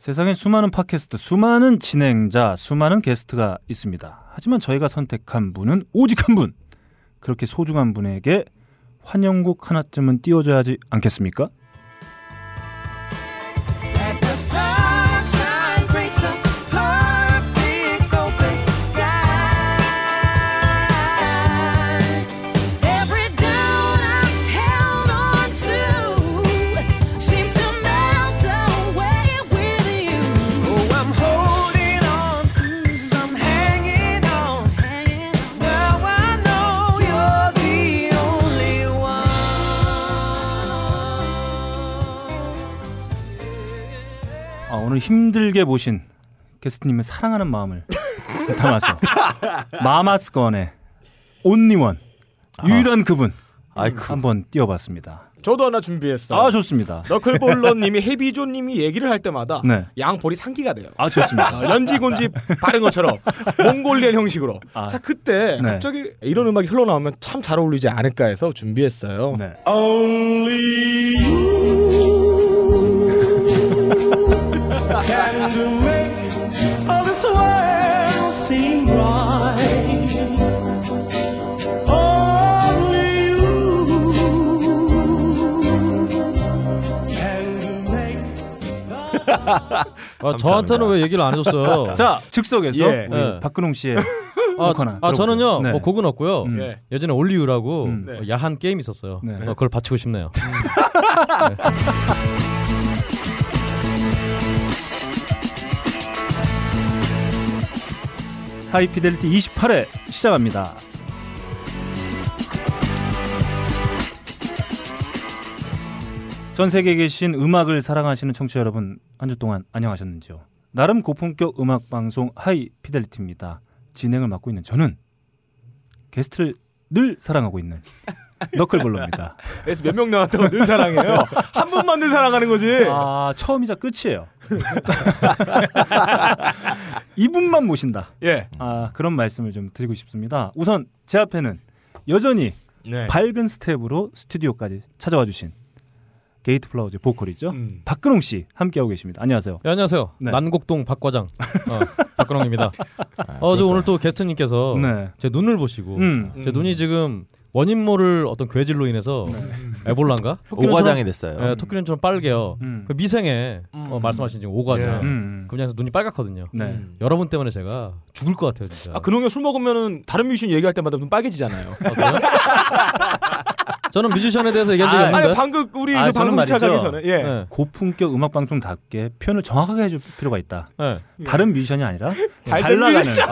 세상에 수많은 팟캐스트, 수많은 진행자, 수많은 게스트가 있습니다. 하지만 저희가 선택한 분은 오직 한 분. 그렇게 소중한 분에게 환영곡 하나쯤은 띄워줘야 하지 않겠습니까? 아, 오늘 힘들게 모신 게스트님의 사랑하는 마음을 담아서 마마스건의 온리원 유일한 그분 아이쿠. 한번 띄워봤습니다. 저도 하나 준비했어. 아 좋습니다. 너클볼러님이 헤비조님이 얘기를 할 때마다 네. 양볼이 상기가 돼요. 아 좋습니다. 어, 연지곤지 바른 것처럼 몽골리안 형식으로. 아. 자 그때 네. 갑자기 이런 음악이 흘러나오면 참 잘 어울리지 않을까 해서 준비했어요. 네. 아, 저한테는 왜 얘기를 안 해줬어요? 자 즉석에서 예. 우리 네. 박근홍 씨의 아, 곡 하나 아 저는요. 네. 뭐 곡은 없고요. 음. 예. 예전에 올리유라고 음. 어, 야한 게임 있었어요. 네. 어, 그걸 바치고 싶네요. 하이피델리티 28회 시작합니다. 전 세계에 계신 음악을 사랑하시는 청취자 여러분 한 주 동안 안녕하셨는지요? 나름 고품격 음악 방송 하이피델리티입니다. 진행을 맡고 있는 저는 게스트를 늘 사랑하고 있는 너클볼러입니다. 그래서 몇 명 나왔다고 늘 사랑해요. 한 분만 늘 사랑하는 거지. 아 처음이자 끝이에요. 이분만 모신다. 예. 아 그런 말씀을 좀 드리고 싶습니다. 우선 제 앞에는 여전히 네. 밝은 스텝으로 스튜디오까지 찾아와 주신 게이트 플라워즈 보컬이죠. 음. 박근홍 씨 함께하고 계십니다. 안녕하세요. 네, 안녕하세요. 네. 난곡동 박 과장 어, 박근홍입니다. 어, 저 오늘 또 게스트님께서 네. 제 눈을 보시고 음. 제 눈이 지금 원인 모를 어떤 괴질로 인해서 에볼라인가? 오과장이 됐어요. 예, 토끼눈처럼 빨개요. 음. 그 미생에 어, 말씀하신 지금 오과장. 예. 음. 그 분야에서 눈이 빨갛거든요. 네. 음. 여러분 때문에 제가 죽을 것 같아요, 진짜. 아 근홍이 술 먹으면은 다른 뮤지션 얘기할 때마다 눈 빨개지잖아요. 아, 그래요? 저는 뮤지션에 대해서 얘기한 적이 아, 없는데. 아니 방금 우리 아, 그 방금 시작하기. 전에 예. 네. 고품격 음악 방송답게 표현을 정확하게 해줄 필요가 있다. 네. 다른 뮤지션이 아니라 잘, 잘 되는 나가는 뮤지션.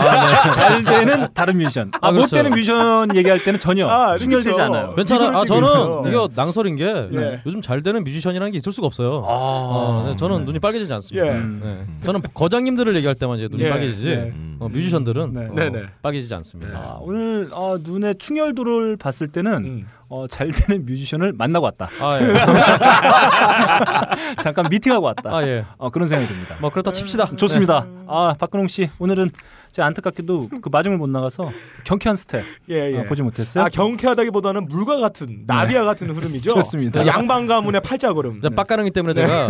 잘 되는 다른 뮤지션. 아, 아, 못 그렇죠. 되는 뮤지션 얘기할 때는 전혀 아, 충혈되지 그렇죠. 않아요. 괜찮아. 아 저는. 이거 낭설인 게 네. 요즘 잘 되는 뮤지션이라는 게 있을 수가 없어요. 아, 어, 네, 저는 눈이 빨개지지 않습니다. 예. 음. 네. 저는 거장님들을 얘기할 때만 이제 눈이 예, 빨개지지 예. 음. 어, 뮤지션들은 네. 어. 빨개지지 않습니다. 아, 오늘 어, 눈에 충혈도를 봤을 때는 음. 어, 잘 되는 뮤지션을 만나고 왔다. 아 예. 잠깐 미팅하고 왔다. 아 예. 어, 그런 생각이 듭니다. 뭐 그렇다 칩시다. 좋습니다. 아 박근홍 씨 오늘은 제 안타깝게도 그 마중을 못 나가서 경쾌한 스텝 예, 예. 어, 보지 못했어요. 아 경쾌하다기보다는 물과 같은 나비와 같은 흐름이죠. 좋습니다. 그 양반 가문의 팔자 걸음. 네. 빡가릉이 때문에 제가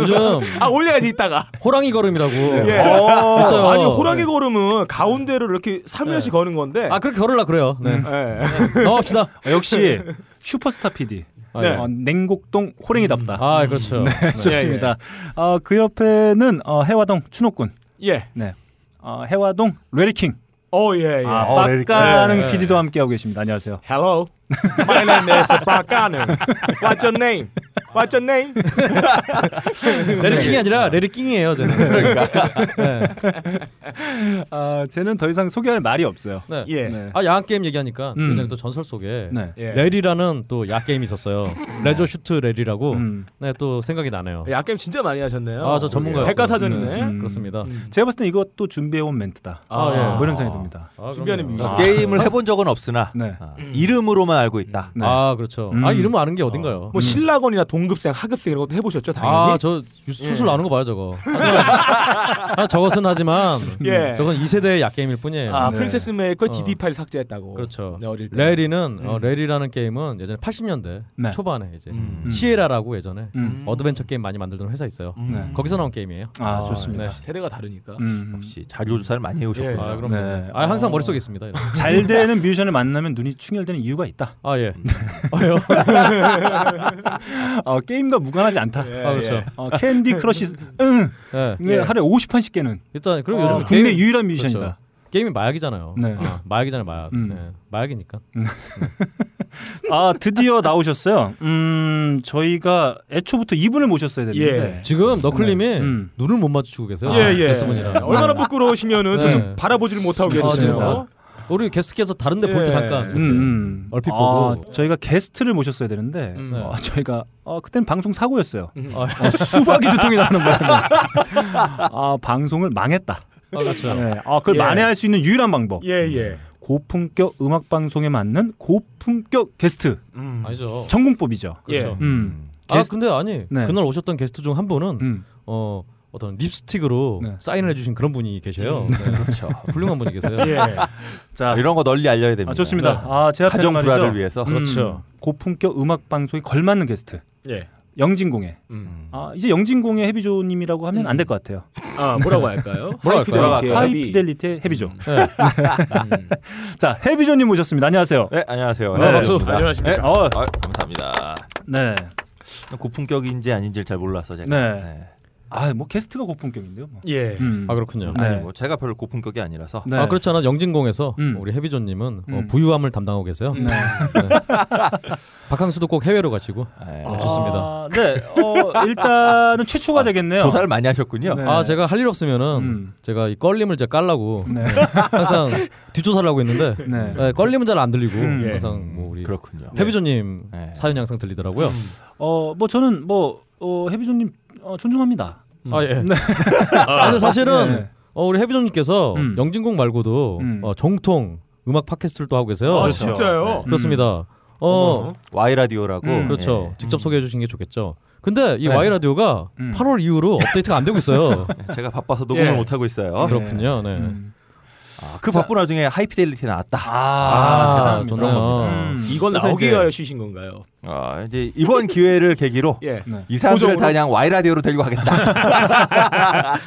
요즘 아 올려야지 이따가. 호랑이 걸음이라고 예. 어, 있어요. 아니 호랑이 걸음은 가운데를 이렇게 살며시 거는 건데. 아 그렇게 걸으려 그래요. 네. 예. 넘어갑시다. 어, 역시 슈퍼스타 PD 아, 네. 예. 어, 냉곡동 호랭이답다. 아 그렇죠. 네. 좋습니다. 어, 그 옆에는 어, 해화동 춘옥군, 예. 네, 어, 해화동 레리킹, 어 예, 예. 아, 어, 레리킹. 빡가능 네. PD도 함께하고 계십니다. 안녕하세요. Hello. My name is 박가능. What's your name? What's your name? 레리킹이 아니라 레리킹이에요. 저는. 그러니까. 네. 아, 쟤는 더 이상 소개할 말이 없어요. 네. 예. 네. 아 야한 게임 얘기하니까 음. 예전에 또 전설 속에 네. 예. 레리라는 또 야 게임이 있었어요. Leisure Suit Larry라고. 음. 네 또 생각이 나네요. 야 게임 진짜 많이 하셨네요. 아, 저 전문가였어요. 백과사전이네. 음. 그렇습니다. 제가 봤을 때 이것도 준비해 온 멘트다. 아, 예. 뭐 이런 생각이 듭니다. 아, 준비하는. 뮤지션. 게임을 해본 적은 없으나 네. 아, 이름으로만 알고 있다. 네. 아 그렇죠. 음. 아 이름은 아는 게 어딘가요? 뭐 신라건이나 동급생, 하급생 이런 것도 해보셨죠 당연히. 아 저 술술 아는 거 봐요 저거. 아, 저것은 하지만 예. 저건 2 세대의 야 게임일 뿐이에요. 아 네. 프린세스 메이커 어. DD 파일 삭제했다고. 그렇죠. 네, 어릴 때. 레리는 어, 음. 레리라는 게임은 예전에 80년대 네. 초반에 이제 음. 음. 시에라라고 예전에 음. 어드벤처 게임 많이 만들던 회사 있어요. 네. 거기서 나온 게임이에요. 아, 좋습니다. 네. 세대가 다르니까. 음. 역시 자료 조사를 많이 해오셨군요. 예. 아 그럼 네. 아 항상 머릿속에 있습니다. 이런. 잘 되는 뮤지션을 만나면 눈이 충혈되는 이유가 있다. 아 예. 아요. 어, 게임과 무관하지 않다. 예, 아 그렇죠. 예. 어, Candy Crush 응. 예. 네, 하루에 50판씩 깨는 일단 그리고 어, 요즘 국내 게임- 유일한 뮤지션이다. 그렇죠. 게임이 마약이잖아요. 네. 아, 마약이잖아요, 마약. 음. 네. 마약이니까. 아 드디어 나오셨어요. 음 저희가 애초부터 이분을 모셨어야 됐는데 예. 지금 너클님이 네. 음. 눈을 못 맞추고 계세요. 예, 예. 게스트분이랑. 얼마나 부끄러우시면은 저 네. 좀 바라보지를 못하고 계시죠. 맞습니다. 우리 게스트께서 다른 데 볼때 예. 잠깐 음, 음. 얼핏 아, 보고. 저희가 게스트를 모셨어야 되는데 음. 네. 어, 저희가 어, 그때는 방송 사고였어요. 아, 어, 수박이 두통이 나는 바람에 아 방송을 망했다. 아, 그렇죠. 네. 아 그걸 예. 만회할 수 있는 유일한 방법. 예, 예. 고품격 음악 방송에 맞는 고품격 게스트 음. 아니죠. 전공법이죠. 그렇죠. 예. 음. 아 게스- 근데 아니 네. 그날 오셨던 게스트 중 한 분은 음. 어 어떤 립스틱으로 네. 사인을 해주신 그런 분이 계셔요. 음. 네. 그렇죠. 훌륭한 분이 계세요. 예. 자, 이런 거 널리 알려야 됩니다. 아, 좋습니다. 네. 아, 제가 가정. 불화를 위해서. 그렇죠. 음, 고품격 음악 방송에 걸맞는 게스트 예. 영진공의. 음. 아, 이제 영진공의 헤비죠님이라고 하면 안 될 것 같아요. 아, 뭐라고 할까요? 뭐라고 High Fidelity의 High 헤비. Fidelity의 헤비죠. 네. 음. 자, 헤비죠님 모셨습니다. 안녕하세요. 네, 안녕하세요. 네, 박수. 안녕하십니까. 네, 어, 아, 감사합니다. 네. 고품격인지 아닌지를 잘 몰라서 제가. 네. 아, 뭐 게스트가 고품격인데요. 뭐. 예. 음. 아 그렇군요. 네. 아니 뭐 제가 별로 고품격이 아니라서. 네. 아 그렇잖아 영진공에서 음. 우리 해비조님은 어, 음. 부유함을 담당하고 계세요. 네. 박항수도 꼭 해외로 가시고. 네. 아, 좋습니다. 아, 네. 어, 일단은 최초가 되겠네요. 조사를 많이 하셨군요. 네. 아 제가 할 일 없으면은 음. 제가 이 껄림을 제가 깔라고 네. 항상 뒷조사를 하고 있는데 네. 네, 껄림은 잘 안 들리고 음. 예. 항상 뭐 우리 그렇군요. 해비조님 네. 사연이 항상 들리더라고요. 어, 뭐 저는 뭐 어, 해비조님 어, 존중합니다. 아 예. 아, 근데 사실은 네. 어, 우리 해비조님께서 음. 영진공 말고도 음. 어, 정통 음악 팟캐스트를 또 하고 계세요. 아, 그렇죠. 진짜요? 그렇습니다. 어, 어머. 와이 라디오라고. 음, 그렇죠. 예. 직접 소개해 주신 게 좋겠죠. 근데 이 네. 와이 라디오가 음. 8월 이후로 업데이트가 안 되고 있어요. 네, 제가 바빠서 녹음을 예. 못 하고 있어요. 그렇군요. 네. 음. 아, 그 바쁜 와중에 하이피델리티 나왔다. 아, 아, 대단합니다. 좋네요. 음. 이건 그래서 나오기 이제- 위하여 쉬신 건가요? 아, 이제 이번 기회를 계기로 예. 네. 이 사람들을? 다 그냥 와이 라디오로 데리고 가겠다.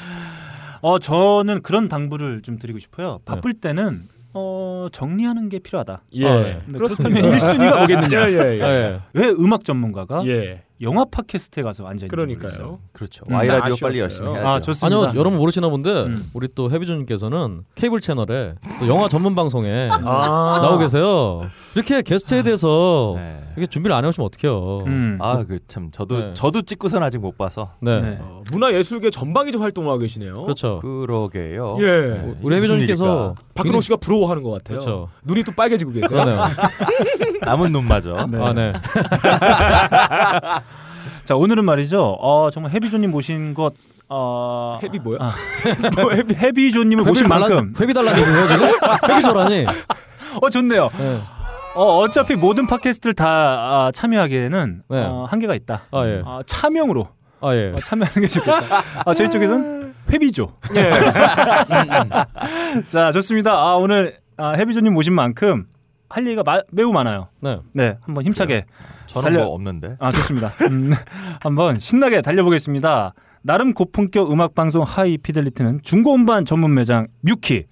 어, 저는 그런 당부를 좀 드리고 싶어요. 네. 바쁠 때는 어, 정리하는 게 필요하다. 예. 아, 네. 네, 그렇습니다. 그렇다면 1순위가 뭐겠느냐? 예, 예, 예. 예. 왜 음악 전문가가 예. 영화 팟캐스트에 가서 앉아 모르겠어요. 그러니까요. 그렇죠. 음, 와이 라디오 아쉬웠어요. 빨리 열심히 해야죠. 아, 좋습니다. 아니요, 여러분 모르시나 본데 음. 우리 또 해비조님께서는 케이블 채널에 또 영화 전문 방송에 아. 나오고 계세요. 이렇게 게스트에 대해서 네. 이렇게 준비를 안 해오시면 어떡해요. 음. 아, 그 참 저도 네. 저도 찍고선 아직 못 봐서. 네. 네. 어, 문화예술계 전방위적 활동을 하고 계시네요. 그렇죠. 그러게요. 예. 네. 우리 해비조님께서 박근홍 씨가 부러워하는 것 같아요. 그렇죠. 눈이 또 빨개지고 계세요. 남은 눈마저. 네. 아, 네. 자, 오늘은 말이죠. 어, 정말 해비조님 모신 것 어, 헤비 뭐야? 아. 뭐 헤비? 해비조님을 모신 만큼 달라는 얘기예요 지금? 회비조라니. 어 좋네요. 네. 어, 어차피 모든 팟캐스트를 다 아, 참여하기에는 네. 어, 한계가 있다. 아 예. 아, 차명으로 아 예. 어, 참여하는 게 좋겠다. 아, 저희 쪽에서는 헤비죠. 예. 자, 좋습니다. 아, 오늘 아, 헤비죠님 모신 만큼 할 얘기가 마- 매우 많아요. 네. 네, 한번 힘차게. 저는 달려- 뭐 없는데. 아, 좋습니다. 음, 한번 신나게 달려보겠습니다. 나름 고품격 음악 방송 High Fidelity는 중고 음반 전문 매장 뮤키,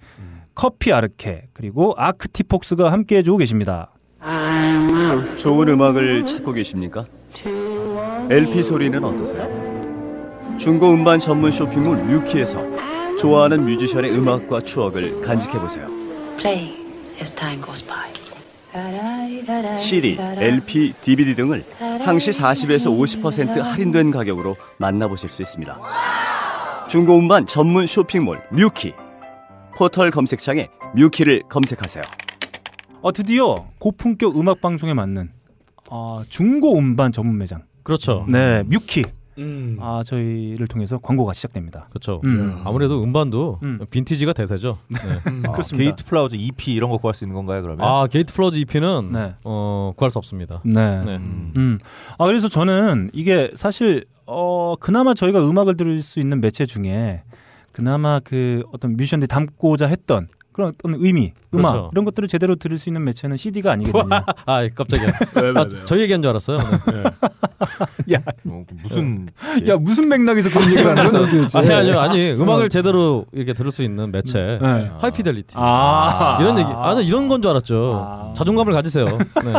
커피 아르케 그리고 아크티폭스가 함께 해주고 계십니다. 좋은 음악을 찾고 계십니까? LP 소리는 어떠세요? 중고 음반 전문 쇼핑몰 뮤키에서 좋아하는 뮤지션의 음악과 추억을 간직해 보세요. Play as time goes by. CD, LP, DVD 등을 항시 40에서 50% 할인된 가격으로 만나보실 수 있습니다. 중고 음반 전문 쇼핑몰 뮤키 포털 검색창에 뮤키를 검색하세요. 어, 드디어 고품격 음악 방송에 맞는 어, 중고 음반 전문 매장. 그렇죠. 네, 뮤키. 음. 아 저희를 통해서 광고가 시작됩니다. 그렇죠. 음. 아무래도 음반도 음. 빈티지가 대세죠. 네. 아, 그렇습니다. 게이트 플라워즈 EP 이런 거 구할 수 있는 건가요 그러면? 아 게이트 플라워즈 EP는 네. 어, 구할 수 없습니다. 네. 네. 음. 음. 아 그래서 저는 이게 사실 어 그나마 저희가 음악을 들을 수 있는 매체 중에 그나마 그 어떤 뮤지션들이 담고자 했던 그런 어떤 의미, 음악 그렇죠. 이런 것들을 제대로 들을 수 있는 매체는 CD가 아니거든요. 아 깜짝이야. 왜, 왜, 아, 왜요? 저희 얘기한 줄 알았어요. 네. 야, 뭐, 무슨 야 무슨 맥락에서 그런 얘기를 하는 거야 도대체? 아니 아니 아니 음악을 제대로 이렇게 들을 수 있는 매체 네. 하이피델리티 아, 이런 얘기 아 이런 건 줄 알았죠. 아. 자존감을 가지세요. 네.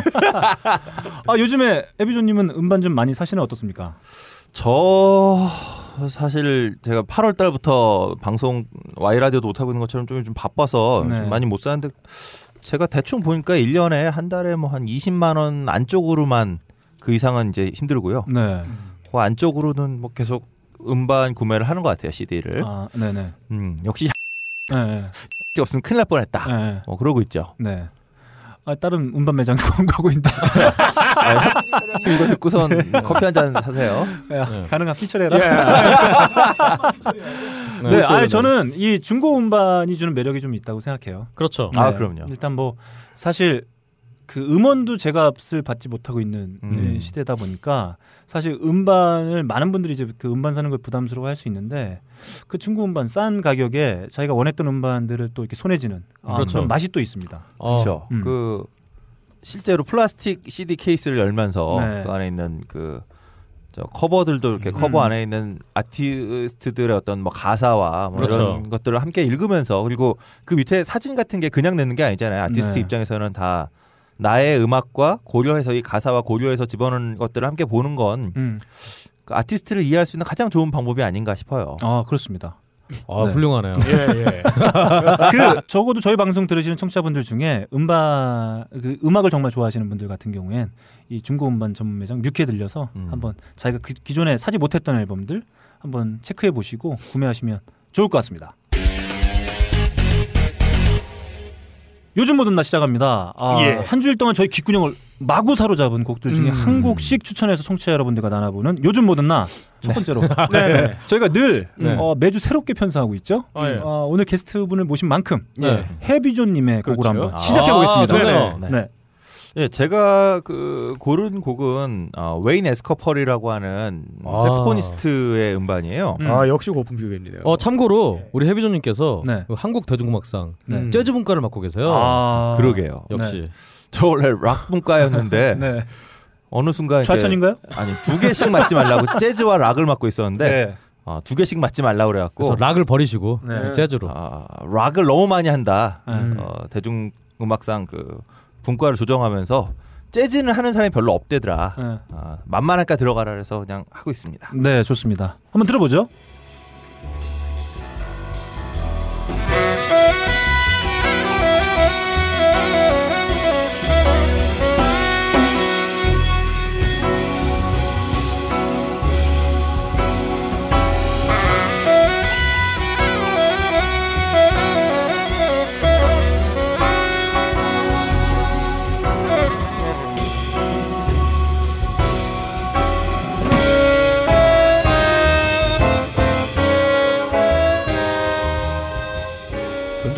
아 요즘에 에비조님은 음반 좀 많이 사시는 어떻습니까? 저 사실 제가 8월 달부터 방송 와이 라디오도 못 하고 있는 것처럼 좀, 좀 바빠서 네. 좀 많이 못 사는데 제가 대충 보니까 1년에 한 달에 뭐 한 20만 원 안쪽으로만 그 이상은 이제 힘들고요. 네. 그 안쪽으로는 뭐 계속 음반 구매를 하는 것 같아요 CD를. 아, 네네. 음, 역시 네. 없으면 큰일 날 뻔했다. 네. 어, 그러고 있죠. 네. 아, 다른 음반 매장 광고하고 있다. 이거 듣고선 커피 한 잔 사세요. 야, 네. 가능한 피처해라. 네. 네, 아니 저는 이 중고 음반이 주는 매력이 좀 있다고 생각해요. 그렇죠. 아, 네. 그럼요. 일단 뭐 사실 그 음원도 제값을 받지 못하고 있는 음. 네, 시대다 보니까 사실 음반을 많은 분들이 이제 그 음반 사는 걸 부담스러워 할 수 있는데 그 중고 음반 싼 가격에 자기가 원했던 음반들을 또 이렇게 손에 쥐는 아, 그렇죠. 그런 맛이 또 있습니다. 어, 그렇죠. 음. 그 실제로 플라스틱 CD 케이스를 열면서 네. 그 안에 있는 그저 커버들도 이렇게 커버 음. 안에 있는 아티스트들의 어떤 뭐 가사와 뭐 그렇죠. 이런 것들을 함께 읽으면서 그리고 그 밑에 사진 같은 게 그냥 내는 게 아니잖아요. 아티스트 네. 입장에서는 다 나의 음악과 고려해서 이 가사와 고려해서 집어넣은 것들을 함께 보는 건 음. 그 아티스트를 이해할 수 있는 가장 좋은 방법이 아닌가 싶어요. 아 그렇습니다. 아, 네. 훌륭하네요. 예, 예. 그 적어도 저희 방송 들으시는 청취자분들 중에 음반 그 음악을 정말 좋아하시는 분들 같은 경우엔 이 중고 음반 전문 매장 뮤케 들려서 음. 한번 자기가 그 기존에 사지 못했던 앨범들 한번 체크해 보시고 구매하시면 좋을 것 같습니다. 요즘 모든 나 시작합니다. 아, 예. 한 주일 동안 저희 귓구녕을 마구 사로잡은 곡들 중에 음. 한 곡씩 추천해서 청취자 여러분들과 나눠보는 요즘 모든 나첫 번째로 네. 저희가 늘 네. 어, 매주 새롭게 편성하고 있죠. 아, 예. 어, 오늘 게스트분을 모신 만큼 네. 해비존님의 곡으로 그렇죠. 한번 아, 시작해 보겠습니다. 좋네요. 네. 네. 예, 제가 그 고른 곡은 어, 웨인 에스코퍼리라고 하는 아. saxophonist의 음반이에요. 음. 아, 역시 고품격이겠네요. 어 참고로 우리 헤비죠님께서 네. 그 한국 대중음악상 네. 재즈 분과를 맡고 계세요. 아, 그러게요. 역시 저 원래 락 분과였는데 네. 어느 순간 좌천인가요? 아니 두 개씩 맡지 말라고 재즈와 락을 맡고 있었는데 네. 어, 두 개씩 맡지 말라고 그래갖고 그래서 락을 버리시고 네. 재즈로. 아, 락을 너무 많이 한다. 음. 어, 대중음악상 그 분과를 조정하면서 재즈는 하는 사람이 별로 없대더라. 네. 아, 만만할까 들어가라 그래서 그냥 하고 있습니다. 네, 좋습니다. 한번 들어보죠.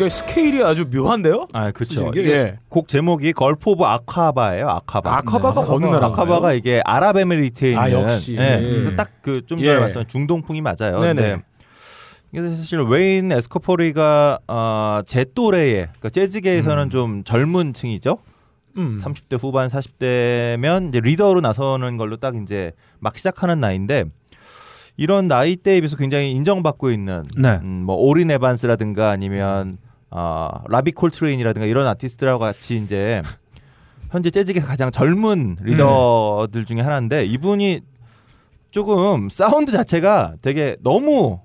굉장히 스케일이 아주 묘한데요? 아, 그렇죠. 이게- 예. 곡 제목이 Gulf of Aqaba예요. 아카바. 아카바가 네. 어느 나라? 아카바가 이게 아랍에미리트에 있는 아, 역시. 예. 예. 그래서 딱그좀 전에 예. 말씀한 중동풍이 맞아요. 네네. 근데 이게 사실 웨인 에스코퍼리가 어, 제 또래의 그러니까 재즈계에서는 음. 좀 젊은 층이죠. 음. 30대 후반 40대면 이제 리더로 나서는 걸로 딱 이제 막 시작하는 나이인데 이런 나이대에 비해서 굉장히 인정받고 있는 네. 음, 뭐 오린 에반스라든가 아니면 어, 라비 콜트레인이라든가 이런 아티스트랑 같이 이제 현재 재즈계 가장 젊은 리더들 중에 하나인데 이분이 조금 사운드 자체가 되게 너무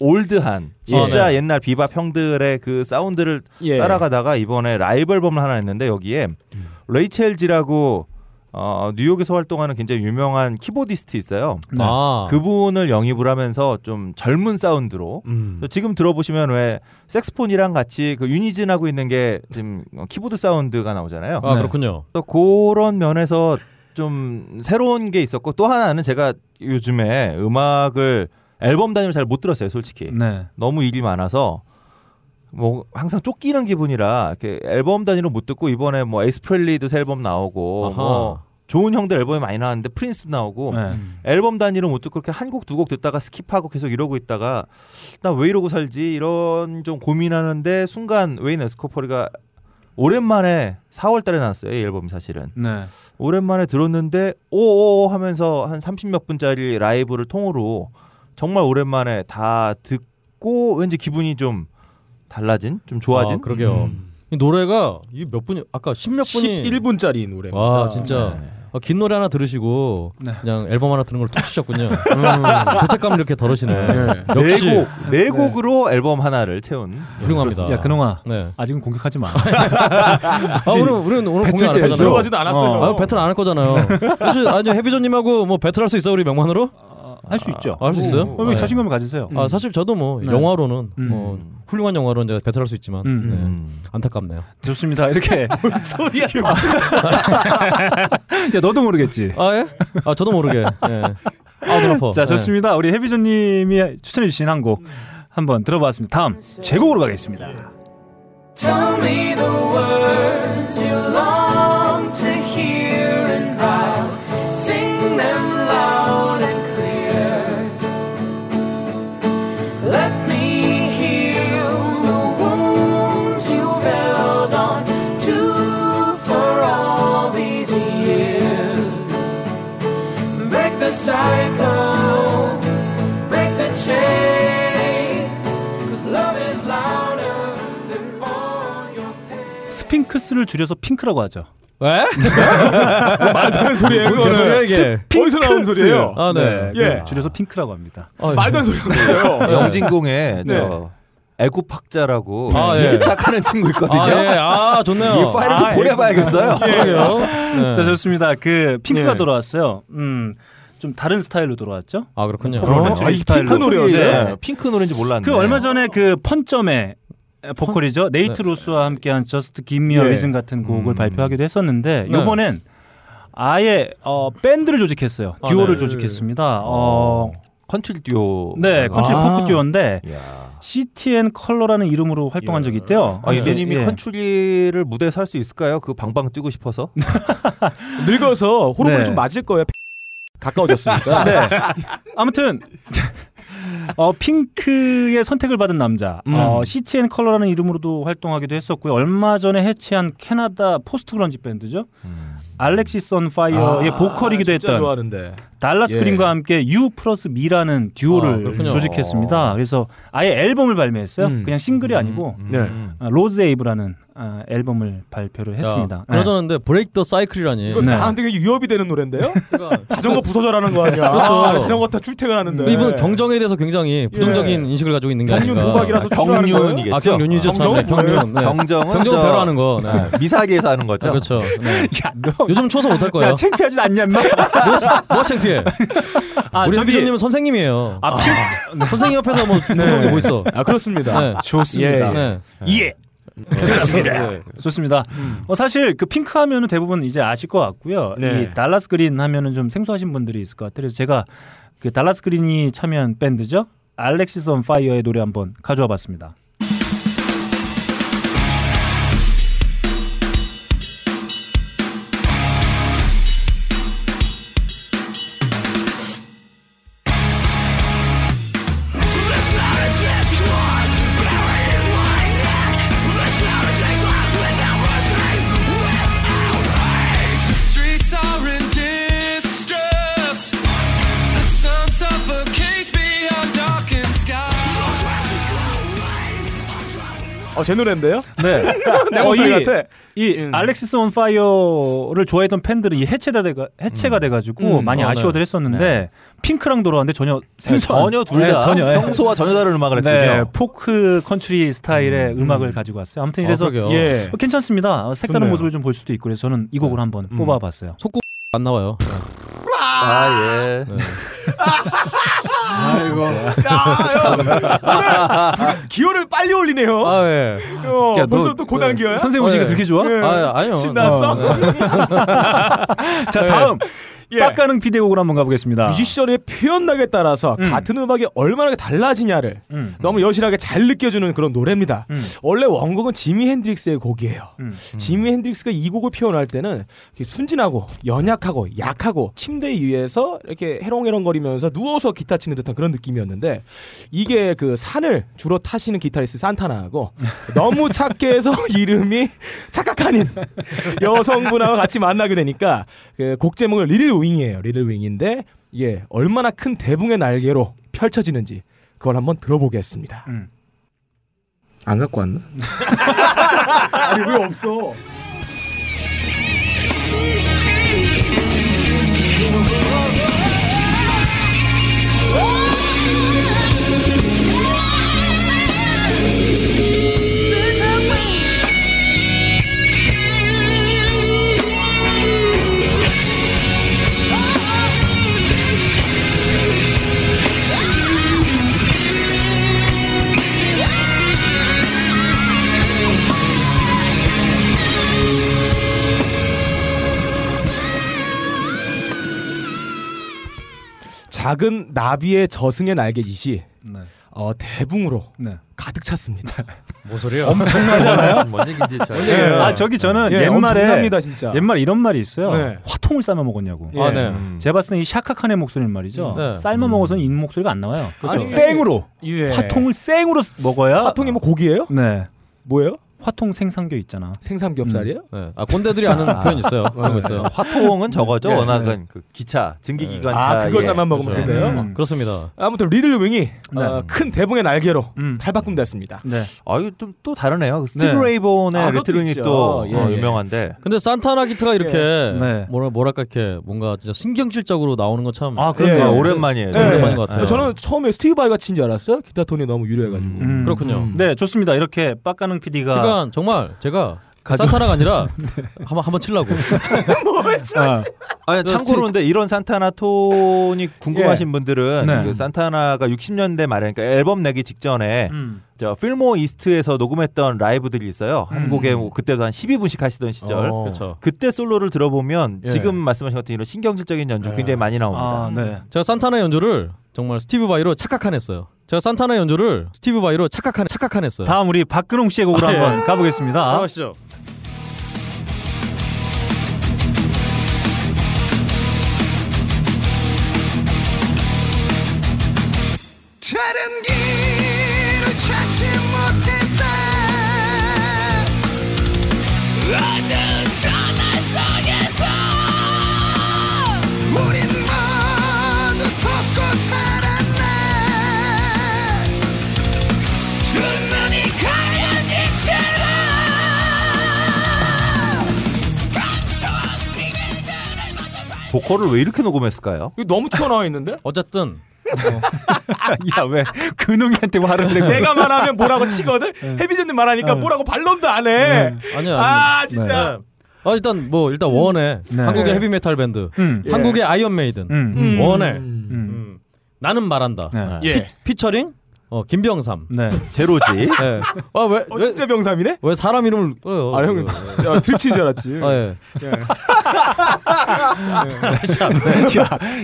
old한 진짜 아, 네. 옛날 비밥 형들의 그 사운드를 예. 따라가다가 이번에 라이브 앨범을 하나 냈는데 여기에 레이첼 지라고 어, 뉴욕에서 활동하는 굉장히 유명한 키보디스트 있어요. 네. 아 그분을 영입을 하면서 좀 젊은 사운드로 음. 지금 들어보시면 왜 색스폰이랑 같이 그 unison 하고 있는 게 지금 키보드 사운드가 나오잖아요. 아 네. 그렇군요. 또 그런 면에서 좀 새로운 게 있었고 또 하나는 제가 요즘에 음악을 앨범 단위로 잘 못 들었어요, 솔직히. 네. 너무 일이 많아서 뭐 항상 쫓기는 기분이라 이렇게 앨범 단위로 못 듣고 이번에 뭐 에이스 프레일리도 새 앨범 나오고 아하. 뭐 좋은 형들 앨범이 많이 나왔는데 프린스 나오고 네. 앨범 단위로 못 듣고 그렇게 한 곡 두 곡 듣다가 skip하고 계속 이러고 있다가 나 왜 이러고 살지 이런 좀 고민하는데 순간 웨인 에스코퍼리가 오랜만에 4월 달에 나왔어요 이 앨범이 사실은 네. 오랜만에 들었는데 오오 하면서 한 30몇 분짜리 라이브를 통으로 정말 오랜만에 다 듣고 왠지 기분이 좀 달라진 좀 좋아진 아, 그러게요. 이 노래가 이 몇 분이 아까 십몇 분이 11분짜리 노래입니다. 와 진짜 네. 아, 긴 노래 하나 들으시고 네. 그냥 앨범 하나 들은 걸툭 치셨군요. 죄책감을 이렇게 덜으시네. 네. 역시 네 곡, 네 곡으로 앨범 하나를 채운 훌륭합니다. 야 근홍아 네. 아직은 공격하지 마. 아 오늘 우리는 오늘 공연 안할 거잖아요. 들어가지도 않았어요. 아 배틀 안 할 거잖아요. 사실 아니 해비조님하고 뭐 배틀 할 수 있어 우리 명만으로? 할 수 있죠. 할수 있어요? 어, 왜 네. 자신감을 가지세요? 아 사실 저도 뭐 네. 영화로는 음. 뭐 훌륭한 영화로 이제 배틀할 수 있지만 음, 네. 음. 안타깝네요. 좋습니다. 이렇게 소리야. 야 너도 모르겠지. 아 예? 아 저도 모르게. 예. 아눈 아파. 자 좋습니다. 우리 해비조님이 추천해 주신 한 곡 한번 들어봤습니다. 다음 제곡으로 가겠습니다. 핑크스를 줄여서 핑크라고 하죠. 왜? 말도 안 되는 소리예요. 이게? 어디서 나온 소리예요? 아 네. 예. 줄여서 핑크라고 합니다. 아, 말도 안 되는 소리예요. 어, 영진공에 네. 저 애굽학자라고 아, 예. 이집탁하는 친구 있거든요. 아, 예. 아 좋네요. 이 파일을 좀 아, 보내봐야겠어요. 그러게요. 네. 자 좋습니다. 그 핑크가 네. 돌아왔어요. 음. 좀 다른 스타일로 돌아왔죠. 아 그렇군요. 어? 아. 핑크 노래였어요. 네, 핑크 노래인지 몰랐네. 그 얼마 전에 그 펀점의 보컬이죠 네이트 네. 로스와 함께한 Just Give Me a 예. Reason 같은 곡을 음. 발표하기도 했었는데 네. 이번엔 아예 어, 밴드를 조직했어요 아, 듀오를 네. 조직했습니다. 어, 컨트리 듀오. 네 컨트리 아. 포크 듀오인데 이야. CTN Colour라는 이름으로 활동한 적이 있대요. 아, 이대님이 예. 컨트리를 무대에 살수 있을까요? 그 방방 뛰고 싶어서. 늙어서 호르몬이 네. 좀 맞을 거예요. 가까워졌으니까. 네. 아무튼 어, 핑크의 선택을 받은 남자 음. 어, CTN 컬러라는 이름으로도 활동하기도 했었고요. 얼마 전에 해체한 캐나다 post grunge 밴드죠. Alexisonfire의 보컬이기도 아, 진짜 했던 좋아하는데. 달라스 예. 그린과 함께 U 플러스 미라는 아, 듀오를 그렇군요. 조직했습니다. 그래서 아예 앨범을 발매했어요. 음. 그냥 싱글이 아니고 음, 네. 음. 아, Rose Ave라는 아, 앨범을 발표를 했습니다. 그러자는데 Break the Cycle이라니. 이거 네. 나한테 위협이 되는 노래인데요? 그러니까 자전거 부서져라는 거 아니야? 그렇죠. 아, 자전거 타 출퇴근하는데. 이분 경정에 대해서 굉장히 부정적인 인식을 가지고 있는 게 경륜 아닌가. 도박이라서? 경륜이겠죠. 아 경륜이죠 참. 네, 경정은 경륜. 네. 경정은 경정은 저- 배로 하는 거. 네. 네, 미사기에서 하는 거죠. 아, 그렇죠. 네. 야, 너, 요즘 추워서 못할 거예요. 야, 창피하지 않냐, 인마? 뭐가, 창- 뭐가 창피해? 아, 우리 해비조님은 선생님이에요. 아, 핑, 선생님 옆에서 뭐 그런 게뭐 있어? 아 그렇습니다. 네. 좋습니다. 네. 예. 그렇습니다. 네. 좋습니다. 어, 사실 그 핑크 하면은 대부분 이제 아실 것 같고요. 네. 이 달라스 그린 하면은 좀 생소하신 분들이 있을 것 같아요. 그래서 제가 그 달라스 그린이 참여한 밴드죠. 알렉시스 온 파이어의 노래 한번 가져와 봤습니다. 제 노래인데요? 네. 내 어, 이- 같아. 이 음. Alexisonfire를 좋아했던 팬들은 이 해체가 돼가 해체가 돼 가지고 음, 많이 어, 네. 아쉬워들 했었는데 핑크랑 돌아왔는데 전혀 네, 생소한 전혀 둘 네, 다 전혀 예. 평소와 전혀 다른 음악을 했군요. 네, 포크 컨트리 스타일의 음, 악을 가지고 왔어요. 아무튼 이래서 어, 그러게요. 예. 어, 괜찮습니다. 어, 색다른 좋네요. 모습을 좀 볼 수도 있고 그래서 저는 이 곡을 한번 음. 뽑아 봤어요. 안 나와요. 아 예. 네. 아이고. 야, 형. 오늘 기호를 빨리 올리네요. 아 예. 어, 야, 벌써 너- 또 고단 기호야? 선생님 오시니까 네. 그렇게 좋아? 예. 아 아니요. 신났어? 어, 네. 자 다음 예. 빡가능 비디오곡으로 한번 가보겠습니다. 뮤지션의 표현력에 따라서 음. 같은 음악이 얼마나 달라지냐를 음. 너무 여실하게 잘 느껴주는 그런 노래입니다. 음. 원래 원곡은 지미 핸드릭스의 곡이에요. 음. 지미 핸드릭스가 이 곡을 표현할 때는 순진하고 연약하고 약하고 침대 위에서 이렇게 해롱해롱거리면서 누워서 기타 치는 듯한 그런 느낌이었는데 이게 그 산을 주로 타시는 기타리스트 산타나하고 너무 착해서 이름이 착각하는 여성분하고 같이 만나게 되니까 그 곡 제목은 리틀 윙이에요. 리틀 윙인데 이게 얼마나 큰 대붕의 날개로 펼쳐지는지 그걸 한번 들어보겠습니다. 음. 안 갖고 왔나? 아니 왜 없어? 작은 나비의 저승의 날개짓이 네. 어, 대붕으로 네. 가득 찼습니다. 뭐 소리야? 엄청나잖아요. 뭔 얘기인지 잘. 아 저기 저는 예, 옛말에 엄청납니다 진짜. 옛말 이런 말이 있어요. 네. 화통을 삶아 먹었냐고. 예. 아 네. 음. 제가 봤을 때 이 샤카칸의 목소리는 말이죠. 네. 삶아 먹어서는 인 목소리가 안 나와요. 아니, 생으로 예. 화통을 생으로 쓰- 먹어야 화통이 뭐 고기예요? 네. 뭐예요? 화통 생삼겹 있잖아. 생삼겹살이에요? 네. 아 꼰대들이 아는 표현 있어요. 그런 거 있어요. 화통은 저거죠. 네, 워낙은 그 기차 증기기관 차. 아 그걸 삶아 먹으면 그렇죠. 된대요. 음. 그렇습니다. 아무튼 Little Wing이 네. 어, 큰 대붕의 날개로 음. 탈바꿈됐습니다. 네. 아 이거 좀또 다르네요. 스티브 네. 레이본의 아, Little Wing이 있죠. 또 예, 어, 예. 유명한데. 근데 산타나 기타가 이렇게 네. 뭐라 뭐랄까 이렇게 뭔가 진짜 신경질적으로 나오는 건 참 아 예. 그런데요. 아, 오랜만이에요. 네. 오랜만인 것 같아요. 저는 처음에 스티브 바이가 친 줄 알았어요. 기타 톤이 너무 유려해가지고. 음. 그렇군요. 네 좋습니다. 이렇게 빡가능 PD가 그러니까 정말 제가 가져- 산타나가 아니라 한번 한번 치려고. 아, 아니, 그 참고로 근데 이런 산타나 톤이 궁금하신 분들은 네. 그 산타나가 60년대 말에 그러니까 앨범 내기 직전에 음. 저 필모 이스트에서 녹음했던 라이브들이 있어요. 한 음. 곡에 뭐 그때도 한 12분씩 하시던 시절. 어. 그렇죠. 그때 솔로를 들어보면 예. 지금 말씀하신 같은 이런 신경질적인 연주 예. 굉장히 많이 나옵니다. 아 네. 제가 산타나 연주를 정말 스티브 바이로 착각하냈어요. 제가 산타나 연주를 스티브 바이로 착각한 착각하냈어요. 다음 우리 박근홍 씨의 곡으로 아, 예. 한번 가보겠습니다. 들어가시죠. 보컬을 왜 이렇게 녹음했을까요? 이거 너무 튀어나와 있는데? 어쨌든 야왜 근홍이한테 화를 내고? 내가 말하면 뭐라고 치거든? 헤비죠님 말하니까 뭐라고 반론도 안 해. 아니야. 아 진짜. 아 일단 뭐 일단 원에 네. 한국의 네. 헤비메탈 밴드, 음. 예. 한국의 아이언 메이든, 음. 음. 원에 음. 음. 나는 말한다. 네. 예. 피처링 어 김병삼. 네. 제로지. 네. 아 왜 어, 왜, 진짜 병삼이네? 왜 사람 이름을 어, 아 야, 드립 치는 줄 알았지. 아, 예.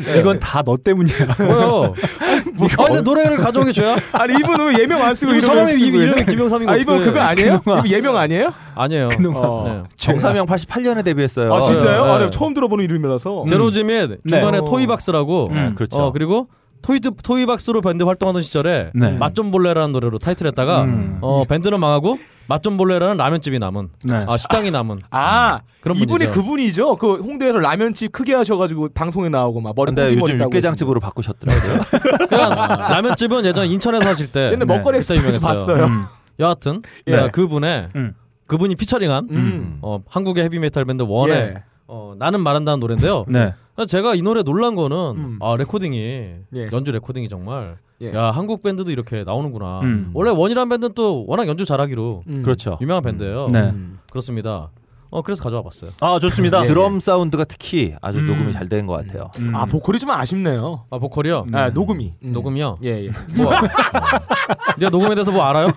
야 이건 다 너 때문이야. 뭐요? 아 근데 노래를 가져온 게 죄야? 아니 이분 왜 예명 안 쓰고 성함이 이- 이름이? 김병삼이고 아 이분. 그거 아니에요? 그놈아. 이분 예명 아니에요? 아니에요. 어. 네. 정사명 88년에 데뷔했어요. 아 진짜요? 네. 아, 내가 처음 들어보는 이름이라서. 제로즈 및 중간에 네. 토이박스라고 음, 그렇죠. 어 그리고 토이드 토이박스로 밴드 활동하던 시절에 네. 맛좀 볼래라는 노래로 타이틀했다가 음. 어 밴드는 망하고 맛 좀 볼래라는 라면집이 남은 네. 아 식당이 남은 아 그런 이분이 분이죠. 그분이죠. 그 홍대에서 라면집 크게 하셔가지고 방송에 나오고 막 머리 근데 요즘 육개장집으로 바꾸셨더라고요. 그냥 라면집은 예전 인천에서 하실 때 옛날 네. 먹거리 유명했어요. 봤어요. 음. 여하튼 예. 내가 그분의 음. 그분이 featuring한 음. 어, 한국의 헤비메탈 밴드 원의 예. 어, 나는 말한다는 노래인데요. 네. 제가 이 노래 놀란 거는 음. 아 레코딩이 예. 연주 레코딩이 정말 예. 야 한국 밴드도 이렇게 나오는구나. 음. 원래 원이란 밴드는 또 워낙 연주 잘하기로 음. 그렇죠. 유명한 밴드예요. 네. 음. 그렇습니다. 어 그래서 가져와 봤어요. 아 좋습니다. 드럼 사운드가 특히 아주 음. 녹음이 잘 된 것 같아요. 음. 아 보컬이 좀 아쉽네요. 아 보컬이요. 아 녹음이. 음. 녹음이요. 예 예. 뭐 내가 녹음에 대해서 뭐 알아요?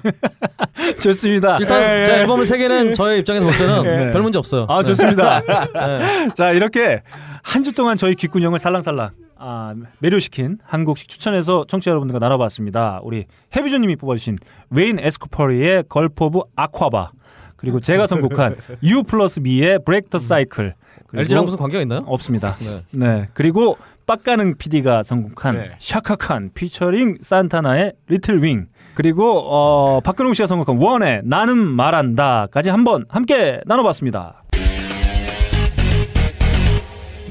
좋습니다. 일단 예. 제 앨범을 세 개 낸 저의 입장에서 볼 때는 예. 별 문제 없어요. 아 좋습니다. 네. 자 이렇게 한 주 동안 저희 귓구녕을 살랑살랑 아, 매료시킨 한 곡씩 추천해서 청취자 여러분들과 나눠봤습니다. 우리 헤비죠님이 뽑아주신 웨인 에스코퍼리의 Gulf of Aqaba 그리고 제가 선곡한 You plus Me의 Break the Cycle LG랑 무슨 관계가 있나요? 없습니다. 네. 네 그리고 빡가능 PD가 선곡한 네. 샤카칸 피처링 산타나의 Little Wing 그리고 어, 박근홍 씨가 선곡한 원의 나는 말한다까지 한번 함께 나눠봤습니다.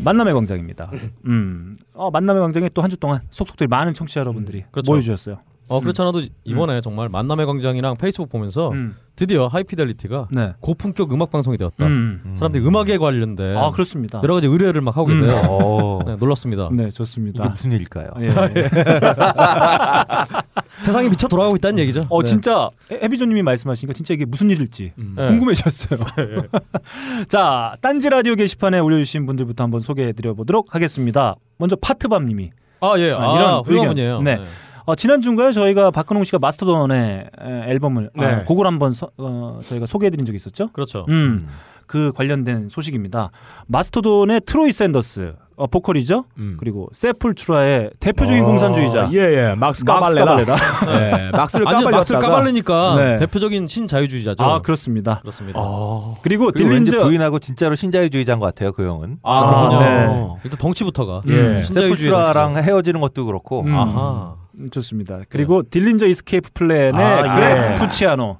만남의 광장입니다. 음, 어, 만남의 광장에 또 한 주 동안 속속들이 많은 청취자 여러분들이 그렇죠. 모여주셨어요. 어 그렇지 않아도 이번에 정말 만남의 광장이랑 페이스북 보면서 음, 드디어 하이피델리티가 네. 고품격 음악 방송이 되었다. 음. 사람들이 음악에 관련된 아 그렇습니다. 여러 가지 의뢰를 막 하고 계세요. 어, 네, 놀랍습니다. 네 이게 좋습니다. 무슨 일일까요? 예, 예. 세상이 미쳐 돌아가고 있다는 얘기죠. 어 네. 진짜 해비조님이 말씀하시니까 진짜 이게 무슨 일일지 네. 궁금해졌어요. 자, 딴지 라디오 게시판에 올려주신 분들부터 한번 소개해드려 보도록 하겠습니다. 먼저 파트밤님이 아 예, 아, 아, 이런 훌륭한 의견. 분이에요. 네. 어, 지난 주인가요? 저희가 박근홍 씨가 마스터돈의 에, 앨범을 네. 아, 곡을 한번 서- 어, 저희가 소개해드린 적이 있었죠. 그렇죠. 음, 그 관련된 소식입니다. 마스터돈의 트로이 샌더스 어, 보컬이죠. 음. 그리고 세풀트라의 대표적인 어, 공산주의자 예예. 막스 막스 까발레라. 까발레라. 예. 막스를 아니요, 까발렸다가 막스를 까발리니까 네. 대표적인 신자유주의자죠. 아 그렇습니다. 그렇습니다. 어. 그리고 그리고 왠지 딜린저 부인하고 진짜로 신자유주의자인 것 같아요. 그 형은. 아, 그렇군요. 네. 일단 덩치부터가 예. 음, 신자유주의 세풀트라랑 헤어지는 것도 그렇고. 음. 아하. 음, 좋습니다. 그리고 딜린저 이스케이프 플랜의 아, 그렉 예. 푸치아노,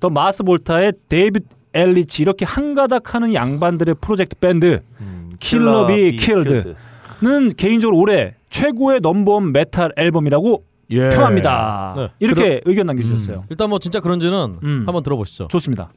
또 마스 볼타의 데이빗 엘리치 이렇게 한 가닥 하는 양반들의 프로젝트 밴드 음, 킬러 비 킬러 킬드. 는 개인적으로 올해 최고의 넘버원 메탈 앨범이라고 예. 평합니다. 네. 이렇게 의견 남겨주셨어요. 일단 뭐 진짜 그런지는 음. 한번 들어보시죠. 좋습니다.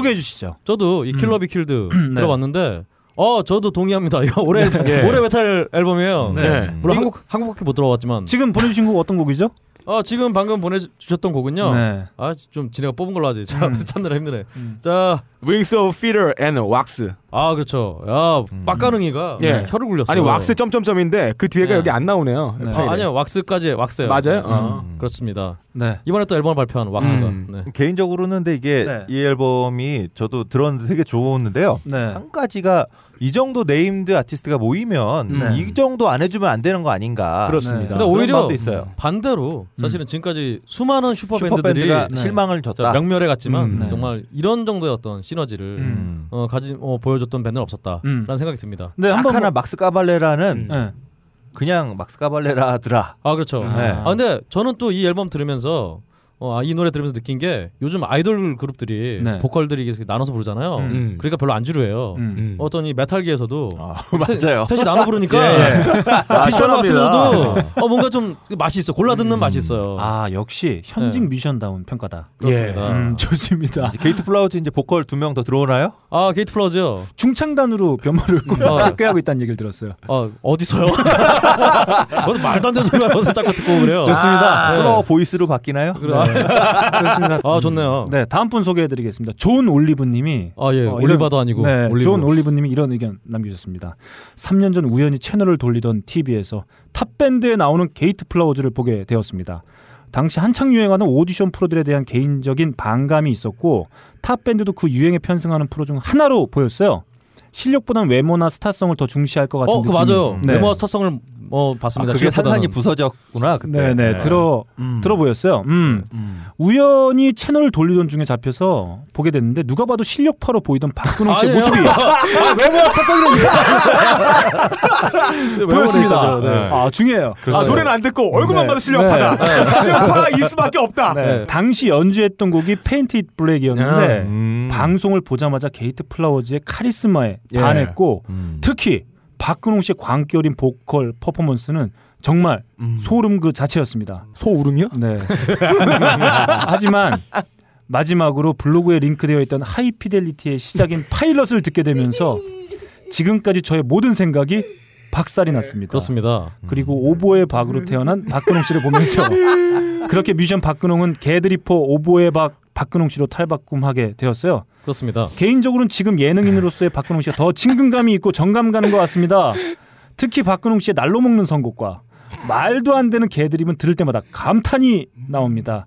소개해 주시죠. 저도 이 킬러 비 킬드 네. 들어봤는데 어 저도 동의합니다. 이거 올해 예. 올해 메탈 앨범이에요. 네. 물론 이거- 한국 한국밖에 못 들어봤지만 지금 보내주신 곡 어떤 곡이죠? 어 지금 방금 보내주셨던 곡은요. 네. 아좀 지네가 뽑은 걸로 하지. 자, 음. 찾느라 힘드네. 음. 자, Wings of Feather and Wax. 아 그렇죠. 야 빡가능이가 예. 혀를 굴렸어요. 아니 Wax 점점점인데 그 뒤에가 네. 여기 안 나오네요. 네. 아, 아니요 Wax까지 Wax예요. 맞아요? 음, 어. 그렇습니다. 네. 이번에 또 앨범을 발표한 왁스가. 음. 네. 개인적으로는 근데 이게 네. 이 앨범이 저도 들었는데 되게 좋았는데요. 네. 한 가지가 이 정도 named 아티스트가 모이면 네. 이 정도 안 해주면 안 되는 거 아닌가. 그렇습니다. 근데 그런 오히려. 반대로 사실은 지금까지 수많은 슈퍼 밴드들이 슈퍼밴드가 네. 실망을 자, 줬다. 명멸해 갔지만 음, 네. 정말 이런 정도의 어떤 시너지를 음. 어, 가진 어, 보여줬던 밴드는 없었다라는 음. 생각이 듭니다. 네, 딱 한번 하나 막스 까발레라는 음. 네. 그냥 막스 까발레라더라. 아 그렇죠. 아. 네. 아 근데 저는 또 이 앨범 들으면서 어, 아, 이 노래 들으면서 느낀 게 요즘 아이돌 그룹들이 네. 보컬들이 이렇게 나눠서 부르잖아요. 음. 음. 그러니까 별로 안 지루해요. 음. 음. 어떤 이 메탈계에서도 아, 세- 맞아요. 셋이 나눠 부르니까 예, 아, 비슷한 것 시원합니다. 같으면서도 어, 뭔가 좀 맛이 있어. 골라 듣는 음. 맛이 있어요. 아 역시 현직 뮤지션다운 평가다. 그렇습니다. 예. 음, 좋습니다. 게이트 플라워즈 이제 보컬 두 명 더 들어오나요? 아 게이트 플라워즈요. 중창단으로 변모를 어. 꾀하고 있다는 얘기를 들었어요. 아 어디서요? 어디 말도 안 되는 소리가 어디서 자꾸 듣고 그래요. 좋습니다. 네. 플라워 보이스로 바뀌나요? 그래, 아, 좋습니다. 아 좋네요. 네, 다음 분 소개해드리겠습니다. 존 올리브님이 아 예, 어, 올리바도 아니고 네, 올리브. 존 올리브님이 이런 의견 남겨주셨습니다. 3년 전 우연히 채널을 돌리던 TV에서 탑 밴드에 나오는 게이트 플라워즈를 보게 되었습니다. 당시 한창 유행하는 오디션 프로들에 대한 개인적인 반감이 있었고 탑 밴드도 그 유행에 편승하는 프로 중 하나로 보였어요. 실력보다는 외모나 스타성을 더 중시할 것 같은 어, 그 느낌이 맞아요. 네. 외모와 스타성을 뭐 아, 봤습니다. 그게 산산이. 부서졌구나 그때. 네네 들어 음. 들어 보였어요. 음. 음. 우연히 채널을 돌리던 중에 잡혀서 보게 됐는데 누가 봐도 실력파로 보이던 박근홍 씨의. 모습이 보였습니다. 네. 아 중요해요. 아 노래는 안 듣고 얼굴만 네. 봐도 실력파다. 실력파일 수밖에 없다. 네. 당시 연주했던 곡이 Paint It Black이었는데 음. 방송을 보자마자 게이트 플라워즈의 카리스마에 예. 반했고 음. 특히 박근홍 씨의 광기 어린 보컬 퍼포먼스는 정말 소름 그 자체였습니다. 소울음이요? 네. 하지만 마지막으로 블로그에 링크되어 있던 하이피델리티의 시작인 파일럿을 듣게 되면서 지금까지 저의 모든 생각이 박살이 났습니다. 그렇습니다. 그리고 오부의 박으로 태어난 박근홍 씨를 보면서 그렇게 뮤지션 박근홍은 개드리퍼 오보의 박 박근홍 씨로 탈바꿈하게 되었어요. 그렇습니다. 개인적으로는 지금 예능인으로서의 박근홍 씨가 더 친근감이 있고 정감 가는 것 같습니다. 특히 박근홍 씨의 날로 먹는 선곡과 말도 안 되는 개드립은 들을 때마다 감탄이 나옵니다.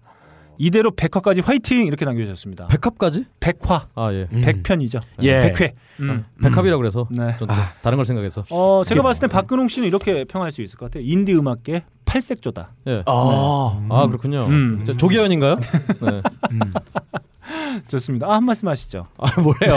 이대로 백화까지 화이팅 이렇게 남겨주셨습니다. 백합까지? 백화, 아 예. 백편이죠. 예. 백회. 음. 백합이라고 그래서 네. 전 다른 걸 생각해서. 어, 제가 봤을 때 박근홍 씨는 이렇게 평할 수 있을 것 같아요. 인디 음악계 팔색조다. 예. 아, 아 그렇군요. 음. 저 조기현인가요? 네. 좋습니다. 아, 한 말씀 하시죠. 아 뭐래요?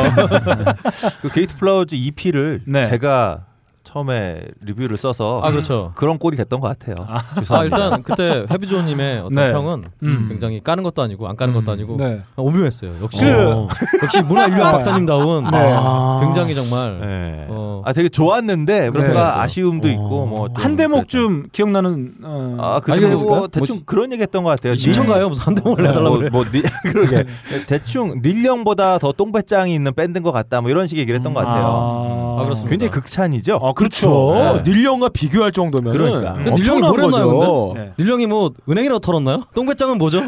그 게이트 플라워즈 EP를 네. 제가 처음에 리뷰를 써서 아 그렇죠. 그런 꼴이 됐던 것 같아요. 아 죄송합니다. 일단 그때 해비조님의 어떤 네. 평은 음. 굉장히 까는 것도 아니고 안 까는 것도 아니고 네. 오묘했어요. 역시 그- 어, 역시 문화인류학 박사님다운 아. 굉장히 정말 네. 어. 아 되게 좋았는데 뭔가. 아쉬움도 있고 뭐 한 대목 좀 기억나는 어, 아, 그 아니, 그랬을까요? 대충 그런 얘기 했던 것 같아요. 신청가요 무슨 한 대목을 뭐, 내달라고 그래. 뭐, 니, 그러게 대충 닐령보다 더 똥배짱이 있는 밴드인 것 같다 뭐 이런 식의 얘기를 했던 것 같아요. 아, 아, 그렇습니다. 굉장히 극찬이죠. 아, 그렇죠. 그렇죠. 닐령과 비교할 정도면 그러니까. 닐령이 뭘 했나요, 근데? 네. 닐령이 뭐 은행이라도 털었나요? 똥배짱은 뭐죠?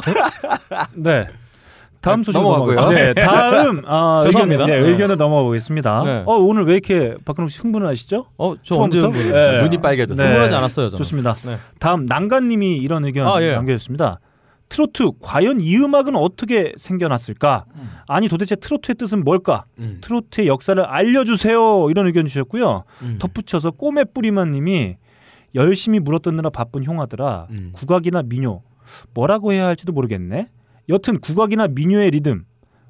네. 다음 소식 넘어가고요. 넘어가고요. 네, 다음 아, 죄송합니다. 의견, 네, 네. 의견을 넘어가 보겠습니다. 네. 어, 오늘 왜 이렇게 박근홍 씨 흥분하시죠? 어, 저 언제 처음부터? 흥분을? 네. 눈이 빨개졌어요. 네. 흥분하지 않았어요, 저는. 좋습니다. 네. 다음 난간님이 이런 의견 아, 예. 남겨주셨습니다. 트로트 과연 이 음악은 어떻게 생겨났을까? 아니 도대체 트로트의 뜻은 뭘까? 음. 트로트의 역사를 알려주세요. 이런 의견 주셨고요. 음. 덧붙여서 꼬매 뿌리만님이 열심히 물어뜯느라 바쁜 형아들아 음. 국악이나 민요 뭐라고 해야 할지도 모르겠네. 여튼 국악이나 민요의 리듬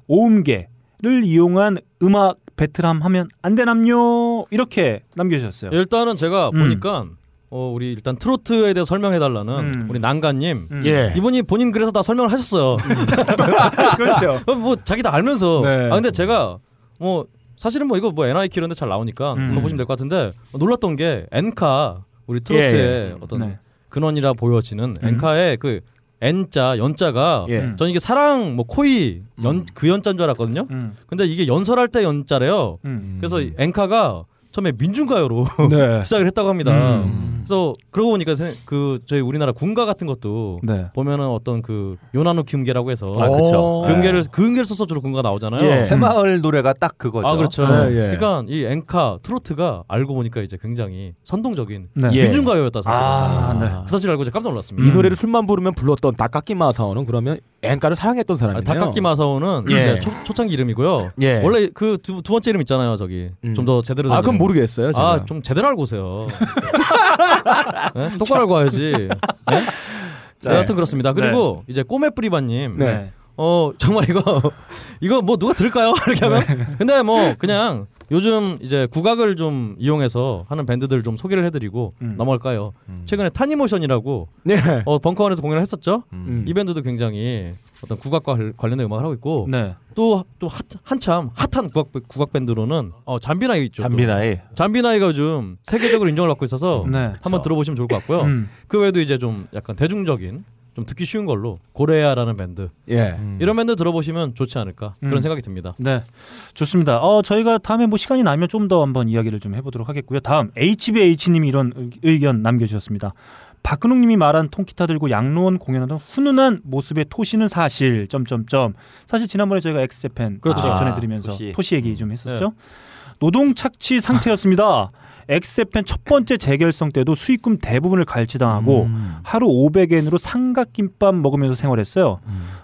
오음계를 이용한 음악 배틀함 하면 안 되남요 이렇게 남겨주셨어요. 일단은 제가 음. 보니까 어, 우리 일단 트로트에 대해 서 설명해달라는 음. 우리 난가님 음. 예. 이분이 본인 글에서 다 설명을 하셨어요. 그렇죠. 어, 뭐 자기 다 알면서. 네. 아 근데 제가 뭐 사실은 뭐 이거 뭐 NIK 이런 데 잘 나오니까 음. 들어보시면 될 것 같은데 놀랐던 게 엔카 우리 트로트의 예. 어떤 네. 근원이라 보여지는 음. 엔카의 그 N자 연자가 예. 음. 전 이게 사랑 뭐 코이 연 그 연자인 줄 알았거든요. 음. 근데 이게 연설할 때 연자래요. 음. 그래서 이 엔카가 처음에 민중가요로 네. 시작을 했다고 합니다. 음. 그래서 그러고 보니까 세- 그 저희 우리나라 군가 같은 것도 네. 보면은 어떤 그 요나노 기음계라고 해서 아, 그쵸. 그 음계를 그 음계를 써서 주로 군가 나오잖아요. 예. 새마을 노래가 딱 그거죠. 아 그렇죠. 예, 예. 그러니까 이 엔카 트로트가 알고 보니까 이제 굉장히 선동적인 네. 예. 민중가요였다 사실. 아, 네. 그 사실 알고 제가 깜짝 놀랐습니다. 이 노래를 술만 부르면 불렀던 닭깎기 마사오는 그러면 앵가를 사랑했던 아, 사람이네요. 닭깎기 마사오는 예. 이제 초, 초창기 이름이고요. 예. 원래 그두 번째 이름 있잖아요, 저기 음. 좀더 제대로. 아 이름. 모르겠어요. 제가. 아, 좀 제대로 알고 오세요. 네? 똑바로 알고 와야지. 네? 자, 네, 여하튼 그렇습니다. 그리고 이제 꼬매 뿌리바님. 네. 어 정말 이거 이거 뭐 누가 들을까요? 이렇게 하면 근데 뭐 그냥 요즘 이제 국악을 좀 이용해서 하는 밴드들 좀 소개를 해드리고 음. 넘어갈까요? 음. 최근에 타니모션이라고 네. 어 벙커원에서 공연을 했었죠. 음. 이 밴드도 굉장히 어떤 국악과 관- 관련된 음악을 하고 있고 네. 또또 한참 핫한 국악 국악 밴드로는 어 잠비나이 있죠. 또. 잠비나이. 잠비나이가 요즘 세계적으로 인정을 받고 있어서 네. 한번 들어보시면 좋을 것 같고요. 음. 그 외에도 이제 좀 약간 대중적인 좀 듣기 쉬운 걸로 고레아라는 밴드 예. 음. 이런 밴드 들어보시면 좋지 않을까 음. 그런 생각이 듭니다. 네, 좋습니다. 어, 저희가 다음에 뭐 시간이 나면 좀 더 한번 이야기를 좀 해보도록 하겠고요. 다음 HBH님이 이런 의- 의견 남겨주셨습니다. 박근홍님이 말한 통기타 들고 양로원 공연하던 훈훈한 모습의 토시는 사실. 점점점. 사실 지난번에 저희가 엑스제팬 그렇죠. 소식 아, 전해드리면서 토시. 토시. 얘기 좀 했었죠. 노동 착취 상태였습니다. 엑스제팬 첫 번째 재결성 때도 수익금 대부분을 갈취당하고 음. 하루 500엔으로 삼각김밥 먹으면서 생활했어요.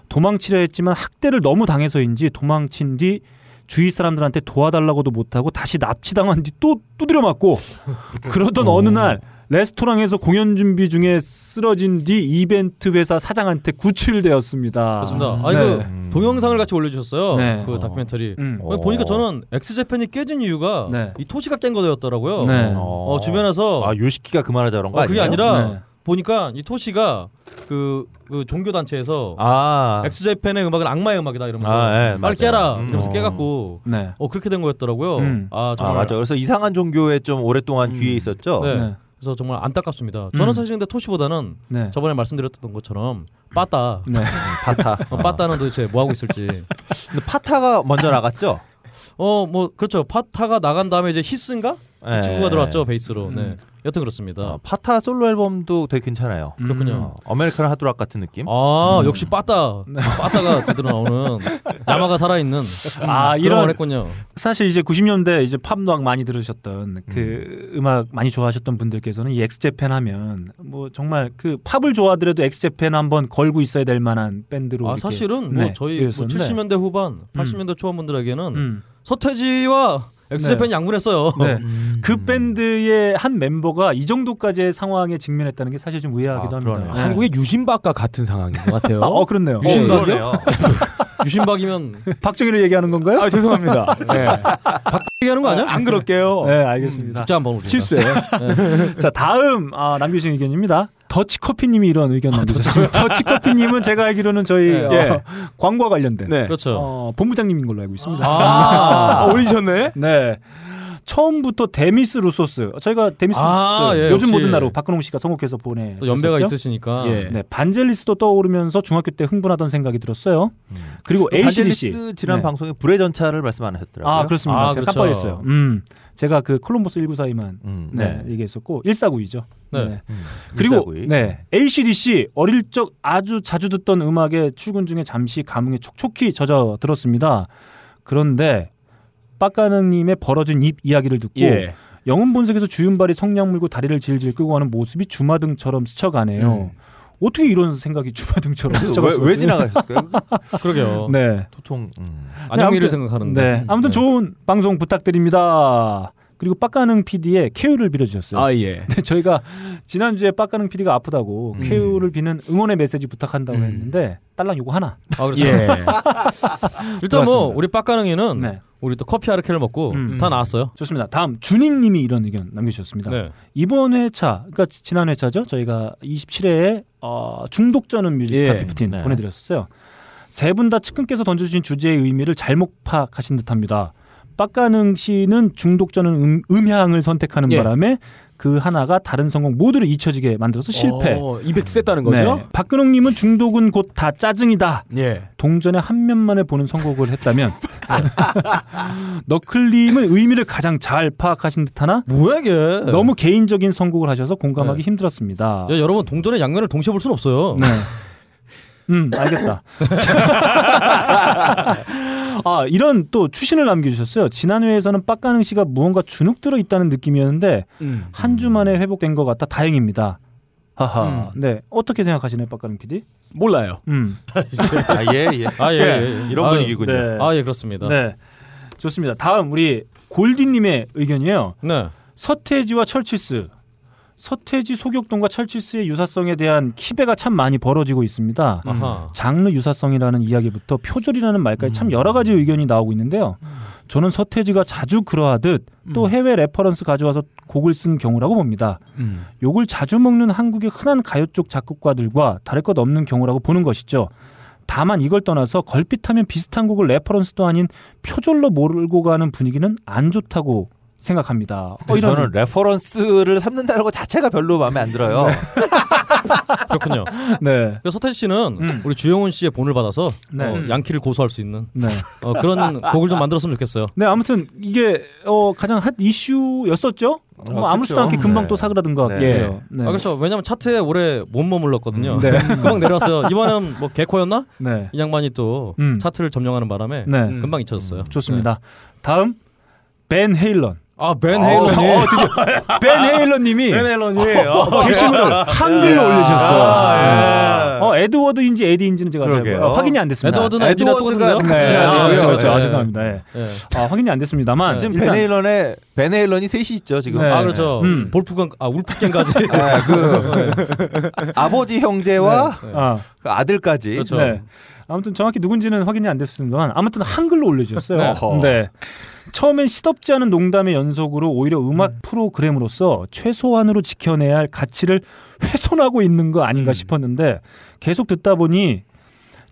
도망치려 했지만 학대를 너무 당해서인지 도망친 뒤 주위 사람들한테 도와달라고도 못하고 다시 납치당한 뒤 또 두드려 맞고 그러던 어느 날 레스토랑에서 공연 준비 중에 쓰러진 뒤 이벤트 회사 사장한테 구출되었습니다. 그렇습니다. 아니 네. 그 동영상을 같이 올려주셨어요. 네. 그 다큐멘터리. 음. 어, 보니까 저는 엑스제팬이 깨진 이유가 네. 이 토시가 깬 거였더라고요. 네. 어, 주변에서 아 요시키가 그만하자 그런 거 어, 그게 아니에요? 아니라 네. 보니까 이 토시가 그, 그 종교 단체에서 아, 엑스제팬의 음악은 악마의 음악이다 이러면서 아, 예, 빨리. 깨라 음. 이러면서 어. 깨갖고 네. 어 그렇게 된 거였더라고요. 음. 아아 정말 맞아. 그래서 이상한 종교에 좀 오랫동안 음. 귀의했었죠. 네. 네. 그래서 정말 안타깝습니다. 저는 음. 사실 근데 토시보다는 네. 저번에 말씀드렸던 것처럼 파타 네. 파타. 어, 파타는 도대체 뭐 하고 있을지 근데 파타가 먼저 나갔죠. 어 뭐 그렇죠 파타가 나간 다음에 이제 히스인가 예. 친구가 들어왔죠 베이스로 음. 네 여튼 그렇습니다 어, 파타 솔로 앨범도 되게 괜찮아요. 그렇군요. 어, American 하드락 같은 느낌. 아 음. 역시 빠따 빠따가 제대로 나오는 야마가 살아있는 아, 그런 이런- 걸 했군요 사실 이제 90년대 이제 팝락 많이 들으셨던 그 음. 락 많이 좋아하셨던 분들께서는 이 엑스제팬 하면 뭐 정말 그 팝을 좋아하더라도 엑스제팬 한번 걸고 있어야 될 만한 밴드로 아 이렇게 사실은 뭐 네, 저희 뭐 이랬었는데. 70년대 후반 80년대 초반 분들에게는 음. 서태지와 엑스제팬이 양분했어요 네. 음. 그 밴드의 한 멤버가 이 정도까지의 상황에 직면했다는 게 사실 좀 의아하기도 아, 합니다. 네. 한국의 유신박과 같은 상황인 것 같아요. 아, 어 그렇네요. 유신박이요? 유신박이면 박정희를 얘기하는 건가요? 아 죄송합니다. 네. 얘기하는 거 아니야? 안 그럴게요. 네, 알겠습니다. 진짜 한번 실수예요. 자 다음 아, 남겨주신 의견입니다. 더치커피님이 이런 의견 남겨주셨습니다. 더치커피님은 제가 알기로는 저희 네. 어, 예. 광고와 관련된 네. 그렇죠 어, 본부장님인 걸로 알고 있습니다. 아, 올리셨네. 네. 처음부터 데미스 루소스. 저희가 데미스 아, 루소스 예, 요즘 역시. 모든 나로 박근홍 씨가 선곡해서 보내. 또 연배가 있으시니까 예. 네, 반젤리스도 떠오르면서 중학교 때 흥분하던 생각이 들었어요. 그리고 또 ACDC. 반젤리스 지난 네. 방송에 불의 전차를 말씀 안 하셨더라고요. 아, 그렇습니다. 아, 제가 그렇죠. 깜빡했어요. 음. 제가 그 콜럼버스 1942만 음, 네, 네. 얘기했었고 149이죠. 네. 음, 그리고 149. 네 ACDC 어릴 적 아주 자주 듣던 음악에 출근 중에 잠시 감흥에 촉촉히 젖어 들었습니다. 그런데 빡가능님의 벌어진 입 이야기를 듣고 예. 영웅 본색에서 주윤발이 성냥 물고 다리를 질질 끌고 가는 모습이 주마등처럼 스쳐가네요. 어떻게 이런 생각이 주마등처럼 왜, 스쳐갔어요? 왜 지나가셨을까요? 그러게요 네. 도통. 음. 안녕미를 아무튼- 생각하는데 네. 아무튼 네. 좋은 방송 부탁드립니다. 그리고 빡가능 PD의 쾌유를 빌어주셨어요. 아 예. 네, 저희가 지난주에 빡가능 PD가 아프다고 음. 쾌유를 비는 응원의 메시지 부탁한다고 음. 했는데 딸랑 요거 하나. 아, 그렇죠. 예. 일단 뭐. 우리 빡가능이는 네. 우리 또 커피 아르케를 먹고 음. 다 나왔어요. 좋습니다. 다음 준익님이 이런 의견 남겨주셨습니다. 네. 이번 회차, 그러니까 지- 지난 회차죠. 저희가 27회에 어, 중독전은 뮤직 예. 카피프틴 네. 보내드렸었어요. 세 분 다 측근께서 던져주신 주제의 의미를 잘못 파악하신 듯합니다. 빡가능 씨는 중독전은 음, 음향을 선택하는 예. 바람에 그 하나가 다른 성공 모두를 잊혀지게 만들어서 실패. 어, 이펙트 셌다는 거죠? 네. 박근홍 님은 중독은 곧 다 짜증이다. 예. 동전의 한 면만에 보는 선곡을 했다면 너클님은 의미를 가장 잘 파악하신 듯하나 뭐야 이게? 너무 개인적인 선곡을 하셔서 공감하기 네. 힘들었습니다. 야, 여러분 동전의 양면을 동시에 볼 수는 없어요. 네. 음, 알겠다. 아, 이런 또 추신을 남겨주셨어요. 지난 회에서는 빡가능 씨가 무언가 주눅 들어 있다는 느낌이었는데 음. 한주 만에 회복된 것 같아 다행입니다. 하하. 음. 네. 어떻게 생각하시나요, 빡가능 PD? 몰라요. 음. 아, 예, 예. 아 예, 예, 예. 이런 아, 분위기군요. 네. 아 예 그렇습니다. 네. 네. 좋습니다. 다음 우리 골디님의 의견이에요. 서태지와 처치스. 서태지 소격동과 처치스의 유사성에 대한 키배가 참 많이 벌어지고 있습니다. 아하. 장르 유사성이라는 이야기부터 표절이라는 말까지 참 여러 가지 의견이 나오고 있는데요. 저는 서태지가 자주 그러하듯 또 해외 레퍼런스 가져와서 곡을 쓴 경우라고 봅니다. 음. 욕을 자주 먹는 한국의 흔한 가요 쪽 작곡가들과 다를 것 없는 경우라고 보는 것이죠. 다만 이걸 떠나서 걸핏하면 비슷한 곡을 레퍼런스도 아닌 표절로 몰고 가는 분위기는 안 좋다고 생각합니다. 어, 이런 저는 레퍼런스를 삼는다는 것 자체가 별로 마음에 안 들어요. 그렇군요. 네. 그 서태지 씨는 음. 우리 주영훈 씨의 본을 받아서 네. 어, 양키를 고소할 수 있는 네. 어, 그런 곡을 좀 만들었으면 좋겠어요. 네, 아무튼 이게 어, 가장 핫 이슈였었죠. 뭐 아, 아무렇지도 그쵸. 않게 금방 네. 또 사그라든 것 같긴 네. 해요. 네. 아 그렇죠. 왜냐면 차트에 오래 못 머물렀거든요. 네. 금방 내려왔어요. 이번에는 뭐 개코였나? 네. 이 양반이 또 음. 차트를 점령하는 바람에 네. 금방 잊혀졌어요. 좋습니다. 다음 벤 헤일런. 아벤 헤일런이 벤 헤일러님이 벤 헤일런이 어, 게시물을 한글로 올려주셨어요. 아, 어, 에드워드인지 에디인지는 제가 잘. 어, 확인이 안 됐습니다. 에드워드는 에디나 에드워드가 똑같은데요? 같은 네, 줄 아. 그렇죠, 그렇죠. 아, 네. 죄송합니다. 예. 예. 아, 확인이 안 됐습니다만 지금 일단 벤 헤일런에 베네일런이 셋이 있죠 지금. 네. 아 그렇죠. 음. 볼프강 아 울프갱까지. 아, 그 아버지 형제와 아, 그 아들까지. 그렇죠. 네. 아무튼 정확히 누군지는 확인이 안 됐습니다만 아무튼 한글로 올려주셨어요. 어허. 네. 처음엔 시덥지 않은 농담의 연속으로 오히려 음악 프로그램으로서 최소한으로 지켜내야 할 가치를 훼손하고 있는 거 아닌가 싶었는데 계속 듣다 보니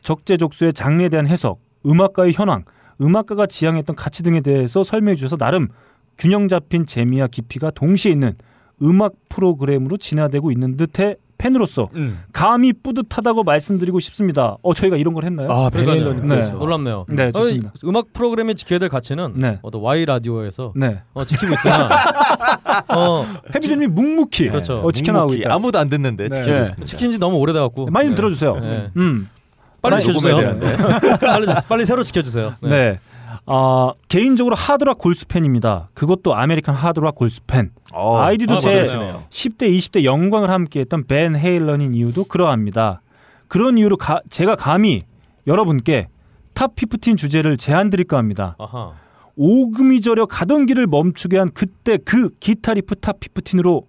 적재적소의 장르에 대한 해석, 음악가의 현황, 음악가가 지향했던 가치 등에 대해서 설명해 주셔서 나름 균형 잡힌 재미와 깊이가 동시에 있는 음악 프로그램으로 진화되고 있는 듯해 팬으로서 음. 감히 뿌듯하다고 말씀드리고 싶습니다. 어 저희가 이런 걸 했나요? 아. 헤일런이 네. 놀랍네요. 네, 좋습니다. 어, 이 음악 프로그램에 지켜야 될 가치는 네. 어떤 Y 라디오에서 네. 어, 지키고 있으나 어, 해비전님이 묵묵히 그렇죠. 어, 지켜나가고 묵묵히. 있다. 아무도 안 듣는데 네. 지키고 네. 있습니다. 지킨 지 너무 오래돼 갖고 많이 좀 네. 들어주세요. 네. 음. 빨리 지켜주세요. 빨리 빨리 새로 지켜주세요. 네. 어, 개인적으로 하드락 골수 팬입니다. 그것도 American 하드락 골수 팬. 어, 아이디도 아, 제 맞네요. 10대, 20대 영광을 함께했던 벤 헤일런인 이유도 그러합니다. 그런 이유로 가- 제가 감히 여러분께 top 15 주제를 제안 드릴까 합니다. 아하. 오금이 저려 가던 길을 멈추게 한 그때 그 기타 riff top 15으로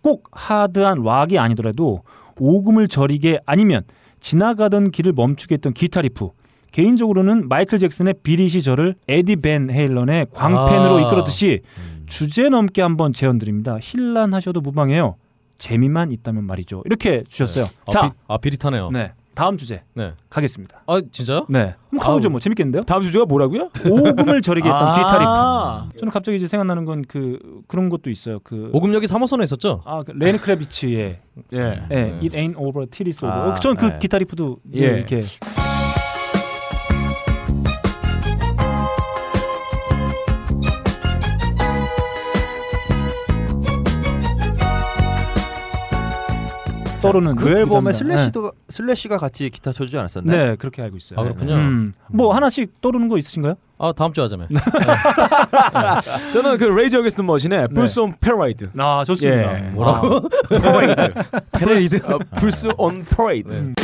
꼭 hard한 락이 아니더라도 오금을 저리게 아니면 지나가던 길을 멈추게 했던 기타 리프 개인적으로는 마이클 잭슨의 Beat It이 저를 에디 벤 헤일런의 광팬으로 아. 이끌었듯이 주제 넘게 한번 제안 드립니다. 힐난하셔도 무방해요. 재미만 있다면 말이죠. 이렇게 주셨어요. 아, 자, 비, 아 비릿하네요. 네. 네 다음 주제 가겠습니다. 아 진짜요? 네, 한번 가보죠. 뭐 재밌겠는데요? 다음 주제가 뭐라고요? 오금을 저리게 했던 아. 기타 리프. 저는 갑자기 이제 생각나는 건 그 그런 것도 있어요. 그 오금역이 3호선에 있었죠? 아, 그 레니 크래비츠의 예. 예, 네. It Ain't Over Till It's Over. 아, 어, 저는 그 네. 기타 riff도 예. 예. 이렇게 떠오르는 그 앨범에. 슬래시도 슬래시가 같이 기타 쳐주지 않았었나? 네. 네, 그렇게 알고 있어요. 아 그렇군요. 음, 뭐 하나씩 떠오르는 거 있으신가요? 아 다음 주 하자며. 저는 그 레이지 어게인스트 더 머신의 Bulls on Parade. 아, 좋습니다. 예. 뭐라고? Parade. Bulls on Parade.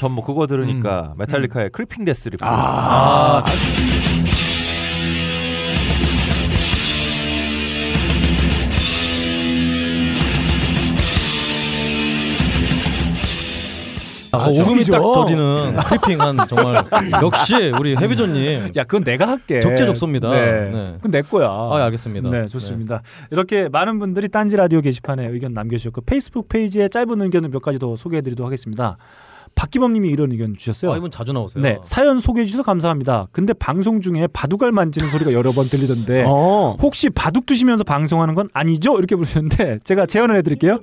전 뭐 그거 들으니까 메탈리카의 Creeping Death를. 아, 아, 오금이 딱 저리는 크리핑한 정말 역시 우리 해비존님 야, 그건 내가 할게. 적재적소입니다. 네. 네. 그건 내 거야. 아 예, 알겠습니다. 네, 좋습니다. 이렇게 많은 분들이 딴지 라디오 게시판에 의견 남겨주셨고 페이스북 페이지에 짧은 의견을 몇 가지 더 소개해드리도록 하겠습니다. 박기범님이 이런 의견 주셨어요. 아 이분 자주 나오세요. 네, 사연 소개해 주셔서 감사합니다. 근데 방송 중에 바둑알 만지는 소리가 여러 번 들리던데 어. 혹시 바둑 두시면서 방송하는 건 아니죠? 이렇게 부르셨는데 제가 제안을 해드릴게요.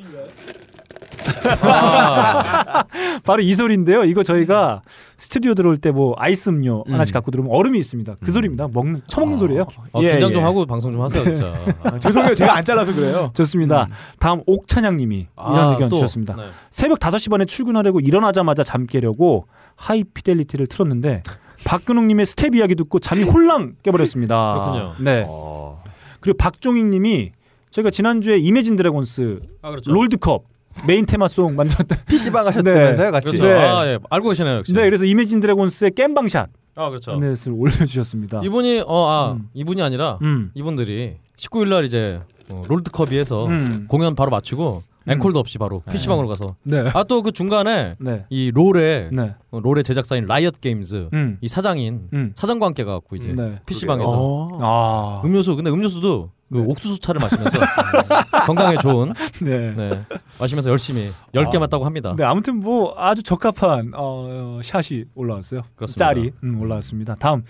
아, 바로 이 소리인데요. 이거 저희가 스튜디오 들어올 때 뭐 아이스 음료 하나씩 갖고 들어오면 얼음이 있습니다. 그 소리입니다. 먹는 처먹는 소리예요. 아, 예, 긴장 좀 예. 하고 방송 좀 하세요, 진짜. 아, 죄송해요. 제가 안 잘라서 그래요. 좋습니다. 다음 옥찬양님이 이런 아, 의견 또, 주셨습니다. 네. 새벽 5시 반에 출근하려고 일어나자마자 잠 깨려고 하이피델리티를 틀었는데 박근홍님의 스텝 이야기 듣고 잠이 홀랑 깨버렸습니다. 그렇군요. 네. 어. 그리고 박종익님이 저희가 지난주에 이매진 드래곤스 아 그렇죠. 롤드컵 메인 테마송 만들었던 PC방 하셨다면서요, 같이? 그렇죠. 네. 아 예, 알고 계시네요, 역시. 네 그래서 이매진 드래곤스의 겜방샷 아 그렇죠. 넷을 올려주셨습니다. 이분이 어 아 음. 이분이 아니라 음. 이분들이 19일 날 이제 어, 롤드컵이에서 음. 공연 바로 마치고 앵콜도 없이 바로 PC방으로 가서 네. 아 또 그 중간에 네. 이 롤의 네. 어, 롤의 제작사인 라이엇 게임즈 음. 이 사장인 음. 사장과 함께 가갖고 이제 네. PC방에서 어. 아. 음료수 근데 음료수도 그 네. 옥수수 차를 마시면서 건강에 좋은 네. 네 마시면서 열심히 10개 맞다고 합니다. 네, 아무튼 뭐 아주 적합한 어, 샷이 올라왔어요. 그렇습니다. 짤이 음, 올라왔습니다. 다음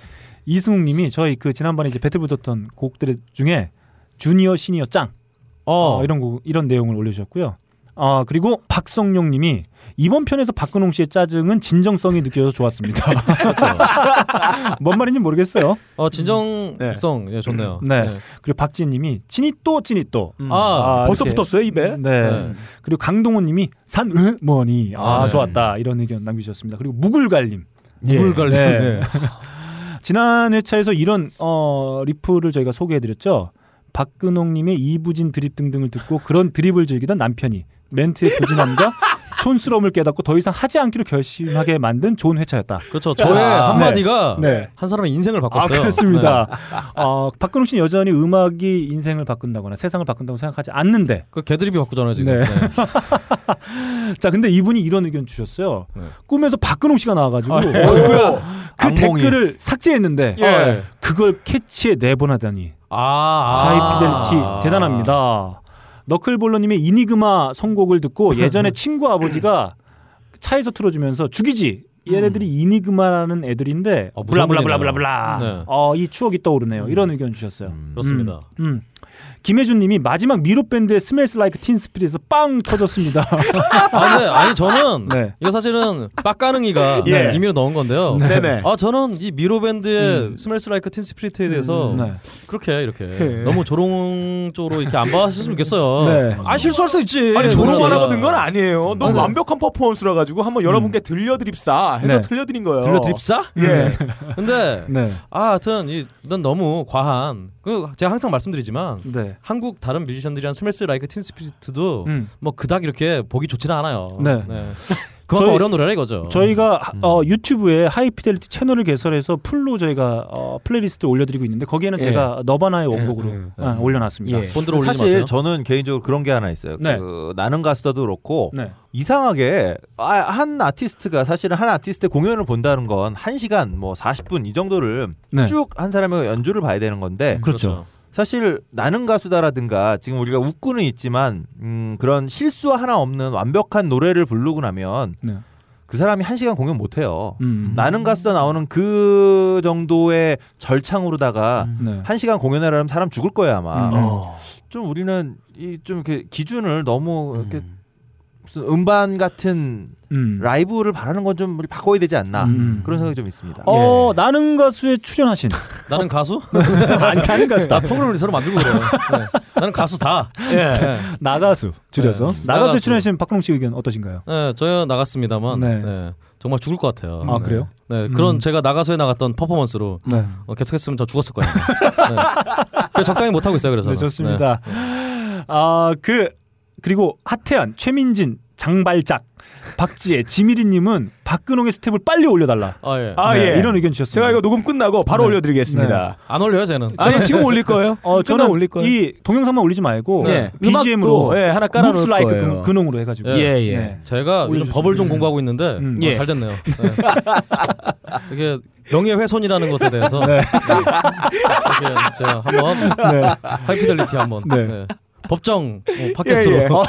이승욱 님이 저희 그 지난번에 이제 배틀 붙었던 곡들 중에 주니어 시니어 짱 어, 어, 이런 곡 이런 내용을 올려 주셨고요. 아 그리고 박성용 님이 이번 편에서 박근홍 씨의 짜증은 진정성이 느껴져서 좋았습니다. 뭔 말인지 모르겠어요. 어 진정성 예 좋네요. 네. 그리고 박지혜님이 찐이 또 찐이 또. 음. 아, 벌써 이렇게. 붙었어요 입에. 네. 네. 그리고 강동호님이 산으머니 아, 아, 네. 좋았다 이런 의견 남겨주셨습니다. 그리고 묵을갈님 물 갈리. 네. 네. 지난 회차에서 이런 어, 리플을 저희가 소개해드렸죠. 박근홍님의 이부진 드립 등등을 듣고 그런 드립을 즐기던 남편이 멘트의 부진함과 촌스러움을 깨닫고 더 이상 하지 않기로 결심하게 만든 좋은 회차였다. 그렇죠. 저의 아, 한마디가 네. 한 사람의 인생을 아 바꿨어요. 그렇습니다. 어, 박근홍 씨는 여전히 음악이 인생을 바꾼다거나 세상을 바꾼다고 생각하지 않는데 네. 그 개드립이 바꾸잖아요 지금. 네. 네. 자 근데 이분이 이런 의견 주셨어요. 네. 꿈에서 박근홍 씨가 나와가지고 아, 그 악몽이. 댓글을 삭제했는데 예. 그걸 캐치해 내보내다니 아, 하이피델리티 아. 대단합니다. 너클볼러님의 이니그마 선곡을 듣고 예전에 친구 아버지가 차에서 틀어주면서 죽이지. 얘네들이 이니그마라는 애들인데 아, 무서운 blah blah blah blah. 분이네요. 네. 어, 이 추억이 떠오르네요. 이런 의견 주셨어요. 그렇습니다. 음, 음. 김혜준 님이 마지막 미로 밴드의 Smells Like Teen Spirit에서 빵 터졌습니다. 아, 네. 아니 저는 네. 이거 사실은 빡가능이가 예. 임의로 넣은 건데요. 네네. 아 저는 이 미로 밴드의 Smells Like Teen Spirit에 대해서 네. 그렇게 이렇게 너무 조롱 쪽으로 이렇게 안 봐주셨으면 좋겠어요. 네. 아 실수할 수 있지. 아니 그렇지. 조롱하라고 튼 건 아니에요. 너무 아니, 완벽한 퍼포먼스라 가지고 한번 여러분께 들려드립사 해서 네. 들려드린 거예요. 들려 드립사? 예. 근데 네. 아, 하여튼 이건 너무 과한. 그 제가 항상 말씀드리지만 네. 한국 다른 뮤지션들이 한 Smells Like Teen Spirit도 음. 뭐 그닥 이렇게 보기 좋지는 않아요. 네. 그만큼 저희- 어려운 노래라 이거죠. 저희가 하- 어, 유튜브에 하이피델리티 채널을 개설해서 풀로 저희가 어, 플레이리스트를 올려드리고 있는데 거기에는 예. 제가 너바나의 원곡으로 음, 어, 올려놨습니다. 예. 본드로 사실 마세요. 저는 개인적으로 그런 게 하나 있어요. 네. 그 나는 가수다도 그렇고 네. 이상하게 아, 한 아티스트가 사실은 한 아티스트의 공연을 본다는 건 1시간 뭐 40분 이 정도를 네. 쭉한 사람의 연주를 봐야 되는 건데 그렇죠. 사실 나는 가수다라든가 지금 우리가 웃고는 있지만 음, 그런 실수 하나 없는 완벽한 노래를 부르고 나면 네. 그 사람이 1시간 공연 못 해요. 음. 나는 가수다 나오는 그 정도의 절창으로다가 네. 한 시간 공연하려면 사람 죽을 거예요 아마. 음. 어. 좀 우리는 이 좀 이렇게 기준을 너무 이렇게 무슨 음반 같은 음. 라이브를 바라는 건 좀 우리 바꿔야 되지 않나 음. 그런 생각이 좀 있습니다. 어 나는 가수에 출연하신 나는 가수? 아니 나는 가수다 나 프로그램을 서로 만들고 그래요. 네. 나는 가수 다. 예. 네. 나가수 줄여서 네. 나가수에 나가수. 출연하신 박근홍 씨 의견 어떠신가요? 네, 저야 나갔습니다만 네. 네. 정말 죽을 것 같아요. 아, 네. 그래요? 네, 그런 음. 제가 나가서에 나갔던 퍼포먼스로 네. 어, 계속했으면 저 죽었을 거예요. 네. 그래서 적당히 못 하고 있어요. 그래서 네, 좋습니다. 아, 그 그리고 하태한, 최민진, 장발작, 박지혜, 지미리님은 박근홍의 스텝을 빨리 올려달라. 아 예. 아, 네, 예. 이런 의견 주셨습니다. 제가 이거 녹음 끝나고 바로 네. 올려드리겠습니다. 안 올려요, 쟤는. 아니 지금 올릴 거예요. 어, 저는 올릴 거예요. 이 동영상만 올리지 말고 네. BGM으로 음악도, 예, 하나 깔아놓을 moves like 거예요. 근- 근홍 으로 해가지고. 예, 예. 네. 제가 요즘 법을 좀. 공부하고 있는데 음. 어, 예. 잘 됐네요. 네. 이게 명예훼손이라는 것에 대해서 네. 제가 한번 네. 하이피델리티 한번 네. 네. 법정 어, 팟캐스트로 예, 예. 어,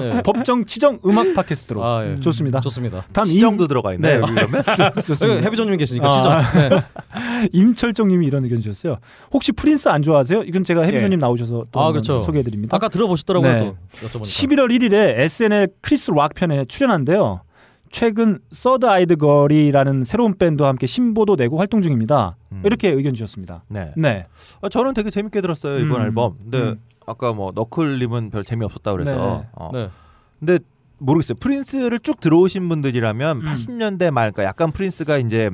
네. 법정 치정 음악 팟캐스트로 아, 예. 좋습니다. 좋습니다. 다음 시정도 들어가 있네. 네. 그러면 좋습니다. 헤비죠님이 계시니까 아. 진짜 네. 임철정님이 이런 의견 주셨어요. 혹시 프린스 안 좋아하세요? 이건 제가 헤비죠님 나오셔서 또 아, 그렇죠. 소개해드립니다. 아까 들어보셨더라고요 네. 또 여쭤보니까. 11월 1일에 SNL 크리스 락 편에 출연한데요. 최근 서드 아이드 걸이라는 새로운 밴드와 함께 신보도 내고 활동 중입니다. 음. 이렇게 의견 주셨습니다. 네. 네. 어, 저는 되게 재밌게 들었어요 이번 음. 앨범. 근데 음. 아까 뭐 너클님은 별 재미 없었다 그래서. 네. 어. 네. 근데 모르겠어요. 프린스를 쭉 들어오신 분들이라면 음. 80년대 말, 그러니까 약간 프린스가 이제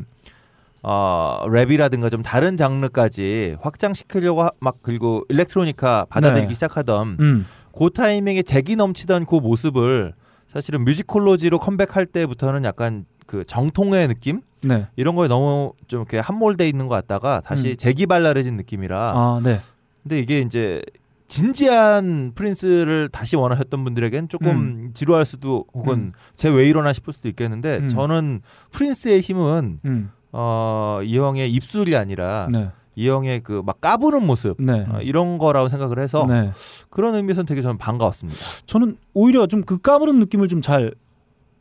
어 랩이라든가 좀 다른 장르까지 확장시키려고 하- 막 그리고 일렉트로니카 받아들이기 네. 시작하던 음. 그 타이밍에 재기 넘치던 그 모습을 사실은 Musicology로 컴백할 때부터는 약간 그 정통의 느낌 네. 이런 거에 너무 좀 이렇게 함몰돼 있는 것 같다가 다시 음. 재기발랄해진 느낌이라 아, 네. 근데 이게 이제 진지한 프린스를 다시 원하셨던 분들에겐 조금 음. 지루할 수도 혹은 음. 제왜 이러나 싶을 수도 있겠는데 음. 저는 프린스의 힘은 음. 어, 이 형의 입술이 아니라 네. 이 형의 그 막 까부는 모습 네. 어, 이런 거라고 생각을 해서 네. 그런 의미에서는 되게 저는 반가웠습니다. 저는 오히려 좀 그 까부는 느낌을 좀 잘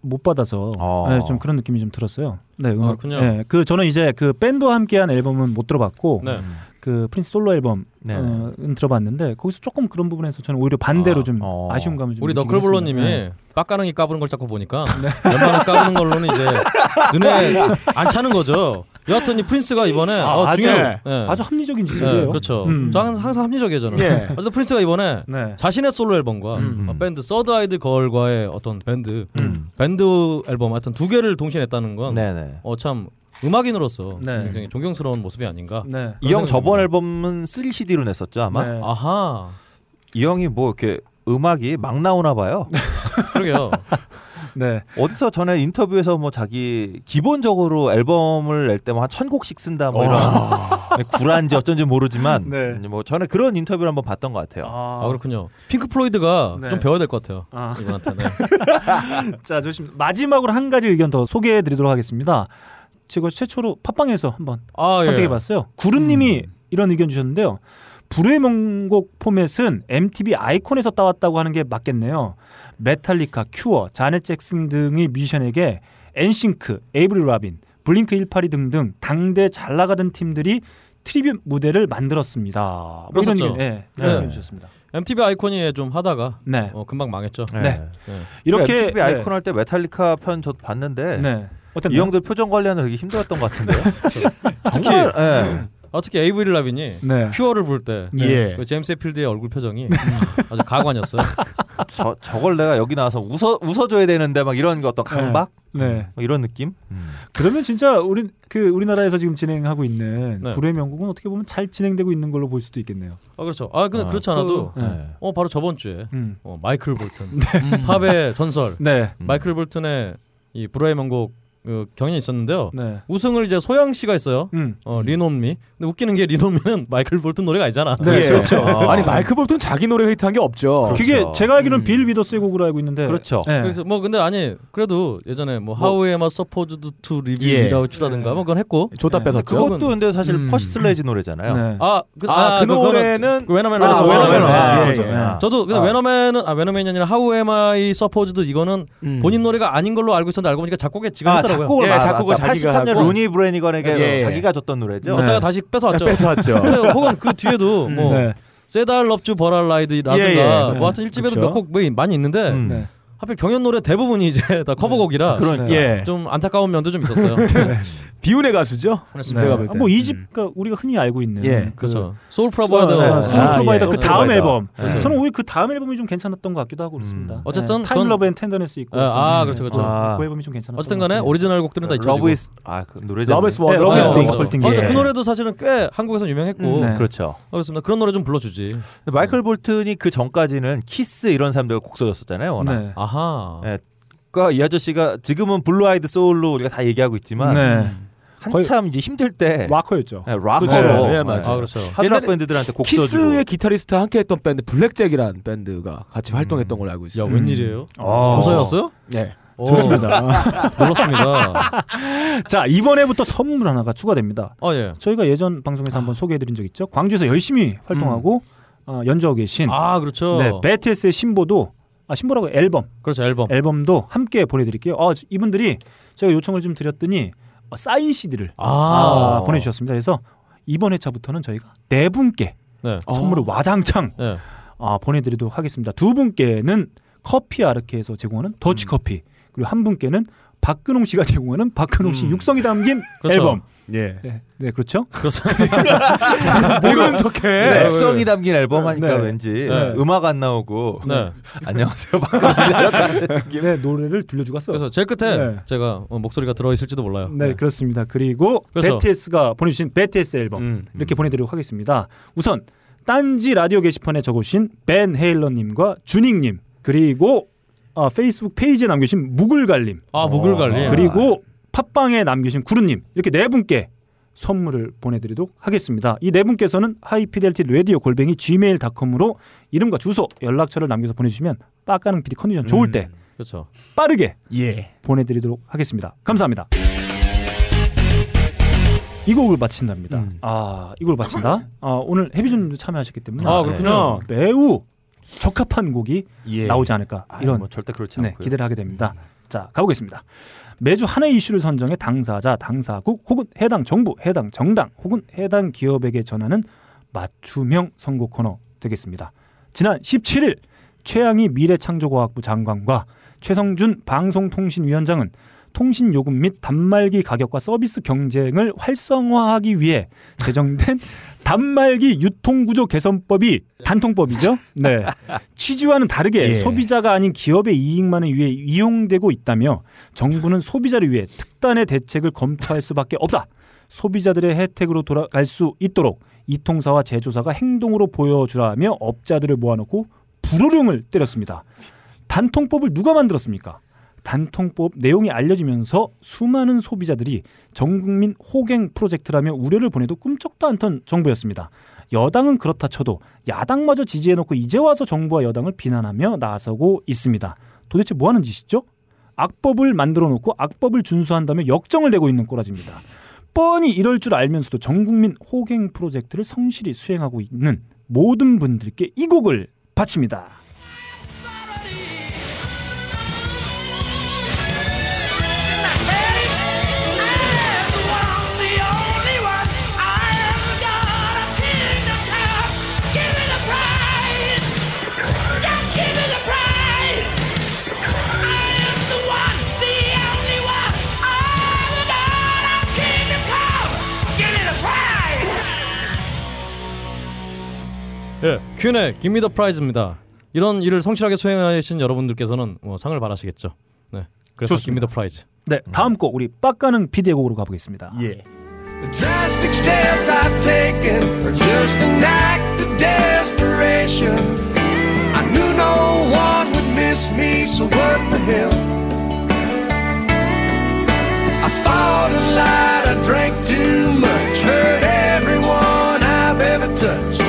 못 받아서 어. 네, 좀 그런 느낌이 좀 들었어요. 네, 음악. 그렇군요. 네, 그 저는 이제 그 밴드와 함께한 앨범은 못 들어봤고 네. 그 프린스 솔로 앨범 네. 어, 은 들어봤는데 거기서 조금 그런 부분에서 저는 오히려 반대로 아, 좀 어. 아쉬운 감을 좀 우리 했습니다. 네. 빡가능이 까부는 걸 자꾸 보니까 웬만한 까부는 걸로는 이제 눈에 안 차는 거죠. 여하튼 이 프린스가 이번에 아, 어, 아주 중요한 예. 아주 합리적인 네, 지적이에요. 그렇죠. 음. 저는 항상 합리적이에요 저는. 예. 어쨌든 프린스가 이번에 네. 자신의 솔로 앨범과 음. 어, 밴드 서드 아이드 걸과의 어떤 밴드 음. 밴드 앨범 하여튼 두 개를 동시에 냈다는 건. 어참 음악인으로서 네. 굉장히 존경스러운 모습이 아닌가. 네. 이 형. 저번 앨범은 3CD로 냈었죠 아마. 네. 아하. 이 형이 뭐 이렇게 음악이 막 나오나 봐요. 그러게요. 네. 어디서 전에 인터뷰에서 뭐 자기 기본적으로 앨범을 낼 때만 한 천 곡씩 쓴다 뭐 이런 네, 구란지 어쩐지 모르지만 네. 뭐 전에 그런 인터뷰를 한번 봤던 것 같아요. 아, 아 그렇군요. 핑크 플로이드가 네. 좀 배워야 될 것 같아요. 아. 이분한테는. 자, 좋습니다. 마지막으로 한 가지 의견 더 소개해 드리도록 하겠습니다. 제가 최초로 팟빵에서 한번 아, 예. 선택해 봤어요. 구름님이 이런 의견 주셨는데요. 불의 명곡 포맷은 MTV 아이콘에서 따왔다고 하는 게 맞겠네요. 메탈리카, 큐어, 자넷 잭슨 등의 뮤지션에게 엔싱크, 에이브릴 라빈, 블링크 182 등등 당대 잘 나가던 팀들이 트리뷰 무대를 만들었습니다. 뭐 이런 그렇었죠. 의견, 예, 네. 이런 의견 주셨습니다. MTV 아이콘이 좀 하다가 네. 어, 금방 망했죠. 네. 네. 이렇게 MTV 아이콘 할 때 메탈리카 편 저도 봤는데 네. 네. 어떤 이 형들 표정 관리하는 되게 힘들었던 것 같은데요. 특히 예. 아, 특히 에이브릴 라빈이 네. 큐어를 부를 때 예. 그 제임스 햇필드의 얼굴 표정이 아주 가관이었어요. 저 저걸 내가 여기 나와서 웃어 웃어줘야 되는데 막 이런 거 어떤 강박 네. 뭐 이런 느낌. 그러면 진짜 우리 그 우리나라에서 지금 진행하고 있는 네. 불의 명곡은 어떻게 보면 잘 진행되고 있는 걸로 볼 수도 있겠네요. 아 그렇죠. 아 근데 아, 그렇지 않아도 그, 네. 어 바로 저번 주에 음. 어, 마이클 볼튼 팝의 전설 네. 음. 마이클 볼튼의 이 불후의 명곡 그 경연이 있었는데요. 네. 우승을 이제 소향 씨가 했어요. 음. 어 Lean on Me. 근데 웃기는 게 Lean on Me는 마이클 볼튼 노래가 아니잖아. 네, 예. 그렇죠. 아 니 마이크 볼튼 자기 노래 히트한 게 없죠. 그렇죠. 그게 제가 알기로는 음. 빌 위더스의 곡으로 알고 있는데 그렇죠. 네. 그래서 뭐 근데 아니 그래도 예전에 뭐 How am I supposed to live 예. without you라든가 뭐 그건 했고 줬다 네. 뺏었죠. 그것도 근데 사실 음. 퍼시 슬레이지 노래잖아요. 네. 아, 그, 아, 그 노래는- 왜냐면 아, 아, 왜냐면 아. 예, 예. 네. 저도 근데 아. 왜냐면은 아 왜냐면이 아니라 How am I supposed 이거는 음. 본인 노래가 아닌 걸로 알고 있었는데 알고 보니까 작곡에 지가 아, 했더라고요. 작곡을 예, 맞- 작곡을 맞다. 자기가 83년 하고. 로라 브래니건에게 예, 예. 자기가 줬던 노래죠. 네. 줬다가 다시 뺏어왔죠. 뺏어왔죠. 근데 혹은 그 뒤에도 뭐 네. 세달 럽주 버랄 라이드라든가 예, 예. 뭐 하여튼 일집에도 그쵸. 몇 곡 뭐 많이 있는데 음. 네. 하필 경연 노래 대부분이 이제 다 커버곡이라 그러니까. 예. 좀 안타까운 면도 좀 있었어요. 비운의 가수죠. 네. 제가 볼 때. 뭐 이 집 그러니까 우리가 흔히 알고 있는 예, 그 그렇죠. Soul Provider. 네, 아, 소울 아, Provider 예. 그 다음 Provider. 앨범. 그렇죠. 저는 오히려 그 다음 앨범이 좀 괜찮았던 것 같기도 하고 그렇습니다. 음. 어쨌든 Time 그건- Love and Tenderness 있고. 예, 아, 네. 그렇죠, 그렇죠. 아. 그 앨범이 좀 괜찮았던 어쨌든 것 간에. 오리지널 곡들은 다 잊혀지고. Love Is a 그 노래죠. Love Is 네, Won, Love Is. 어, 예. 그 노래도 사실은 꽤 한국에서 유명했고 음, 네. 그렇죠. 그렇습니다. 그런 노래 좀 불러 주지. 근데 마이클 볼튼이 그 전까지는 키스 이런 사람들 곡 써줬었잖아요. 워낙. 네. 아하. 네. 그러니까 이 아저씨가 지금은 blue-eyed soul로 우리가 다 얘기하고 있지만 네. 한참 이제 힘들 때 락커였죠. 네, 락커로 그렇죠. 예, 네. 맞아요. 아 그렇죠. 하드락 밴드들한테 곡 써주고 키스의 기타리스트 함께 했던 밴드 블랙잭이라는 밴드가 같이 활동했던 걸로 알고 야 있어요. 웬일이에요? 어. 조사였어요? 네. 오, 좋습니다. 놀랐습니다. 자 이번에부터 선물 하나가 추가됩니다. 어 예. 저희가 예전 방송에서 한번 소개해드린 적 있죠. 광주에서 열심히 활동하고 어, 연주하고 계신 아 그렇죠. 네, 베티스의 신보도 아 신보라고 앨범 그렇죠 앨범. 앨범도 함께 보내드릴게요. 어, 이분들이 제가 요청을 좀 드렸더니 어, 사인 CD를 아. 보내주셨습니다. 그래서 이번 회차부터는 저희가 네 분께 네. 선물을 와장창 네. 아, 보내드리도록 하겠습니다. 두 분께는 커피 아르케에서 제공하는 더치 커피 그리고 한 분께는 박근홍 씨가 제공하는 박근홍 씨 음. 육성이 담긴 그렇죠. 앨범. 예. 네, 네 그렇죠. 그렇죠. 모르는 척해. 네, 육성이 담긴 앨범 하니까 네. 왠지 네. 음악 안 나오고 네. 안녕하세요 느낌. 네, 노래를 들려주고 갔어. 그래서 제일 끝에 네. 제가 어, 목소리가 들어 있을지도 몰라요. 네, 그렇습니다. 그리고 그래서- 베티스가 보내주신 베티스 앨범 음. 이렇게 보내드리도록 하겠습니다. 우선 딴지 라디오 게시판에 적어주신 벤 헤일러님과 주닝님 그리고 어, 페이스북 페이지에 남겨주신 묵을갈님 아 무글갈리. 어, 그리고 팟빵에 남겨주신 구루님 이렇게 네 분께 선물을 보내드리도록 하겠습니다. 이 네 분께서는 하이피델티 라디오 골뱅이 gmail.com으로 이름과 주소 연락처를 남겨서 보내주시면 빡가는 PD 컨디션 좋을 때 그렇죠. 빠르게 예. 보내드리도록 하겠습니다. 감사합니다. 이 곡을 바친답니다. 음. 아, 이걸 바친다. 아, 오늘 해비준도 참여하셨기 때문에 아 그렇군요. 매우 적합한 곡이 예. 나오지 않을까 아, 이런 뭐 절대 그렇지 네, 않고요. 기대를 하게 됩니다. 자, 가보겠습니다. 매주 하나의 이슈를 선정해 당사자, 당사국 혹은 해당 정부, 해당 정당 혹은 해당 기업에게 전하는 맞춤형 선거 코너 되겠습니다. 지난 17일 최양희 미래창조과학부 장관과 최성준 방송통신위원장은 통신 요금 및 단말기 가격과 서비스 경쟁을 활성화하기 위해 제정된 단말기 유통구조 개선법이 단통법이죠. 네. 취지와는 다르게 예. 소비자가 아닌 기업의 이익만을 위해 이용되고 있다며 정부는 소비자를 위해 특단의 대책을 검토할 수밖에 없다. 소비자들의 혜택으로 돌아갈 수 있도록 이통사와 제조사가 행동으로 보여주라며 업자들을 모아놓고 불호령을 때렸습니다. 단통법을 누가 만들었습니까? 단통법 내용이 알려지면서 수많은 소비자들이 전국민 호갱 프로젝트라며 우려를 보내도 꿈쩍도 않던 정부였습니다. 여당은 그렇다 쳐도 야당마저 지지해놓고 이제 와서 정부와 여당을 비난하며 나서고 있습니다. 도대체 뭐 하는 짓이죠? 악법을 만들어 놓고 악법을 준수한다며 역정을 내고 있는 꼬라지입니다. 뻔히 이럴 줄 알면서도 전국민 호갱 프로젝트를 성실히 수행하고 있는 모든 분들께 이 곡을 바칩니다. 예, 퀸의 김미 더 프라이즈입니다. 이런 일을 성실하게 수행하신 여러분들께서는 뭐 상을 바라시겠죠. 네. 그래서 김미 더 프라이즈. 네, 다음 곡 우리 빡가는 피디의 곡으로 가보겠습니다. 예. The drastic steps I've taken are just an act of desperation. I knew no one would miss me, so what the hell? I fought a lot, I drank too much, hurt everyone I've ever touched.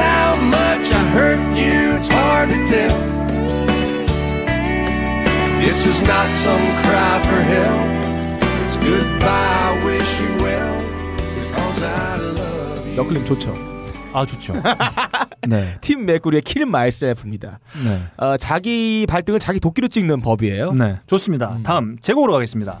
How much I hurt you, it's hard to tell. This is not some cry for help. It's goodbye, I wish you well, because I love you. 너클림 좋죠. 아 좋죠. 네, 팀 메꾸리의 킬 마이셀프입니다. 네, 어, 자기 발등을 자기 도끼로 찍는 법이에요. 네, 좋습니다. 다음 제 곡으로 가겠습니다.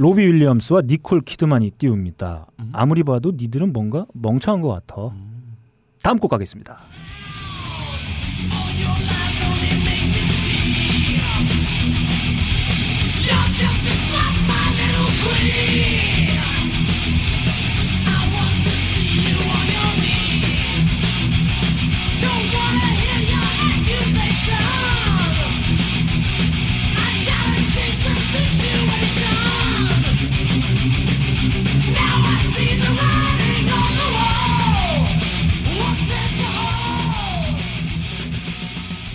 로비 윌리엄스와 니콜 키드만이 띄웁니다. 아무리 봐도 니들은 뭔가 멍청한 것 같아. 다음 곡 가겠습니다.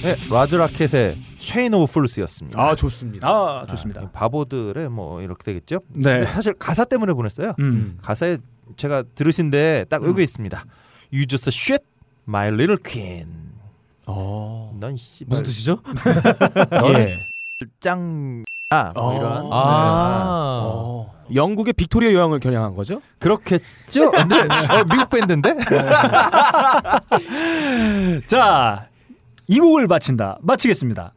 네, 라즈 라켓의 Chain of Fools였습니다. 아 좋습니다. 아 좋습니다. 이 바보들의 뭐 이렇게 되겠죠. 네. 사실 가사 때문에 보냈어요. 음. 가사에 제가 들으신데 딱 여기 있습니다. You just shit my little queen. 어. 넌 씨발 무슨 뜻이죠? 예. 짱. 아, 뭐 어. 이런. 아. 어. 영국의 빅토리아 여왕을 겨냥한 거죠? 그렇겠죠? 근데 어, 미국 밴드인데? 자, 이 곡을 마친다. 마치겠습니다.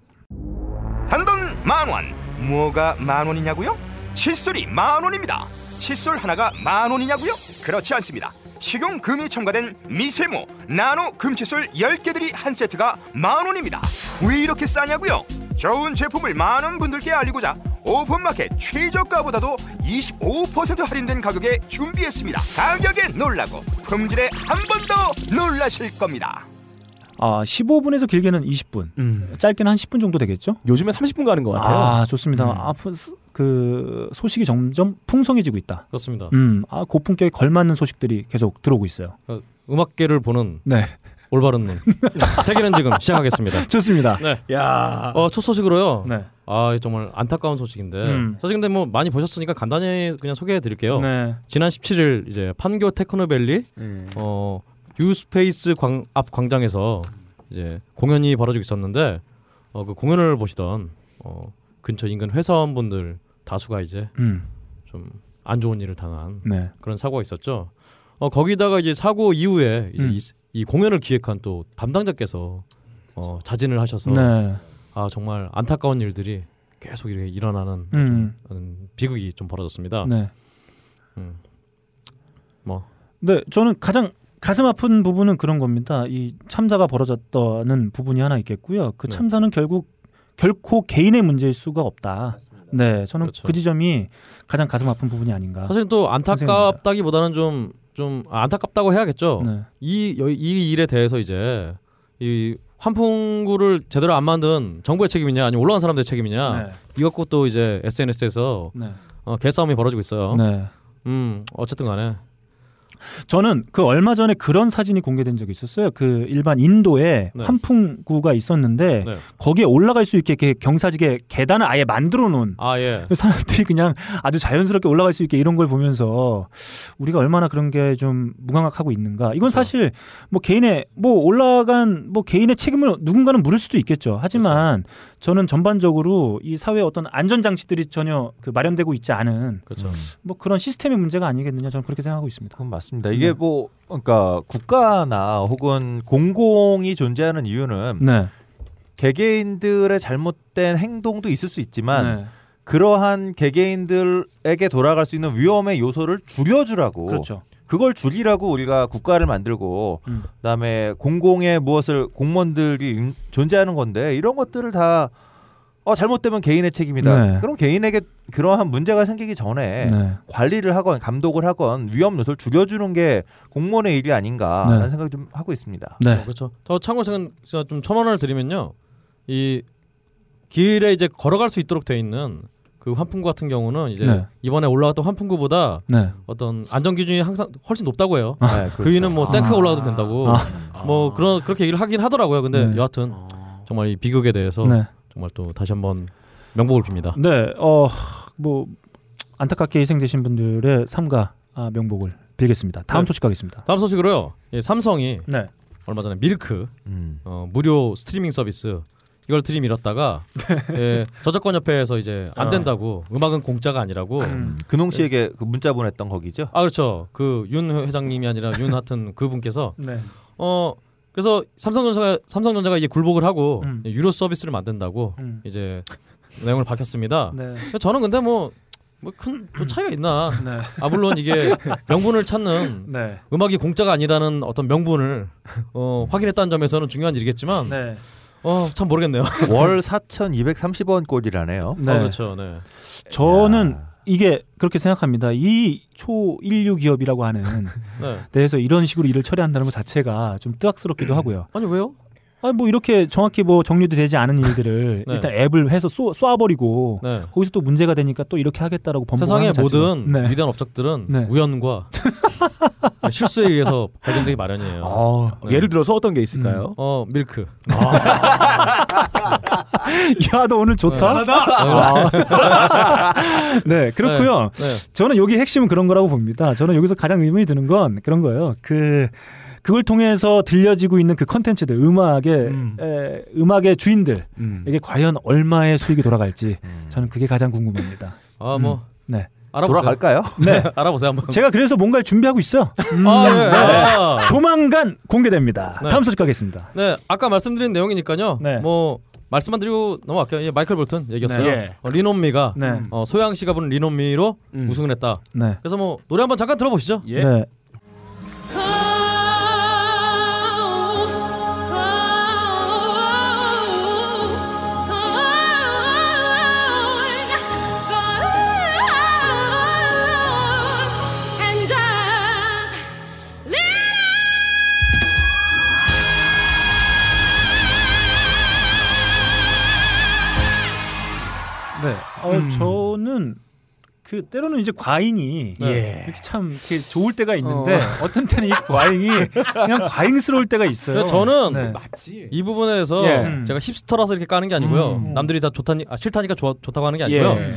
단돈 만 원. 뭐가 만 원이냐고요? 칫솔이 만 원입니다. 칫솔 하나가 만 원이냐고요? 그렇지 않습니다. 식용 금이 첨가된 미세모 나노 금칫솔 10개들이 한 세트가 만 원입니다. 왜 이렇게 싸냐고요? 좋은 제품을 많은 분들께 알리고자 오픈마켓 최저가보다도 25% 할인된 가격에 준비했습니다. 가격에 놀라고 품질에 한 번 더 놀라실 겁니다. 아, 15분에서 길게는 20분. 음. 짧게는 한 10분 정도 되겠죠? 요즘에 30분 가는 것 같아요. 아, 좋습니다. 음. 아, 그 소식이 점점 풍성해지고 있다. 그렇습니다. 음, 아, 고품격에 걸맞는 소식들이 계속 들어오고 있어요. 어, 음악계를 보는 네. 올바른 눈. 세계는 지금 시작하겠습니다. 좋습니다. 네. 야. 어, 첫 소식으로요. 네. 아, 정말 안타까운 소식인데. 음. 사실 근데 뭐 많이 보셨으니까 간단히 그냥 소개해 드릴게요. 네. 지난 17일 이제 판교 테크노밸리 어 유스페이스 광, 앞 광장에서 이제 공연이 벌어지고 있었는데 어 그 공연을 보시던 어 근처 인근 회사원분들 다수가 이제 음. 좀안 좋은 일을 당한 네. 그런 사고가 있었죠. 어 거기다가 이제 사고 이후에 이제 음. 이, 이 공연을 기획한 또 담당자께서 어 자진을 하셔서 네. 아 정말 안타까운 일들이 계속 이렇게 일어나는 음. 좀 비극이 좀 벌어졌습니다. 네. 음. 뭐 네, 저는 가장 가슴 아픈 부분은 그런 겁니다. 이 참사가 벌어졌다는 부분이 하나 있겠고요. 그 네. 참사는 결국 결코 개인의 문제일 수가 없다. 네, 저는 그렇죠. 그 지점이 가장 가슴 아픈 부분이 아닌가. 사실은 또 안타깝다기보다는 좀좀 안타깝다고 해야겠죠. 네. 이, 여- 이 일에 대해서 이제 이 환풍구를 제대로 안 만든 정부의 책임이냐 아니면 올라간 사람들의 책임이냐 네. 이것 것도 이제 SNS에서 네. 어, 개싸움이 벌어지고 있어요. 네. 음 어쨌든 간에 저는 그 얼마 전에 그런 사진이 공개된 적이 있었어요. 그 일반 인도에 네. 환풍구가 있었는데 네. 거기에 올라갈 수 있게 경사지게 계단을 아예 만들어 놓은 아 예. 사람들이 그냥 아주 자연스럽게 올라갈 수 있게 이런 걸 보면서 우리가 얼마나 그런 게 좀 무감각하고 있는가. 이건 사실 뭐 개인의 뭐 올라간 뭐 개인의 책임을 누군가는 물을 수도 있겠죠. 하지만 저는 전반적으로 이 사회에 어떤 안전 장치들이 전혀 그 마련되고 있지 않은 그렇죠. 뭐 그런 시스템의 문제가 아니겠느냐 저는 그렇게 생각하고 있습니다. 그건 맞습니다. 이게 뭐 그러니까 국가나 혹은 공공이 존재하는 이유는 네. 개개인들의 잘못된 행동도 있을 수 있지만 네. 그러한 개개인들에게 돌아갈 수 있는 위험의 요소를 줄여주라고 그렇죠. 그걸 줄이라고 우리가 국가를 만들고 음. 그다음에 공공의 무엇을 공무원들이 인- 존재하는 건데 이런 것들을 다 어, 잘못되면 개인의 책임이다. 네. 그럼 개인에게 그러한 문제가 생기기 전에 네. 관리를 하건 감독을 하건 위험 요소를 줄여주는 게 공무원의 일이 아닌가라는 네. 생각이 좀 하고 있습니다. 네. 어, 그렇죠. 더 참고로 제가 제가 좀 첨언을 드리면요. 이 길에 이제 걸어갈 수 있도록 돼 있는 그 환풍구 같은 경우는 이제 네. 이번에 올라갔던 환풍구보다 네. 어떤 안전 기준이 항상 훨씬 높다고 해요. 네, 그 그렇죠. 위는 뭐 탱크가 아. 올라가도 된다고. 아. 뭐 그런 그렇게 얘기를 하긴 하더라고요. 근데 네. 여하튼 정말 이 비극에 대해서 네. 정말 또 다시 한번 명복을 빕니다. 네, 어, 뭐 안타깝게 희생되신 분들의 삼가 아, 명복을 빌겠습니다. 다음 네. 소식 가겠습니다. 다음 소식으로요. 예, 삼성이 네, 얼마 전에 밀크 음. 어, 무료 스트리밍 서비스 이걸 들이밀었다가 예, 저작권 협회에서 이제 안 어. 된다고 음악은 공짜가 아니라고 음. 근홍 씨에게 그 문자 보냈던 거기죠? 아 그렇죠 그 윤 회장님이 아니라 윤 하튼 그분께서 네, 어 그래서 삼성전자가 삼성전자가 이제 굴복을 하고 음. 유료 서비스를 만든다고 음. 이제 내용을 밝혔습니다. 네, 저는 근데 뭐 뭐큰또 차이가 있나? 네, 아 물론 이게 명분을 찾는 네, 음악이 공짜가 아니라는 어떤 명분을 어, 확인했다는 점에서는 중요한 일이겠지만 네, 어, 참 모르겠네요. 월 4,230원 꼴이라네요. 네. 어, 그렇죠. 네. 저는 야. 이게 그렇게 생각합니다. 이 초인류 기업이라고 하는 네. 데에서 이런 식으로 일을 처리한다는 것 자체가 좀 뜨악스럽기도 하고요. 아니 왜요? 아, 뭐 이렇게 정확히 뭐 정리도 되지 않은 일들을 네. 일단 앱을 해서 쏘, 쏴버리고 네. 거기서 또 문제가 되니까 또 이렇게 하겠다라고 번복하는 세상의 모든 네. 위대한 업적들은 네. 우연과 실수에 의해서 발견되기 마련이에요. 어, 네. 예를 들어서 어떤 게 있을까요? 어 밀크. 야, 너 오늘 좋다. 아. 네, 그렇고요. 네. 네. 저는 여기 핵심은 그런 거라고 봅니다. 저는 여기서 가장 의문이 드는 건 그런 거예요. 그 그걸 통해서 들려지고 있는 그 컨텐츠들, 음악의 음. 에, 음악의 주인들에게 음. 과연 얼마의 수익이 돌아갈지 저는 그게 가장 궁금합니다. 아뭐 네, 알아보세요. 돌아갈까요? 네. 알아보세요 한번. 제가 그래서 뭔가를 준비하고 있어. 음, 아, 예. 네. 아. 조만간 공개됩니다. 네. 다음 소식 가겠습니다. 네, 아까 말씀드린 내용이니까요. 네. 뭐 말씀만 드리고 넘어갈게요. 예, 마이클 볼튼 얘기였어요. 네. 예. 어, 리논미가 네, 어, 소양 씨가 부른 리논미로 음. 우승을 했다. 네, 그래서 뭐 노래 한번 잠깐 들어보시죠. 예. 네. 네. 어, 저는 그 때로는 이제 과잉이 예. 이렇게 참 이렇게 좋을 때가 있는데 어. 떤 때는 이 과잉이 그냥 과잉스러울 때가 있어요. 저는 네. 맞지. 이 부분에서 예. 음. 제가 힙스터라서 이렇게 까는 게 아니고요. 음. 남들이 다 좋다니 아, 싫다니까 좋아, 좋다고 하는 게 아니고요. 예.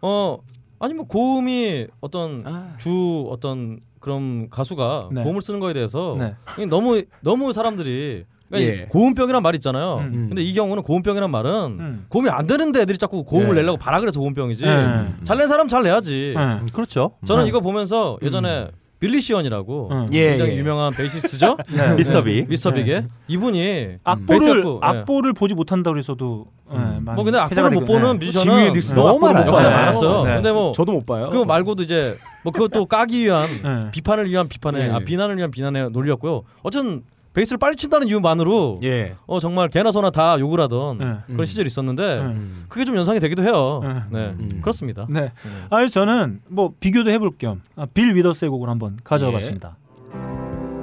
어 아니 뭐 고음이 어떤 아. 주 어떤 그런 가수가 네. 고음을 쓰는 거에 대해서 네. 너무 너무 사람들이 예. 이제 고음병이란 말 있잖아요. 음. 근데 이 경우는 고음병이란 말은 음. 고음이 안 되는데 애들이 자꾸 고음을 예. 내려고 바라 그래서 고음병이지. 네. 잘낸 사람 잘 내야지. 네. 음, 그렇죠. 저는 네. 이거 보면서 예전에 빌리 시언이라고 음. 예, 굉장히 예. 유명한 베이시스트죠. 네. 미스터 비. 미스터 네. 빅의 이분이 악보를 예. 악보를 보지 못한다고 해서도 예, 많이 뭐 근데 악보를 못 보는 네. 뮤지션은 너무. 많았어요. 네. 근데 뭐 저도 못 봐요. 그거 말고도 이제 뭐 그것도 까기 위한 네. 비판을 위한 비판의 예. 아, 비난을 위한 비난의 논리였고요. 어쨌든 베이스를 빨리 친다는 이유만으로 예. 어 정말 개나 소나 다 욕을 하던 네. 그런 시절이 있었는데 네. 그게 좀 연상이 되기도 해요. 네. 네, 음. 그렇습니다. 네. 아니 저는 뭐 비교도 해볼 겸 아, 빌 위더스의 곡을 한번 가져와 봤습니다.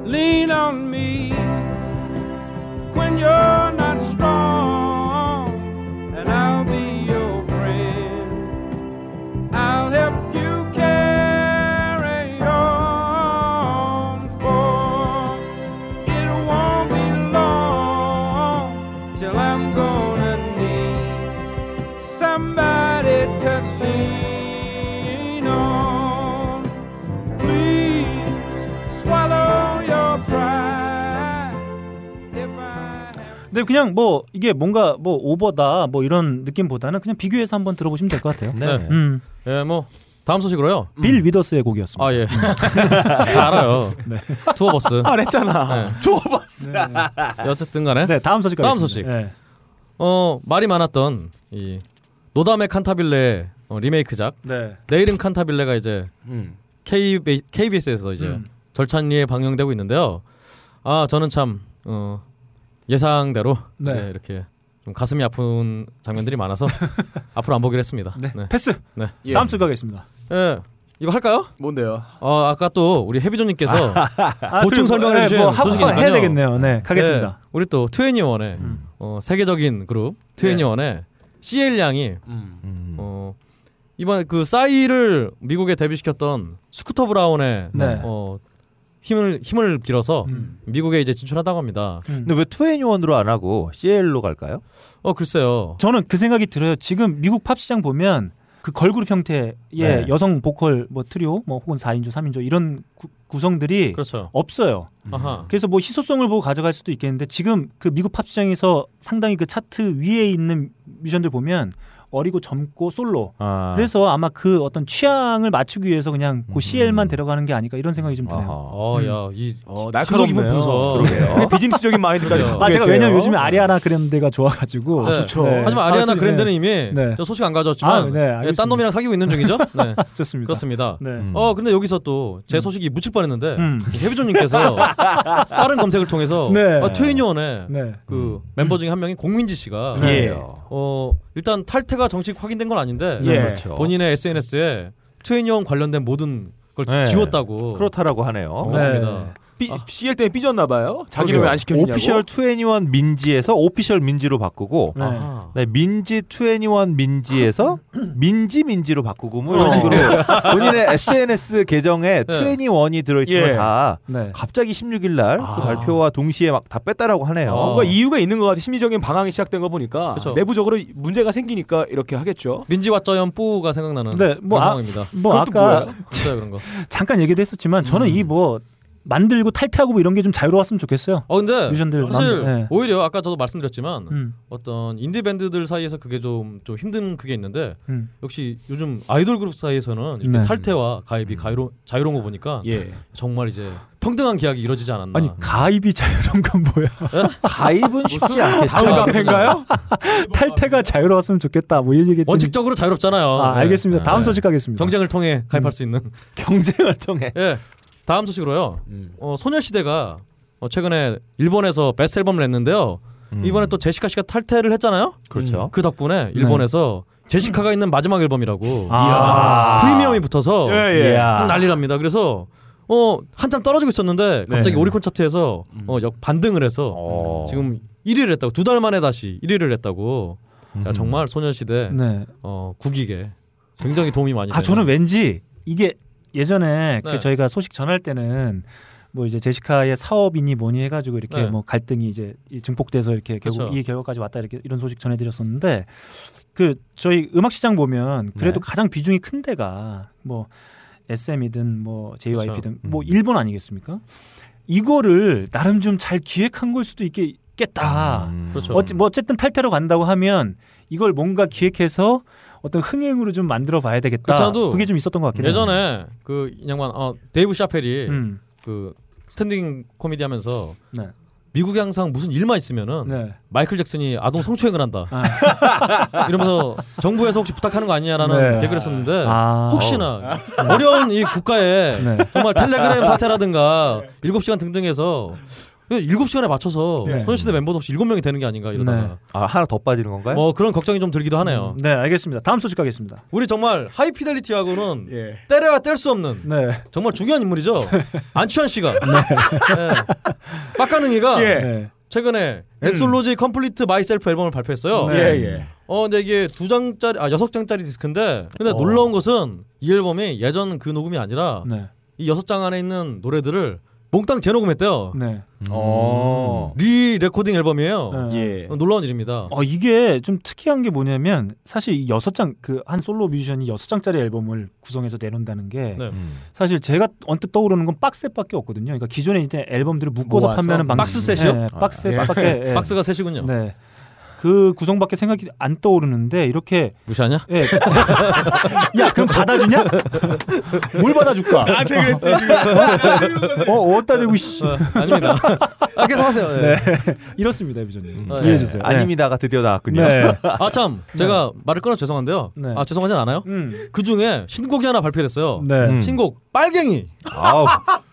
Lean on me when you're not strong, and I'll be 근데 그냥 뭐 이게 뭔가 뭐 오버다 뭐 이런 느낌보다는 그냥 비교해서 한번 들어보시면 될 것 같아요. 네. 음, 예, 뭐 다음 소식으로요. 빌 위더스의 곡이었습니다. 아 예, 다 알아요. 투어 버스. 안 했잖아. 네. 좁았어. 예, 어쨌든간에 네, 다음 소식 다음. 소식. 네. 어 말이 많았던 이 노담의 칸타빌레 어, 리메이크작 네. 내일은 칸타빌레가 이제 음. K KBS에서 이제 음. 절찬리에 방영되고 있는데요. 아 저는 참 어, 예상대로 네. 이제 이렇게 좀 가슴이 아픈 장면들이 많아서 앞으로 안 보기로 했습니다. 네. 네. 패스. 네. 예. 다음 소식 가겠습니다. 예. 이거 할까요? 뭔데요? 어 아까 또 우리 해비조님께서 아, 보충 그리고 설명을 네, 해주신 뭐 소식이니까요. 해야 되겠네요. 네, 가겠습니다. 예, 우리 또 트웬티원의 음. 어, 세계적인 그룹 트웬티원의 CL 양이 음. 음. 어 이번에 그 싸이를 미국에 데뷔시켰던 스쿠터 브라운의 네. 어 힘을 힘을 빌어서 음. 미국에 이제 진출한다고 합니다. 음. 근데 왜 투애니원으로 안 하고 CL로 갈까요? 어 글쎄요. 저는 그 생각이 들어요. 지금 미국 팝 시장 보면 그 걸그룹 형태의 네. 여성 보컬 뭐 트리오 뭐 혹은 4인조, 3인조 이런 구, 구성들이 그렇죠. 없어요. 아하. 그래서 뭐 희소성을 보고 가져갈 수도 있겠는데 지금 그 미국 팝 시장에서 상당히 그 차트 위에 있는 뮤지션들 보면 어리고 젊고 솔로. 아. 그래서 아마 그 어떤 취향을 맞추기 위해서 그냥 그 음. CL만 데려가는 게 아닐까 이런 생각이 좀 드네요. 아하. 어, 야, 이 어, 날카롭네요. 분석. 그러게요. 비즈니스적인 마인드까지. 갖고 아 제가. 왜냐면 요즘에 아리아나 그랜데가 좋아가지고 네. 좋죠. 네. 하지만 아리아나 아, 네. 그랜드는 이미 네. 저 소식 안 가져왔지만 아, 네, 예. 딴 놈이랑 사귀고 있는 중이죠. 네, 좋습니다. 그렇습니다. 네. 음. 어 근데 여기서 또 제 소식이 묻힐 뻔했는데 음. 해비조님께서 빠른 검색을 통해서 네. 아, 트웬티원의 네. 그 멤버 중에 한 명인 공민지 씨가 네. 예. 어 일단 탈퇴가 정식 확인된 건 아닌데 예. 그렇죠. 본인의 SNS에 트웬티원 관련된 모든 걸 네. 지웠다고 그렇다라고 하네요. 어, 그렇습니다. 삐, 아. CL 때문에 삐졌나 봐요. 그러게요. 왜안 시켜주냐고. 오피셜 투애니원 민지에서 오피셜 민지로 바꾸고 네. 아하. 네, 민지 투애니원 민지에서 민지 민지로 바꾸고 뭐 이런 식으로 본인의 SNS 계정에 네. 투애니원이 들어있으면 예. 다 네. 갑자기 16일 날그 아. 발표와 동시에 막 다 뺐다라고 하네요. 어. 뭔가 이유가 있는 것 같아. 심리적인 방황이 시작된 거 보니까 그쵸. 내부적으로 문제가 생기니까 이렇게 하겠죠. 민지 왓저연 뿌가 생각나는 네, 뭐 그런 아- 상황입니다. 뭐 아까 뭐예요? 진짜 그런 거. 잠깐 얘기도 했었지만 저는 음. 이뭐 만들고 탈퇴하고 뭐 이런 게 좀 자유로웠으면 좋겠어요. 어 근데 뮤지션들 사실 네. 오히려 아까 저도 말씀드렸지만 음, 어떤 인디 밴드들 사이에서 그게 좀좀 힘든 그게 있는데 음. 역시 요즘 아이돌 그룹 사이에서는 이렇게 네. 탈퇴와 가입이 가이로, 자유로운 거 보니까 예. 정말 이제 평등한 계약이 이루어지지 않았나. 아니 가입이 자유로운 건 뭐야? 가입은 쉽지 않겠죠. 다음 카페인가요? 탈퇴가 자유로웠으면 좋겠다. 뭐 이런 얘기. 원칙적으로 자유롭잖아요. 아, 네. 알겠습니다. 다음 네. 소식 가겠습니다. 경쟁을 통해 가입할 음. 수 있는. 경쟁을 통해. 예. 다음 소식으로요. 어, 소녀시대가 어, 최근에 일본에서 베스트 앨범을 냈는데요. 음. 이번에 또 제시카 씨가 탈퇴를 했잖아요. 그렇죠. 그 덕분에 일본에서 제시카가 있는 마지막 앨범이라고 아. 프리미엄이 붙어서 예, 예. 이야. 난리납니다. 그래서 어 한참 떨어지고 있었는데 갑자기 네. 오리콘 차트에서 어, 역 반등을 해서 어. 지금 1위를 했다고 두 달 만에 다시 1위를 했다고. 야, 음. 정말 소녀시대 네. 어, 국익에 굉장히 도움이 많이 아 돼요. 저는 왠지 이게 예전에 네. 그 저희가 소식 전할 때는 뭐 이제 제시카의 사업이니 뭐니 해가지고 이렇게 네. 뭐 갈등이 이제 이 증폭돼서 이렇게 결국 그렇죠. 이 결과까지 왔다 이렇게 이런 소식 전해드렸었는데 그 저희 음악 시장 보면 그래도 네. 가장 비중이 큰 데가 뭐 SM이든 뭐 JYP든 그렇죠. 뭐 음. 일본 아니겠습니까? 이거를 나름 좀 잘 기획한 걸 수도 있겠다. 음. 그렇죠. 어찌, 뭐 어쨌든 탈퇴로 간다고 하면 이걸 뭔가 기획해서 어떤 흥행으로 좀 만들어 봐야 되겠다. 않아도 그게 좀 있었던 것 같긴 해요. 예전에 그 양반 어, 데이브 샤펠이 음. 그 스탠딩 코미디 하면서 네. 미국에 항상 무슨 일만 있으면은 네. 마이클 잭슨이 아동 성추행을 한다. 아. 이러면서 정부에서 혹시 부탁하는 거 아니냐라는 네. 개그를 했었는데 아. 혹시나 어려운 이 국가에 네. 정말 텔레그램 사태라든가 7시간 등등해서 7시간에 맞춰서 네. 소녀시대 멤버도 없이 7명이 되는 게 아닌가 이러다가 네. 아 하나 더 빠지는 건가요? 뭐 그런 걱정이 좀 들기도 하네요. 네, 알겠습니다. 다음 소식 가겠습니다. 우리 정말 하이피델리티하고는 예. 떼려야 뗄 수 없는 네. 정말 중요한 인물이죠. 안치환 씨가 네. 빨갱이가 예. 네. 최근에 Anthology Complete Myself 앨범을 발표했어요. 네. 예, 예. 어, 근데 이게 두 장짜리, 아 여섯 장짜리 디스크인데, 근데 어. 놀라운 것은 이 앨범이 예전 그 녹음이 아니라 네. 이 여섯 장 안에 있는 노래들을 몽땅 재녹음했대요. 네. 음. 어. re-recording 앨범이에요. 네. 예. 어, 놀라운 일입니다. 어 이게 좀 특이한 게 뭐냐면 사실 이 여섯 장 그 한 솔로 뮤지션이 여섯 장짜리 앨범을 구성해서 내놓는다는 게 네. 음. 사실 제가 언뜻 떠오르는 건 박스밖에 없거든요. 그러니까 기존에 이제 앨범들을 묶어서 모아서? 판매하는 방식. 박스셋이요? 네, 박스 아, 예. 밖에. 예. 박스가 셋이군요. 네. 그 구성밖에 생각이 안 떠오르는데 이렇게 무시하냐? 예. 야, 그럼 받아주냐? 뭘 받아줄까? 나한테 그랬지 지금. 어, 어디다 대고 씨. 어, 아닙니다. 아, 계속 하세요. 네. 네. 이렇습니다, 비전님. 아, 이해해 예. 주세요. 아닙니다가 드디어 나왔군요. 네. 아, 참. 제가 말을 끊어 서 죄송한데요. 네. 아, 죄송하진 않아요. 음. 그 중에 신곡이 하나 발표됐어요. 네. 음. 신곡 빨갱이. 아우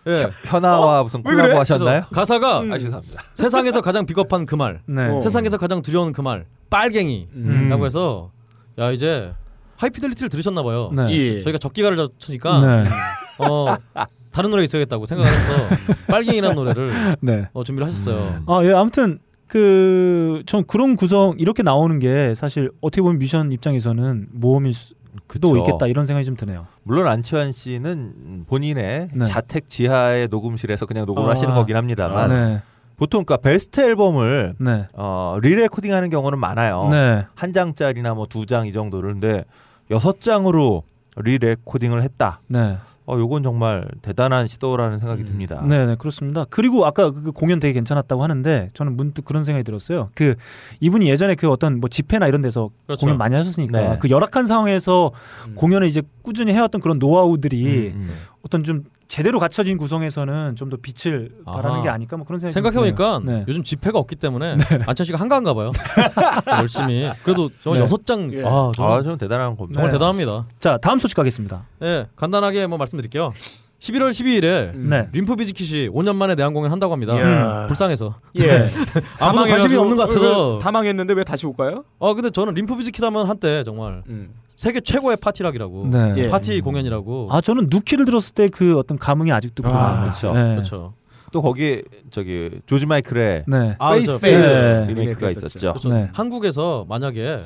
예. 현아와 무슨 왜 그래? 콜라보 하셨나요? 그래서 가사가 아 죄송합니다. 세상에서 가장 비겁한 그 말, 네. 어. 세상에서 가장 두려운 그 말, 빨갱이라고 음. 해서 야 이제 하이피델리티를 들으셨나 봐요. 네. 예. 저희가 적기가를 쳤으니까 네. 어 다른 노래 있어야겠다고 생각하면서 빨갱이라는 노래를 네. 어, 준비를 하셨어요. 아, 예, 아무튼 그 전 그런 구성 이렇게 나오는 게 사실 어떻게 보면 뮤지션 입장에서는 모험일 수도 그쵸. 있겠다 이런 생각이 좀 드네요. 물론 안치환 씨는 본인의 네. 자택 지하의 녹음실에서 그냥 녹음을 아. 하시는 거긴 합니다만 네. 보통 그러니까 베스트 앨범을 네. 어, re-recording하는 경우는 많아요. 네. 한 장짜리나 뭐 두 장 이 정도를 근데 여섯 장으로 리레코딩을 했다. 네. 어, 요건 정말 대단한 시도라는 생각이 듭니다. 네, 네, 그렇습니다. 그리고 아까 그 공연 되게 괜찮았다고 하는데 저는 문득 그런 생각이 들었어요. 그 이분이 예전에 그 어떤 뭐 집회나 이런 데서 그렇죠. 공연 많이 하셨으니까 네. 그 열악한 상황에서 공연을 이제 꾸준히 해왔던 그런 노하우들이 음, 음. 어떤 좀 제대로 갖춰진 구성에서는 좀 더 빛을 발하는 아하. 게 아닐까 뭐 그런 생각이 좀 생각해보니까. 네. 요즘 집회가 없기 때문에 안찬 씨가 한가한가 봐요. 열심히. 그래도 정말 네. 여섯 장. 예. 아, 정말, 아, 저는 대단한 겁니다. 정말 네. 대단합니다. 자 다음 소식 가겠습니다. 네, 간단하게 뭐 말씀드릴게요. 11월 12일에 네. 림프 비즈킷이 5년 만에 내한 공연 한다고 합니다. 이야. 불쌍해서. 예. 아무도 관심이 없는 것 같아서. 다 망했는데 왜 다시 올까요? 어 근데 저는 림프 비즈킷 하면 한때 정말 음. 세계 최고의 파티락이라고. 네. 예. 파티 공연이라고. 아 저는 누키를 들었을 때 그 어떤 감흥이 아직도 아, 그렇죠. 그렇죠. 네. 그렇죠. 또 거기 저기 조지 마이클의 네. 아, Faith 그렇죠. 네. 리메이크가 리메이크가 있었죠. 그렇죠. 네. 한국에서 만약에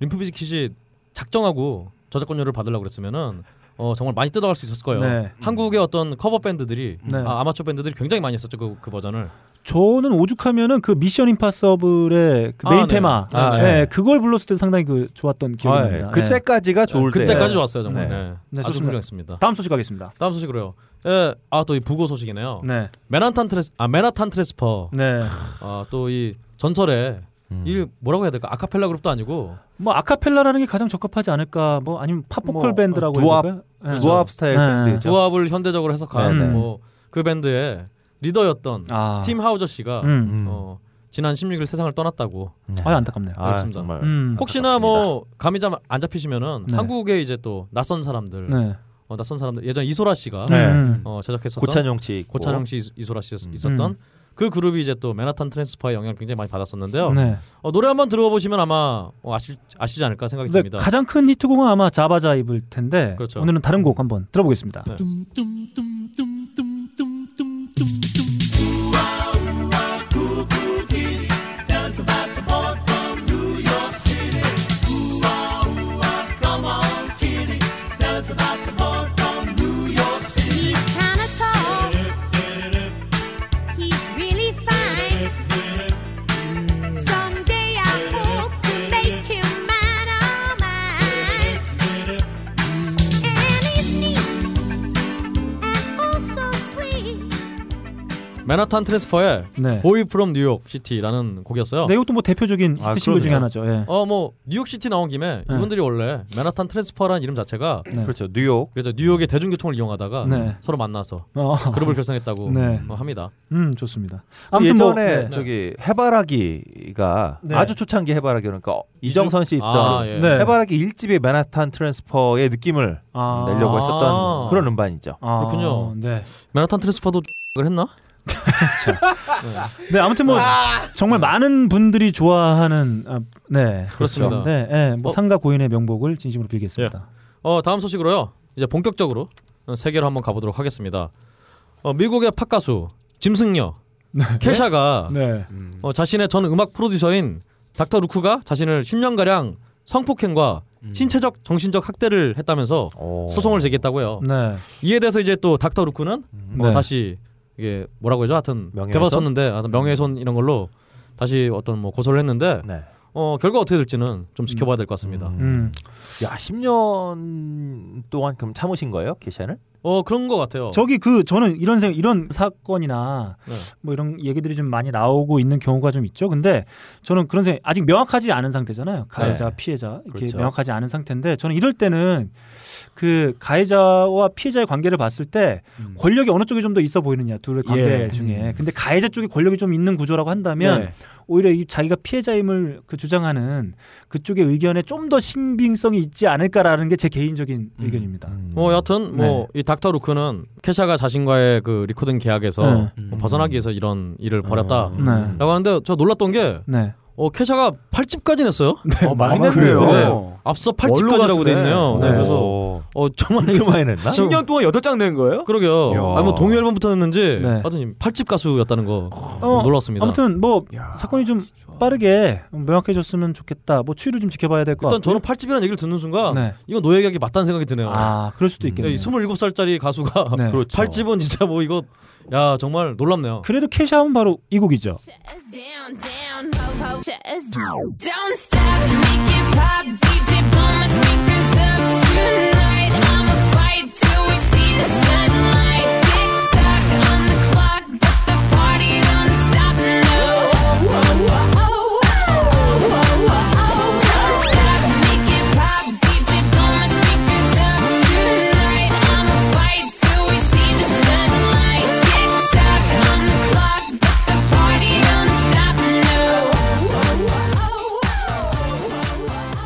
림프 비즈킷이 작정하고 저작권료를 받으려고 그랬으면은 어 정말 많이 뜯어갈 수 있었을 거예요. 네. 한국의 어떤 커버 밴드들이 네. 아, 아마추어 밴드들이 굉장히 많이 했었죠 그, 그 버전을. 저는 오죽하면은 그 미션 임파서블의 그 아, 메인 네. 테마, 아, 네. 네. 그걸 불렀을 때 상당히 그 좋았던 기억이 아, 납니다. 예. 그때까지가 좋을 때. 그때까지 좋았어요 정말. 네. 네. 네, 아주. 훌륭했습니다. 다음 소식 가겠습니다. 다음 소식으로요. 예, 아또 이 부고 소식이네요. 네, 맨하탄 트레스 아 맨하탄 트랜스퍼. 네. 아또 이 전설의 음. 이 뭐라고 해야 될까 아카펠라 그룹도 아니고 뭐 아카펠라라는 게 가장 적합하지 않을까? 뭐 아니면 팝보컬 뭐, 밴드라고 어, 해야 doo-wop, 될까요? 네. doo-wop 스타일 네. 밴드죠. doo-wop을 현대적으로 해석한 네네. 뭐그 밴드의 리더였던 아, 팀 하우저 씨가 음. 음. 어, 지난 16일 세상을 떠났다고. 네. 아 안타깝네요. 아, 그렇습니다. 정말. 음. 혹시나 뭐 감이 좀안 잡히시면은 네. 한국에 이제 또 낯선 사람들, 네. 어, 낯선 사람들 예전 이소라 씨가 네. 음. 어, 제작했었던 고찬용 씨. 고찬영 씨 이소- 이소라 씨 음. 있었던 음. 그 그룹이 이제 또 맨하탄 트랜스파의 영향을 굉장히 많이 받았었는데요. 네. 어, 노래 한번 들어보시면 아마 어, 아시, 아시지 않을까 생각이 듭니다. 가장 큰 히트곡은 아마 자바자입일 텐데 그렇죠. 오늘은 다른 곡 한번 들어보겠습니다. 네. 맨하탄 트랜스퍼의 네. Boy from New York City라는 곡이었어요. 네, 이것도 뭐 대표적인 아, 히트 싱글 중에. 하나죠. 예. 어 뭐 뉴욕 시티 나온 김에 네. 이분들이 원래 맨하탄 트랜스퍼라는 이름 자체가 네. 그렇죠. 뉴욕. 그래서 뉴욕의 대중교통을 이용하다가 네. 서로 만나서 어. 그룹을 결성했다고 네. 어, 합니다. 음, 좋습니다. 예전에 뭐, 네. 저기 해바라기가 네. 아주 초창기 해바라기 그러니까 이정선 씨 있던 아, 예. 네. 해바라기 1집의 맨하탄 트랜스퍼의 느낌을 아. 내려고 아. 했었던 그런 음반이죠. 아, 그렇군요. 네. 맨하탄 트랜스퍼도 을 했나? 네, 아무튼 뭐 정말 많은 분들이 좋아하는 아, 네. 그렇습니다. 네, 네, 뭐 어. 삼가 고인의 명복을 진심으로 빌겠습니다. 어 다음 소식으로요. 이제 본격적으로 어, 세계로 한번 가보도록 하겠습니다. 어, 미국의 팝 가수 짐승녀 케샤가 네. 어, 자신의 전 음악 프로듀서인 닥터 루크가 자신을 10년 가량 성폭행과 신체적 정신적 학대를 했다면서 오. 소송을 제기했다고요. 네. 이에 대해서 이제 또 닥터 루크는 어, 네. 다시 이게 뭐라고 하죠? 하여튼 하여튼 명예훼손 이런 걸로 다시 어떤 뭐 고소를 했는데 네. 어 결과 어떻게 될지는 좀 지켜봐야 될 것 같습니다. 음. 야, 10년 동안 그럼 참으신 거예요, 계샤는? 어 그런 것 같아요. 저기 그 저는 이런 생 이런 사건이나 네. 뭐 이런 얘기들이 좀 많이 나오고 있는 경우가 좀 있죠. 근데 저는 그런 생각 아직 명확하지 않은 상태잖아요. 가해자, 네. 피해자 이렇게 그렇죠. 명확하지 않은 상태인데 저는 이럴 때는 그 가해자와 피해자의 관계를 봤을 때 음. 권력이 어느 쪽이 좀 더 있어 보이느냐 둘의 관계 예. 중에 근데 가해자 쪽에 권력이 좀 있는 구조라고 한다면 네. 오히려 이 자기가 피해자임을 그 주장하는 그쪽의 의견에 좀 더 신빙성이 있지 않을까라는 게 제 개인적인 의견입니다. 음. 뭐 여하튼 뭐이 닥터 루크는 케샤가 자신과의 그 recording 계약에서 네. 뭐 벗어나기 위해서 이런 일을 벌였다라고 네. 하는데 저 놀랐던 게 네. 어, 케샤가 8집까지 냈어요. 어, 많이 아, 그래요? 냈네요. 앞서 뭘로 8집까지라고 돼. 있네요. 네. 네. 그래서 오. 어 정말 그렇게 많이 냈나? 10년 동안 8장 낸 거예요? 그러게요. 야. 아니 뭐 동요 앨범부터 냈는지 네. 하여튼 8집 가수였다는 거 어, 놀랐습니다. 아무튼 뭐 사건 이 좀 빠르게 명확해졌으면 좋겠다. 뭐 추이를 좀 지켜봐야 될 것 같고. 일단 저는 8집이라는 얘기를 듣는 순간 네. 이건 노예 계약이 맞다는 생각이 드네요. 아, 그럴 수도 음. 있겠네요. 이 27살짜리 가수가 네. 그렇죠. 8집은 진짜 뭐 이거 야 정말 놀랍네요. 그래도 캐샤하면 바로 이 곡이죠.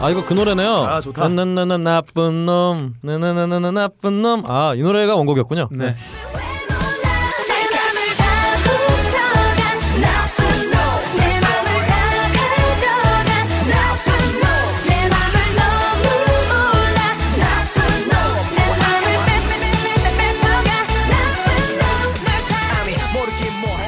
아 이거 그 노래네요. 아, 좋다. 나나나나 나쁜 놈, 나나나나나 나쁜 놈. 아이 노래가 원곡이었군요. 네. 다.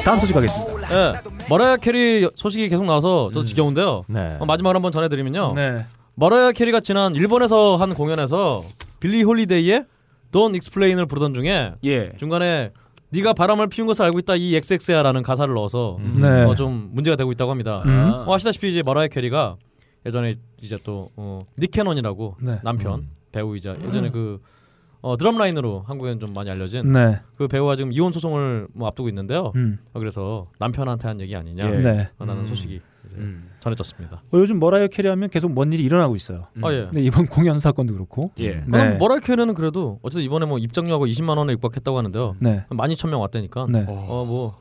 다음 소식 가겠습니다. 예, 머라이어 캐리 소식이 계속 나와서 저도 지겨운데요. 네. 어, 마지막으로 한번 전해드리면요. 네. 머라이어 캐리가 지난 일본에서 한 공연에서 빌리 홀리데이의 Don't Explain을 부르던 중에 예. 중간에 네가 바람을 피운 것을 알고 있다 이 XX야라는 가사를 넣어서 네. 어, 좀 문제가 되고 있다고 합니다. 음. 어, 아시다시피 이제 머라이어 캐리가 예전에 이제 또 어, 닉 캐논이라고 네. 남편 배우이자 예전에 그 어, 드럼 라인으로 한국에는 좀 많이 알려진 네. 그 배우와 지금 이혼 소송을 뭐 앞두고 있는데요. 음. 어, 그래서 남편한테 한 얘기 아니냐 예. 네. 라는 소식이 음. 전해졌습니다. 어, 요즘 머라이어 캐리하면 계속 뭔 일이 일어나고 있어요. 아 예. 근데 이번 공연 사건도 그렇고. 예. 네. 그럼 머라이어 캐리는 그래도 어쨌든 이번에 뭐 입장료하고 20만 원에 육박했다고 하는데요. 네. 만 2천 명 왔다니까. 네. 어뭐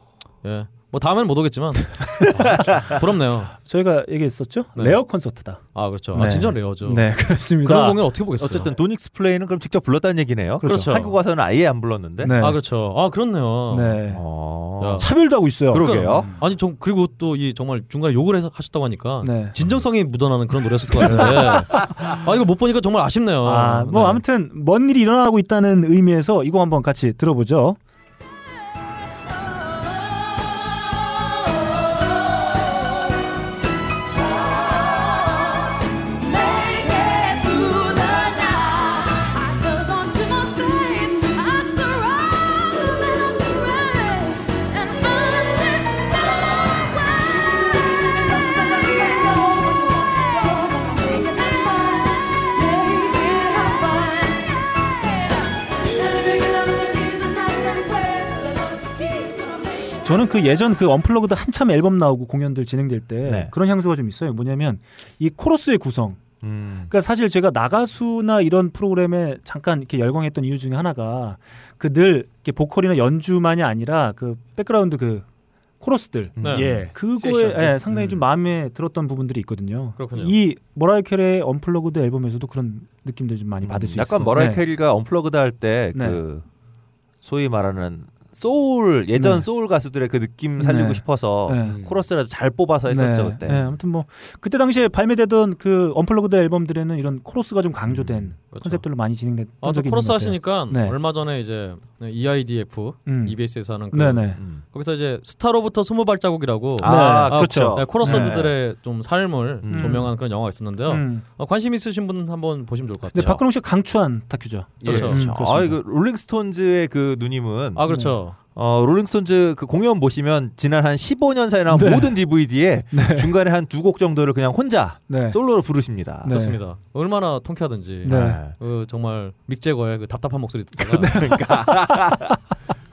예. 뭐 다음에는 못 오겠지만 부럽네요. 저희가 얘기했었죠. 네. rare 콘서트다. 아 그렇죠. 네. 아 진짜 rare죠. 네, 그렇습니다. 그런 공연 어떻게 보겠어요? 어쨌든 Don't Explain은 그럼 직접 불렀다는 얘기네요. 그렇죠. 한국 와서는 아예 안 불렀는데. 네. 아 그렇죠. 아 그렇네요. 네. 어. 야. 차별도 하고 있어요. 그러게요. 아니 좀 그리고 또 이 정말 중간에 욕을 해서 하셨다고 하니까 네. 진정성이 묻어나는 그런 노래였을 것 같은데 아 이거 못 보니까 정말 아쉽네요. 아, 뭐 네. 아무튼 뭔 일이 일어나고 있다는 의미에서 이거 한번 같이 들어보죠. 저는 그 예전 그 unplugged 한참 앨범 나오고 공연들 진행될 때 네. 그런 향수가 좀 있어요. 뭐냐면 이 코러스의 구성. 음. 그러니까 사실 제가 나가수나 이런 프로그램에 잠깐 이렇게 열광했던 이유 중에 하나가 그냥 보컬이나 연주만이 아니라 그 백그라운드 그 코러스들 네. 예. 그거에. 예, 상당히 음. 좀 마음에 들었던 부분들이 있거든요. 그렇군요. 이 머라이어 캐리의 unplugged 앨범에서도 그런 느낌들 좀 많이 받을 수 있어요. 약간 머라이어 네. 캐리가 unplugged 할 때 그 네. 소위 말하는 소울 예전 네. 소울 가수들의 그 느낌 살리고 네. 싶어서 네. 코러스라도 잘 뽑아서 했었죠 네. 그때. 네, 아무튼 뭐 그때 당시에 발매되던 그 unplugged 앨범들에는 이런 코러스가 좀 강조된 그렇죠. 컨셉들로 많이 진행됐던 아, 또 저기 코러스. 하시니까 네. 얼마 전에 이제 EIDF 음. EBS에서 하는 그 네네. 음. 거기서 이제 스타로부터 스무 발자국이라고 아, 네. 그렇죠. 네, 코러스들의 좀 삶을 음. 조명한 그런 영화가 있었는데요. 음. 어, 관심 있으신 분 한번 보시면 좋을 것 네, 같아요. 박근홍 씨가 강추한 다큐죠. 그렇죠. 음, 그렇습니다. 아, 이거 롤링스톤즈의 그 누님은 아 그렇죠. 어, 롤링스톤즈 그 공연 보시면 지난 한 15년 사이 나온 네. 모든 DVD에 중간에 한 두 곡 정도를 그냥 혼자 네. 솔로로 부르십니다. 네. 그렇습니다. 얼마나 통쾌하든지. 네. 아, 그 정말 믹 재거의 그 답답한 목소리 듣다가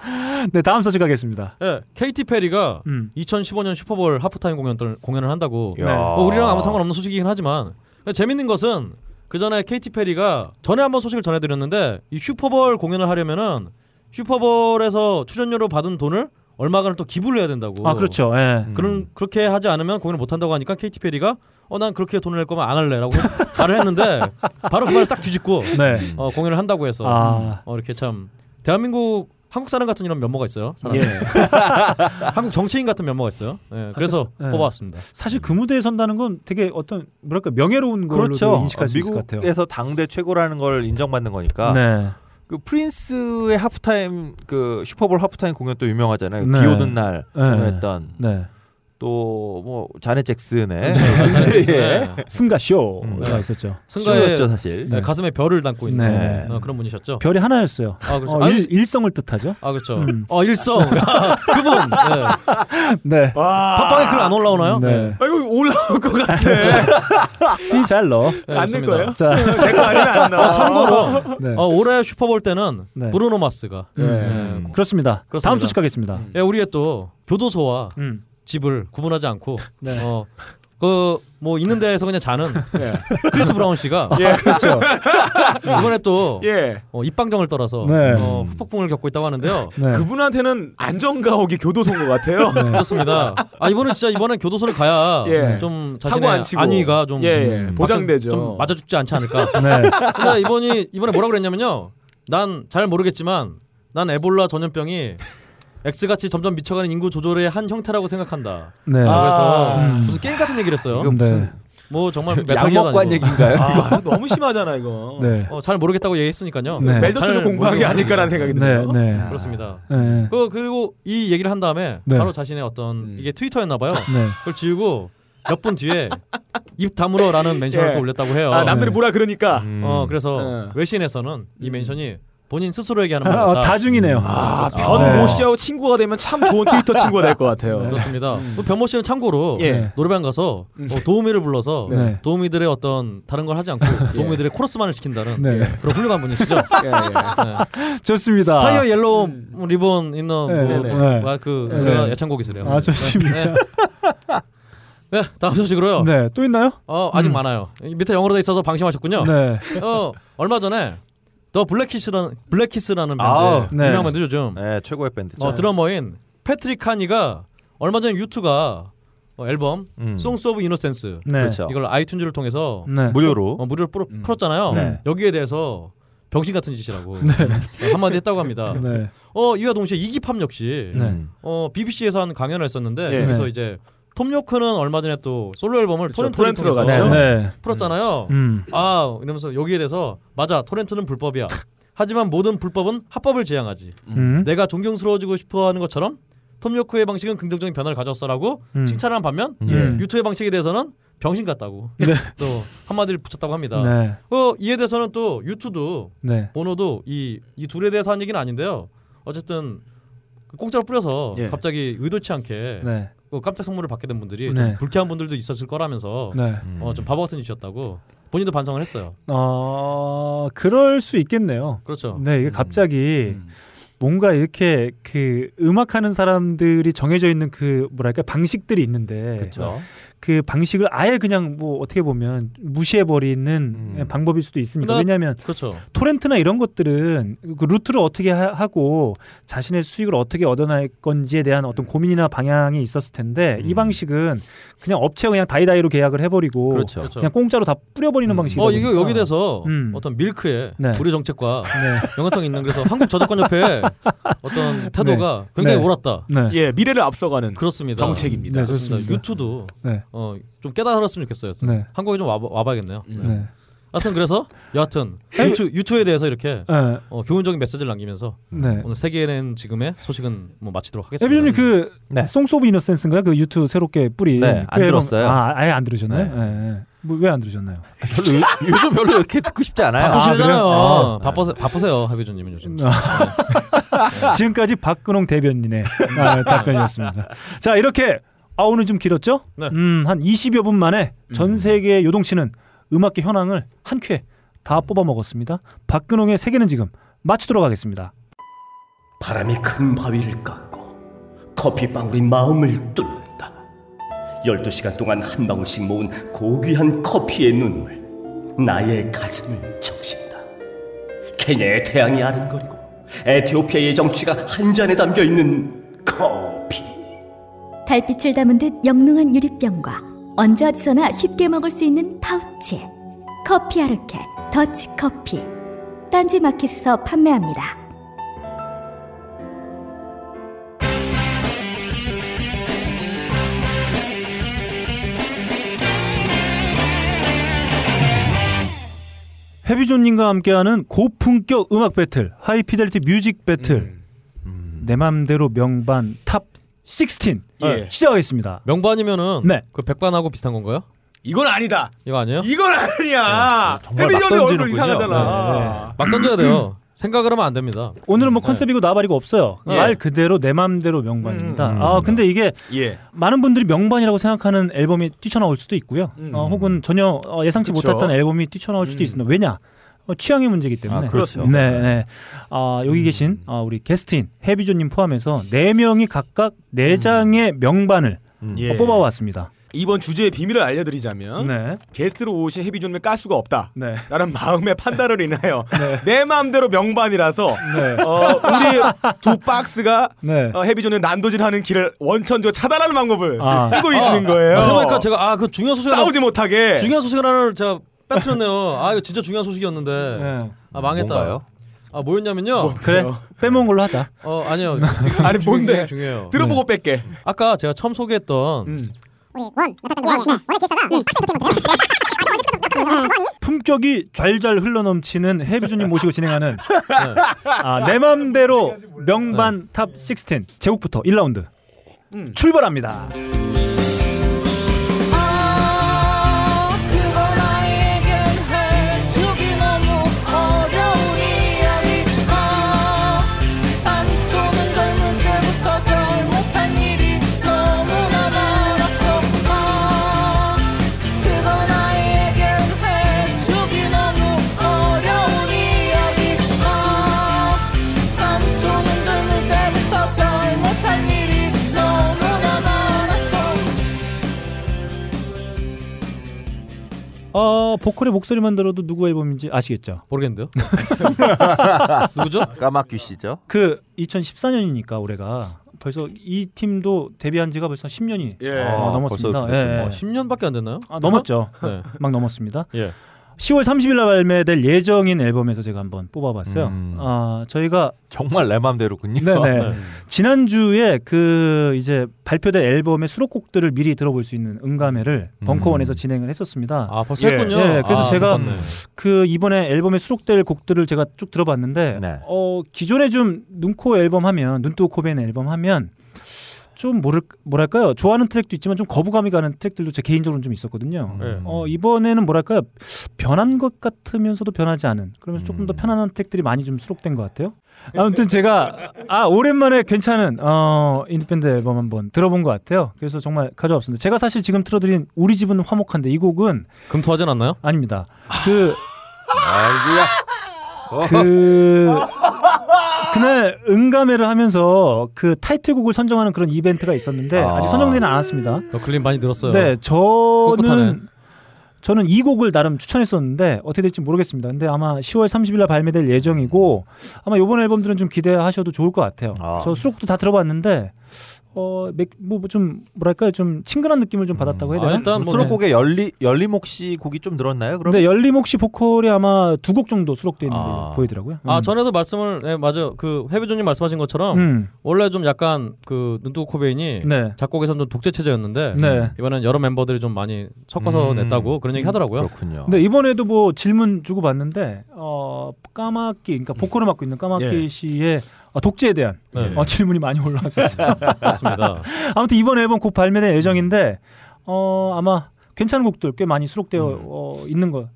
네, 다음 소식 가겠습니다. 예, 케이티 페리가 음. 2015년 슈퍼볼 하프타임 공연 공연을 한다고. 야. 뭐 우리랑 아무 상관없는 소식이긴 하지만 재밌는 것은 그 전에 케이티 페리가 전에 한번 소식을 전해드렸는데 이 슈퍼볼 공연을 하려면은 슈퍼볼에서 출연료로 받은 돈을 얼마간을 또 기부를 해야 된다고. 아, 그렇죠. 예. 음. 그런 그렇게 하지 않으면 공연을 못 한다고 하니까 케이티 페리가 어 난 그렇게 돈을 낼 거면 안 할래라고 말을 했는데 바로 그 말을 싹 뒤집고 네. 어, 공연을 한다고 해서 아. 어, 이렇게 참 대한민국 한국 사람 같은 이런 면모가 있어요. 예. 한국 정치인 같은 면모가 있어요. 예, 그래서 네. 뽑아왔습니다. 사실 그 무대에 선다는 건 되게 어떤 뭐랄까 명예로운 걸로 그렇죠. 인식할 수 있을 것 같아요. 미국에서 당대 최고라는 걸 인정받는 거니까. 네. 그 프린스의 하프타임 그 슈퍼볼 하프타임 공연 또 유명하잖아요. 네. 비 오는 날 네. 공연했던 네. 또 뭐 자넷 잭슨의 자넷 예. 잭슨의 승가 쇼가 음. 있었죠. 승가의 쇼였죠 사실. 네, 가슴에 별을 담고 있는 네. 어, 그런 분이셨죠. 별이 하나였어요. 아 그렇죠. 어, 일, 일성을 뜻하죠. 아 그렇죠. 음. 어 일성 그분 네. 네. 팟빵에 글 안 올라오나요? 네. 아 이거 올라올 것 같아. 띠잘 넣어. 네, 안 넣을 좋습니다. 거예요? 자, 제거 아니면 안 나와. 어, 참고로 네. 어, 올해 슈퍼볼 때는 네. 브루노 마스가 네. 네. 그렇습니다. 그렇습니다. 다음 소식 가겠습니다. 예, 우리의 또 교도소와 음. 집을 구분하지 않고 네. 어, 그뭐 있는 데에서 그냥 자는 크리스 브라운 씨가 예, 그렇죠. 이번에 또 예. 어, 입방정을 떨어서 네. 어, 후폭풍을 겪고 있다고 하는데요. 네. 그분한테는 안전가옥이 교도소인 것 같아요. 그렇습니다. 아 이번엔 진짜 이번엔 교도소를 가야 예. 좀 자신의 안 치고. 안위가 좀 예, 예. 음, 보장되죠. 좀 맞아 죽지 않지 않을까. 네. 근데 이번이 이번에 뭐라고 그랬냐면요. 난 잘 모르겠지만 난 에볼라 전염병이 X같이 점점 미쳐가는 인구 조절의 한 형태라고 생각한다. 네. 그래서 음. 무슨 게임 같은 얘기를 했어요. 네. 뭐 정말 메탈 양먹관 기어다니고. 얘기인가요? 아, 너무 심하잖아 이거. 네. 어, 잘 모르겠다고 얘기했으니까요. 네. 멜더스를 잘 공부한 게 아닐까라는 생각이 네. 드네요. 네. 그렇습니다. 네. 그 그리고 이 얘기를 한 다음에 네. 바로 자신의 어떤 음. 이게 트위터였나 봐요. 네. 그걸 지우고 몇 분 뒤에 입 다물어라는 mention을 예. 또 올렸다고 해요. 아 남들이 네. 뭐라 그러니까. 음. 어 그래서 네. 외신에서는 이 mention이 본인 스스로에게 하는 아, 어, 말이다. 다중이네요. 아, 그렇습니다. 변모 네. 씨하고 친구가 되면 참 좋은 트위터 친구가 될 것 같아요. 그렇습니다. 그 변모 씨는 참고로 예. 노래방 가서 음. 어, 도우미를 불러서 네. 도우미들의 어떤 다른 걸 하지 않고 도우미들의 코러스만을 시킨다는 네. 그런 훌륭한 분이시죠. 예, 예. 네. 좋습니다. Tie a Yellow Ribbon 있는 네, 뭐, 네, 뭐, 네. 아, 그 네. 아, 좋습니다. 네. 네, 다음 소식으로요. 네. 또 있나요? 어, 아직 음. 많아요. 이 밑에 영어로 돼 있어서 방심하셨군요. 네. 어, 얼마 전에 더 블랙키스라는 블랙키스라는 밴드 아우, 네. 유명한 밴드 요즘 네, 최고의 밴드죠. 어, 드러머인 패트릭 카니가 얼마 전에 U2가 어, 앨범 음. Songs of Innocence 네. 이걸 iTunes를 통해서 네. 무료로 어, 무료로 풀, 음. 풀었잖아요. 네. 여기에 대해서 병신 같은 짓이라고 어, 한마디 했다고 합니다. 네. 어 이와 동시에 이기팝 역시 네. 음. 어 BBC에서 한 강연을 했었는데 예. 여기서 네. 이제 톰 요크는 얼마 전에 또 솔로 앨범을 그렇죠. 토렌트를 토렌트로 통해서. 네. 풀었잖아요. 음. 아 이러면서 여기에 대해서 맞아 토렌트는 불법이야. 하지만 모든 불법은 합법을 지향하지. 음. 내가 존경스러워지고 싶어하는 것처럼 톰 요크의 방식은 긍정적인 변화를 가졌어라고 음. 칭찬을 한 반면 음. 유투의 방식에 대해서는 병신 같다고 네. 또 한마디를 붙였다고 합니다. 네. 어 이에 대해서는 또 유투도 네. 보노도 이 이 둘에 대해서 한 얘기는 아닌데요. 어쨌든 그 공짜로 뿌려서 예. 갑자기 의도치 않게 네. 그 깜짝 선물을 받게 된 분들이 네. 좀 불쾌한 분들도 있었을 거라면서 네. 음. 어좀 바보 같은 짓이었다고 본인도 반성을 했어요. 어, 그럴 수 있겠네요. 그렇죠. 네, 이게 갑자기 음. 뭔가 이렇게 그 음악하는 사람들이 정해져 있는 그 뭐랄까 방식들이 있는데 그렇죠. 그 방식을 아예 그냥 뭐 어떻게 보면 무시해 버리는 방법일 수도 있으니까 나- 왜냐하면 그렇죠. 토렌트나 이런 것들은 그 루트를 어떻게 하, 고 자신의 수익을 어떻게 얻어낼 건지에 대한 어떤 고민이나 방향이 있었을 텐데 이 방식은 그냥 업체가 그냥 다이다이로 계약을 해버리고 그렇죠. 그렇죠. 그냥 공짜로 다 뿌려버리는 방식이다 어 이거. 여기 대해서 음. 어떤 밀크의 네. 불의 정책과 네. 연관성이 있는 그래서 한국 저작권협회 어떤 태도가 굉장히 네. 옳았다. 네. 예, 미래를 앞서가는 그렇습니다. 정책입니다. 네, 그렇습니다. 그렇습니다. 유튜도 네. 어, 좀 깨달았으면 좋겠어요. 네. 한국에 좀 와, 와봐야겠네요. 네. 네. 하여튼 그래서 여하튼 유튜, 유튜에 대해서 이렇게 네. 어, 교훈적인 메시지를 남기면서 네. 오늘 세계는 지금의 소식은 뭐 마치도록 하겠습니다. 헤비님이 그 네. Songs of Innocence인가요? 그 U2가 새롭게 뿌린 네, 그안 앨범- 들었어요. 아, 아예 안 들으셨나요? 네. 왜안 들으셨나요? 별로 요- 요즘 별로 이렇게 듣고 싶지 않아요. 바쁘시잖아요. 아, 그래요? 바쁘세, 바쁘세요, 헤비조님은 요즘. 지금까지 박근홍 대변인의 아, 답변이었습니다. 자 이렇게 아 오늘 좀 길었죠? 네. 음, 한 20여 분 만에 전 세계 요동치는 음악계 현황을 한 큐에 다 뽑아 먹었습니다. 박근홍의 세계는 지금 마치도록 하겠습니다. 바람이 큰 바위를 깎고 커피방울이 마음을 뚫는다. 12시간 동안 한 방울씩 모은 고귀한 커피의 눈물 나의 가슴을 적신다. 케냐의 태양이 아른거리고 에티오피아의 정취가 한 잔에 담겨 있는 커피. 달빛을 담은 듯 영롱한 유리병과 언제 어디서나 쉽게 먹을 수 있는 파우치 커피 아르케 더치 커피 딴지 마켓에서 판매합니다. 헤비조님과 함께하는 고품격 음악 배틀 High Fidelity Music Battle. 내 맘대로 명반 TOP 16 예. 시작하겠습니다. 명반이면은 네. 그 백반하고 비슷한 건가요? 이건 아니다. 이거 아니에요? 이건 아니야. 정말 해비전이 막 얼굴. 이상하잖아. 막 던져야 돼요. 생각을 하면 안 됩니다. 오늘은 뭐 컨셉이고 나발이고 없어요. 예. 말 그대로 내 맘대로 명반입니다. 음, 아 근데 이게 예. 많은 분들이 명반이라고 생각하는 앨범이 뛰쳐나올 수도 있고요. 음. 어, 혹은 전혀 어, 예상치 그쵸. 못했던 앨범이 뛰쳐나올 수도 음. 있습니다. 왜냐? 어, 취향의 문제이기 때문에. 아, 그렇죠. 네, 네. 아, 여기 계신 어, 우리 게스트인 해비조님 포함해서 네 명이 각각 네 장의 명반을 음. 예. 어, 뽑아왔습니다. 이번 주제의 비밀을 알려드리자면 네, 게스트로 오신 해비존을 깔 수가 없다. 네, 라는 마음의 판단을 인하여 내 마음대로 명반이라서 네, 어, 우리 두 박스가 네. 어, 해비존의 난도질하는 길을 원천적으로 차단하는 방법을 아. 쓰고 있는 거예요. 아, 생각해보니까 제가 아그 중요한 소식 하나 싸우지 못하게. 중요한 소식 하나를 제가 빼뜨렸네요. 아 이거 진짜 중요한 소식이었는데 네. 아 망했다. 뭔가요? 아 뭐였냐면요. 그래, 빼먹은 걸로 하자. 어 아니요. 아니 중요- 뭔데? 중요해요. 들어보고 뺄게. 아까 제가 처음 소개했던 음. 품격이 잘잘 흘러넘치는 헤비조님 모시고 진행하는 아, 내 맘대로 명반 TOP16 제 곡부터 1라운드 음. 출발합니다. 어, 보컬의 목소리만 들어도 누구 앨범인지 아시겠죠? 모르겠는데요. 누구죠? 까마귀 씨죠. 그 2014년이니까 올해가 벌써 이 팀도 데뷔한 지가 벌써 10년이 예. 어, 아, 넘었습니다. 벌써. 예, 어, 10년밖에 안 됐나요? 아, 넘었죠. 네. 막 넘었습니다. 예. 10월 30일 날 발매될 예정인 앨범에서 제가 한번 뽑아봤어요. 음. 아 저희가 정말 내 맘대로군요. 네네 네. 지난주에 그 이제 발표된 앨범의 수록곡들을 미리 들어볼 수 있는 응가매를 음. 벙커원에서 진행을 했었습니다. 아 벌써 예. 했군요. 예, 그래서 아, 제가 못 봤네. 그 이번에 앨범에 수록될 곡들을 제가 쭉 들어봤는데 네. 어 기존에 좀 눈코 앨범 하면 눈뜨고 코베인 앨범 하면 좀 뭐랄 뭐랄까요 좋아하는 트랙도 있지만 좀 거부감이 가는 트랙들도 제 개인적으로는 좀 있었거든요. 네. 어 이번에는 뭐랄까요 변한 것 같으면서도 변하지 않은 그러면서 조금 더 음. 편안한 트랙들이 많이 좀 수록된 것 같아요. 아무튼 제가 아 오랜만에 괜찮은 어 인디밴드 앨범 한번 들어본 것 같아요. 그래서 정말 가져왔습니다. 제가 사실 지금 틀어드린 우리 집은 화목한데 이 곡은 금토하진 않나요? 아닙니다. 그 아이고야. 그 그날 응가매를 하면서 그 타이틀곡을 선정하는 그런 이벤트가 있었는데 아. 아. 직 선정되지는 않았습니다. 어, 클림 많이 들었어요. 네, 꿋꿋하네. 저는 저는 이 곡을 나름 추천했었는데 어떻게 될지 모르겠습니다. 근데 아마 10월 30일 날 발매될 예정이고 아마 이번 앨범들은 좀 기대하셔도 좋을 것 같아요. 저 수록도 다 들어봤는데 어뭐좀 뭐랄까요 좀 친근한 느낌을 좀 받았다고 해야 되나? 일단 뭐, 수록곡에 열리 열리목 씨 곡이 좀 늘었나요? 그럼 근데 열리목 씨 보컬이 아마 두 곡 정도 수록되어 있는 걸로 보이더라고요. 아 음. 전에도 말씀을 네, 맞아 그 해비조님 말씀하신 것처럼 음. 원래 좀 약간 그 눈두고 코베인이 네. 작곡에선 좀 독재 체제였는데 네. 이번엔 여러 멤버들이 좀 많이 섞어서 음. 냈다고 그런 얘기 하더라고요. 그렇군요. 근데 이번에도 뭐 질문 주고 봤는데 어 까마귀 그러니까 보컬을 맡고 있는 까마귀 예. 씨의 어, 독재에 대한 네. 어, 질문이 많이 올라왔었어요. 그렇습니다. 아무튼 이번 앨범 곧 발매될 예정인데 어 아마 괜찮은 곡들 꽤 많이 수록되어 어, 있는 걸로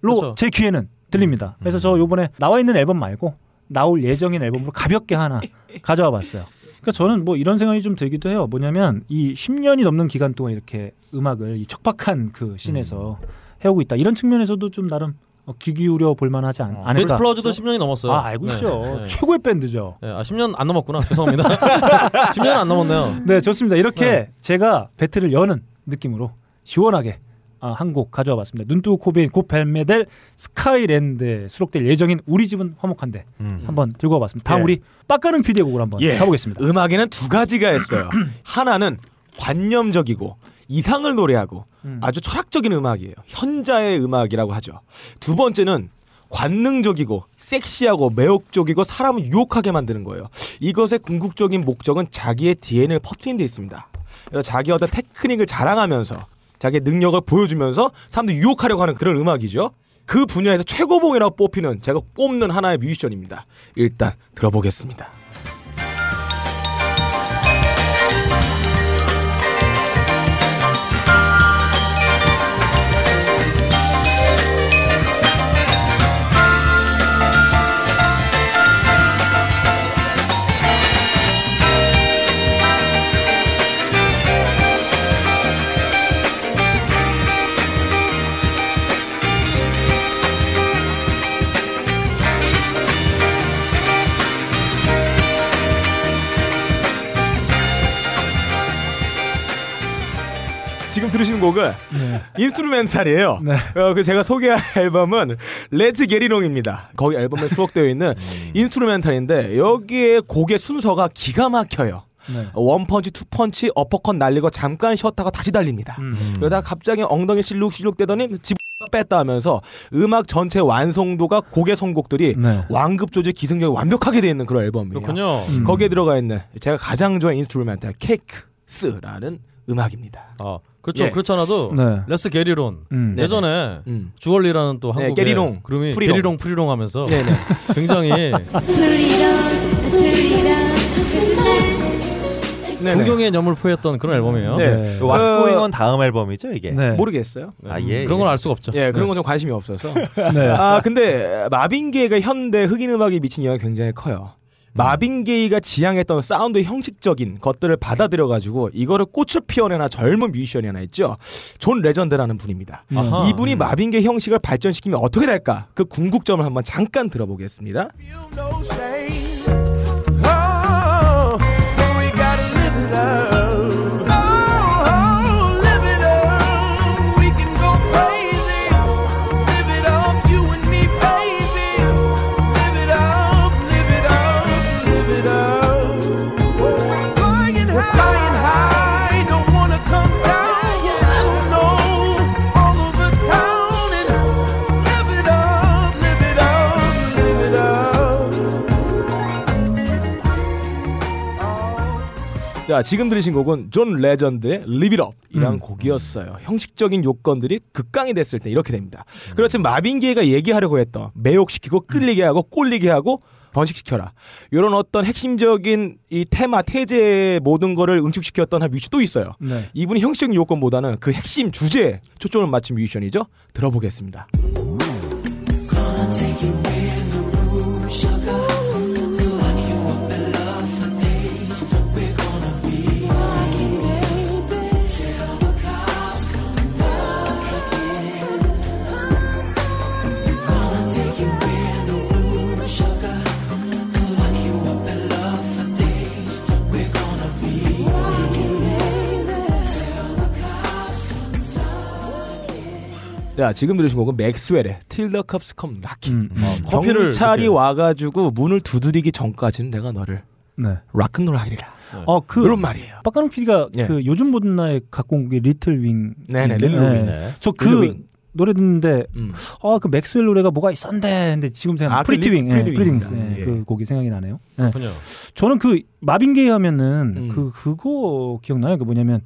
그렇죠. 제 귀에는 들립니다. 그래서 저 요번에 나와 있는 앨범 말고 나올 예정인 앨범으로 가볍게 하나 가져와 봤어요. 그러니까 저는 뭐 이런 생각이 좀 들기도 해요. 뭐냐면 이 10년이 넘는 기간 동안 이렇게 음악을 이 척박한 그 scene에서 해오고 있다. 이런 측면에서도 좀 나름 어, 귀 기울여 볼 만하지 않, 않을까. 게이트 플라워즈도 10년이 넘었어요. 아, 알고 네. 있죠. 네. 최고의 밴드죠. 네, 아 10년 안 넘었구나. 죄송합니다. 10년 안 넘었네요. 네, 좋습니다. 이렇게 네. 제가 배틀을 여는 느낌으로 시원하게 아, 한곡 가져와 봤습니다. 눈뜨고 코베인 곧 발매될 스카이랜드에 수록될 예정인 우리 집은 화목한데 한번 들고 와봤습니다. 다음 예. 우리 빡가는 피디의 곡을 한번 예. 가보겠습니다. 음악에는 두 가지가 있어요. 하나는 관념적이고 이상을 노래하고 아주 철학적인 음악이에요. 현자의 음악이라고 하죠. 두 번째는 관능적이고 섹시하고 매혹적이고 사람을 유혹하게 만드는 거예요. 이것의 궁극적인 목적은 자기의 DNA를 퍼뜨리는 데 있습니다. 그래서 자기 어떤 테크닉을 자랑하면서 자기의 능력을 보여주면서 사람들 유혹하려고 하는 그런 음악이죠. 그 분야에서 최고봉이라고 뽑히는 제가 꼽는 하나의 뮤지션입니다. 일단 들어보겠습니다. 들으시는 곡은 instrumental이에요. 어, 그 제가 소개할 앨범은 Let's Get It On입니다. 거기 앨범에 수록되어 있는 instrumental인데 여기에 곡의 순서가 기가 막혀요. 네. one punch, two punch, 어퍼컷 날리고 잠깐 쉬었다가 다시 달립니다. 음. 그러다가 갑자기 엉덩이 실룩실룩 대더니 집 뺐다 하면서 음악 전체 완성도가 곡의 선곡들이 네. 완급 조절 기승전결이 완벽하게 되어 있는 그런 앨범이에요. 그렇군요. 음. 거기에 들어가 있는 제가 가장 좋아하는 instrumental 케이크스라는 음악입니다. 아 그렇죠. 예. 그렇지 않아도 네. 레스 게리론 음. 예전에 음. 주얼리라는 또 네, 한국의 게리롱, 그룹이 프리롱. 게리롱 프리롱 하면서 네네. 굉장히. 동경의 념을 포했던 그런 앨범이에요. 네. 그 What's 어, Going On 다음 앨범이죠 이게. 네. 모르겠어요. 아 예. 그런 건 알 수가 없죠. 예, 그런 네. 건좀 관심이 없어서. 네. 아, 근데 마빈 게이가 현대 흑인 음악에 미친 영향이 굉장히 커요. 마빈 게이가 지향했던 사운드 형식적인 것들을 받아들여 가지고 이거를 꽃을 피워낸 젊은 뮤지션이 하나 있죠. 존 레전드라는 분입니다. 아하. 이분이 마빈 게이 형식을 발전시키면 어떻게 될까? 그 궁극점을 한번 잠깐 들어보겠습니다. 자, 지금 들으신 곡은 존 레전드의 Live It Up 이란 음. 곡이었어요. 형식적인 요건들이 극강이 됐을 때 이렇게 됩니다. 그렇지 마빈 게이가 얘기하려고 했던 매혹시키고 끌리게 하고 꼴리게 하고 번식시켜라. 이런 어떤 핵심적인 이 테마, 테제 모든 거를 응축시켰던 한 뮤지션 또 있어요. 네. 이분이 형식적인 요건보다는 그 핵심 주제에 초점을 맞춘 뮤지션이죠. 들어보겠습니다. 자 지금 들으신 곡은 맥스웰의 Till the Cops Come Knockin'. 음, 음. 어, 커피를 경찰이 이렇게- 와가지고 문을 두드리기 전까지는 내가 너를 네. 락큰롤 하리라. 어, 그 그런 말이에요. 빡가능 PD가 예. 그 요즘 모든 나에 갖고 온 게 Little Wing. 네네, 네. Little Wing. 네. 저그 리틀 윙. 노래 듣는데 음. 아그 맥스웰 노래가 뭐가 있었는데 근데 지금 생각 아, 그 Pretty 리- Wing, 예, Pretty Wing. 그 곡이 생각이 나네요. 예. 그렇군요. 저는 그 마빈 게이 하면은 음. 그 그거 기억나요? 그 뭐냐면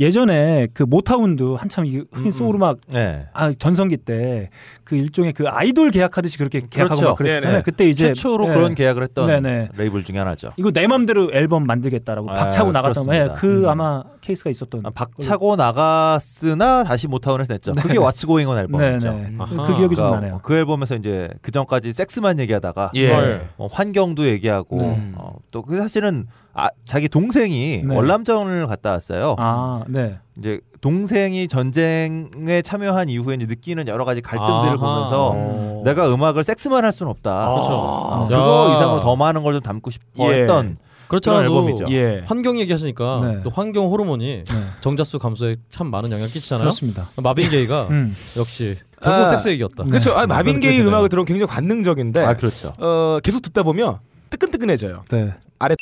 예전에 그 모타운도 한참 이 흑인 음, 소울 음악 네. 아 전성기 때 그 일종의 그 아이돌 계약하듯이 그렇게 계약하고 그렇죠. 막 그랬었잖아요. 네네. 그때 이제 최초로 예. 그런 계약을 했던 네네. 레이블 중에 하나죠. 이거 내 맘대로 앨범 만들겠다라고 아, 박차고 나갔던 예. 그 음. 아마 케이스가 있었던 아, 박차고 나갔으나 다시 모타운에서 냈죠. 그게 What's Going On 앨범이죠. 네네 아하. 그 기억이 좀 그러니까 나네요. 그 앨범에서 이제 그 전까지 섹스만 얘기하다가 예. 헐. 어, 환경도 얘기하고 네. 어, 또그 사실은 아, 자기 동생이 네. 월남전을 갔다 왔어요. 아 네. 이제 동생이 전쟁에 참여한 이후에 이제 느끼는 여러 가지 갈등들을 아하. 보면서 어. 내가 음악을 섹스만 할 수는 없다. 어, 야. 그거 이상으로 더 많은 걸 좀 담고 싶어 예. 했던 그런 앨범이죠. 예. 환경 얘기하시니까 네. 또 환경 호르몬이 네. 정자수 감소에 참 많은 영향을 끼치잖아요. 그렇습니다. 마빈 게이가 음. 역시 결국 아. 섹스 얘기였다. 그렇죠. 아, 마빈 게이. 음악을 들으면 굉장히 관능적인데 아 그렇죠. 어, 계속 듣다 보면 뜨끈뜨끈해져요. 네. 아래-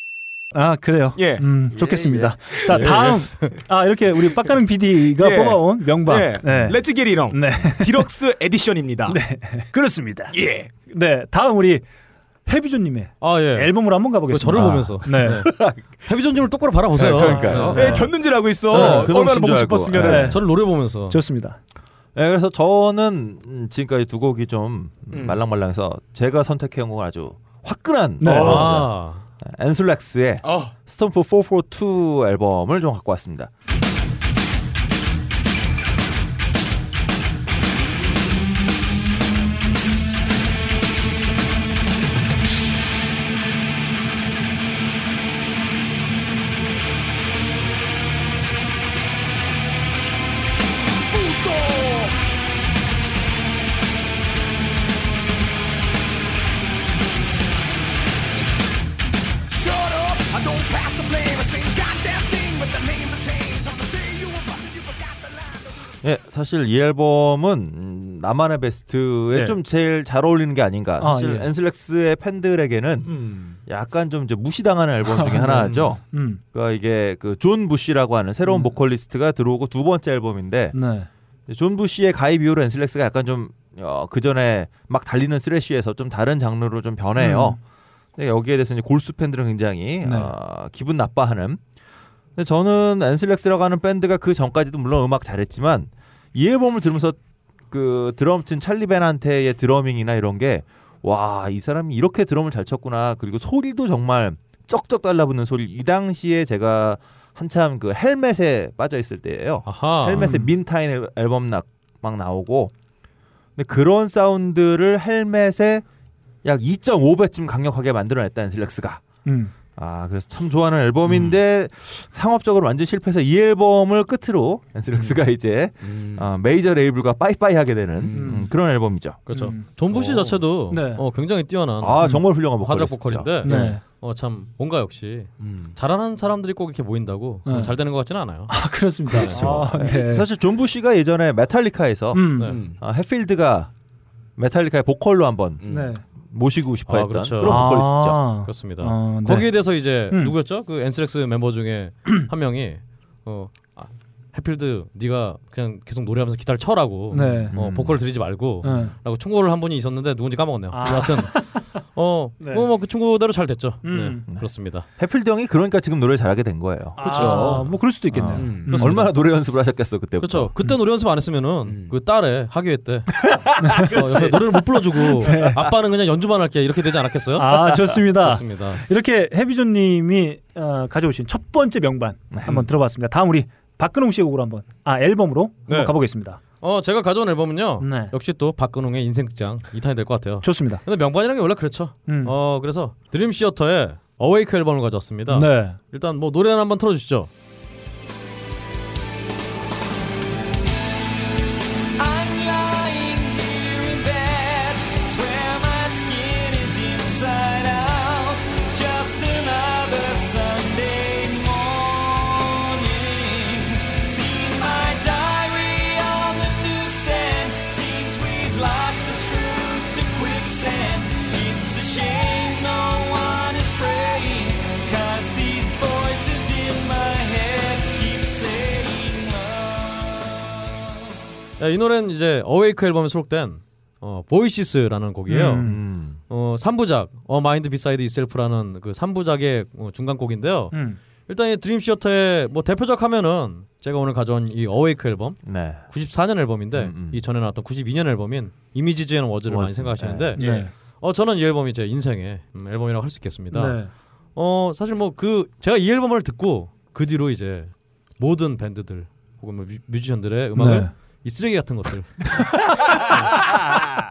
아 그래요. 예. 음, 좋겠습니다. 자 다음 아 이렇게 우리 빡가능 PD가 예. 뽑아온 명반. 예. 네. Let's Get It On 네. Deluxe Edition입니다. 네. 그렇습니다. 예. 네. 다음 우리 헤비죠님의 아 예. 앨범으로 한번 가보겠습니다. 저를 보면서 네. 헤비죠님을 똑바로 바라보세요. 네, 그러니까요. 왜 곁눈질 하고 있어? 네, 그 얼마나 보고. 싶었으면 네. 은 저를 노래 보면서 좋습니다. 네, 그래서 저는 음, 지금까지 두 곡이 좀 음. 말랑말랑해서 제가 선택해온 곡은 아주 화끈한 네. 아, 앤슬렉스의 어. 스톰프 442 앨범을 좀 갖고 왔습니다. 사실 이 앨범은 음, 나만의 베스트에 네. 좀 제일 잘 어울리는 게 아닌가. 아, 사실 예. 앤스랙스의 팬들에게는 음. 약간 좀 이제 무시당하는 앨범 중에 하나죠. 음. 그러니까 이게 그 존 부시라고 하는 새로운 보컬리스트가 들어오고 두 번째 앨범인데 네. 존 부시의 가입 이후로 앤스랙스가 약간 좀 어, 그전에 막 달리는 thrash에서 좀 다른 장르로 좀 변해요. 근데 여기에 대해서 이제 골수 팬들은 굉장히 네. 어, 기분 나빠하는. 근데 저는 앤스랙스라고 하는 밴드가 그 전까지도 물론 음악 잘했지만 이 앨범을 들으면서 그 드럼 친 찰리 베난테의 drumming이나 이런 게 와 이 사람이 이렇게 드럼을 잘 쳤구나 그리고 소리도 정말 쩍쩍 달라붙는 소리 이 당시에 제가 한참 그 헬멧에 빠져 있을 때예요. 아하. 헬멧의 음. Meantime 앨- 앨범 나- 막 나오고 근데 그런 사운드를 헬멧의 약 2.5배쯤 강력하게 만들어냈다는 앤스랙스가 음. 아 그래서 참 좋아하는 앨범인데 상업적으로 완전 실패해서 이 앨범을 끝으로 앤스랙스가 이제 음. 어, 메이저 레이블과 빠이빠이 하게 되는 음, 그런 앨범이죠. 그렇죠. 음. 존 부시 오. 자체도 네. 어, 굉장히 뛰어난 아 정말 훌륭한 보컬리스트죠. 보컬인데 네. 어, 참 뭔가 역시 음. 잘하는 사람들이 꼭 이렇게 모인다고 네. 어, 잘 되는 것 같지는 않아요. 아 그렇습니다. 아, 네. 사실 존 부시가 예전에 메탈리카에서 음. 네. 음. 아, 헷필드가 메탈리카의 보컬로 한번 음. 네. 모시고 싶어 아, 했던 그렇죠. 그런 보컬리스트죠. 아. 그렇습니다. 어, 네. 거기에 대해서 이제 음. 누구였죠? 그 앤스랙스 멤버 중에 한 명이 어 아, 헷필드 네가 그냥 계속 노래하면서 기타를 쳐라고 네. 어, 음. 보컬 들이지 말고 네. 라고 충고를 한 분이 있었는데 누군지 까먹었네요. 아. 여하튼 어, 네. 뭐그 충고대로 잘 됐죠. 음. 네, 그렇습니다. 헷필드 형이 그러니까 지금 노래를 잘하게 된 거예요. 아, 뭐 그럴 수도 있겠네요. 아. 음. 음. 얼마나 노래 연습을 하셨겠어 그때부터. 그렇죠. 그때 노래 연습 안 했으면은 음. 그 딸의 학예회 때 어, 노래를 못 불러주고 아빠는 그냥 연주만 할게 이렇게 되지 않았겠어요? 아 좋습니다. 그렇습니다. 이렇게 해비존님이 어, 가져오신 첫 번째 명반 한번 들어봤습니다. 다음 우리 박근홍 씨의 곡으로 한번 아 앨범으로 네. 한번 가보겠습니다. 어 제가 가져온 앨범은요. 네. 역시 또 박근홍의 인생극장 2탄이 될 것 같아요. 좋습니다. 근데 명반이라는 게 원래 그렇죠. 음. 어 그래서 드림 시어터의 어웨이크 앨범을 가져왔습니다. 네. 일단 뭐 노래는 한번 틀어주시죠. 이 노래는 이제 Awake 앨범에 수록된 어, Voices라는 곡이에요. 음. 어, 3부작 A Mind Beside Itself라는 그 3부작의 어, 중간 곡인데요. 음. 일단 이 드림 시어터의 뭐 대표작 하면은 제가 오늘 가져온 이 Awake 앨범 네. 94년 앨범인데 음, 음. 이 전에 나왔던 92년 앨범인 이미지즈 앤 워즈를 많이. 생각하시는데 네. 어 저는 이 앨범이 제 인생의 음, 앨범이라고 할 수 있겠습니다. 네. 어 사실 뭐 그 제가 이 앨범을 듣고 그 뒤로 이제 모든 밴드들 혹은 뭐 뮤, 뮤지션들의 음악을 네. 이 쓰레기 같은 것들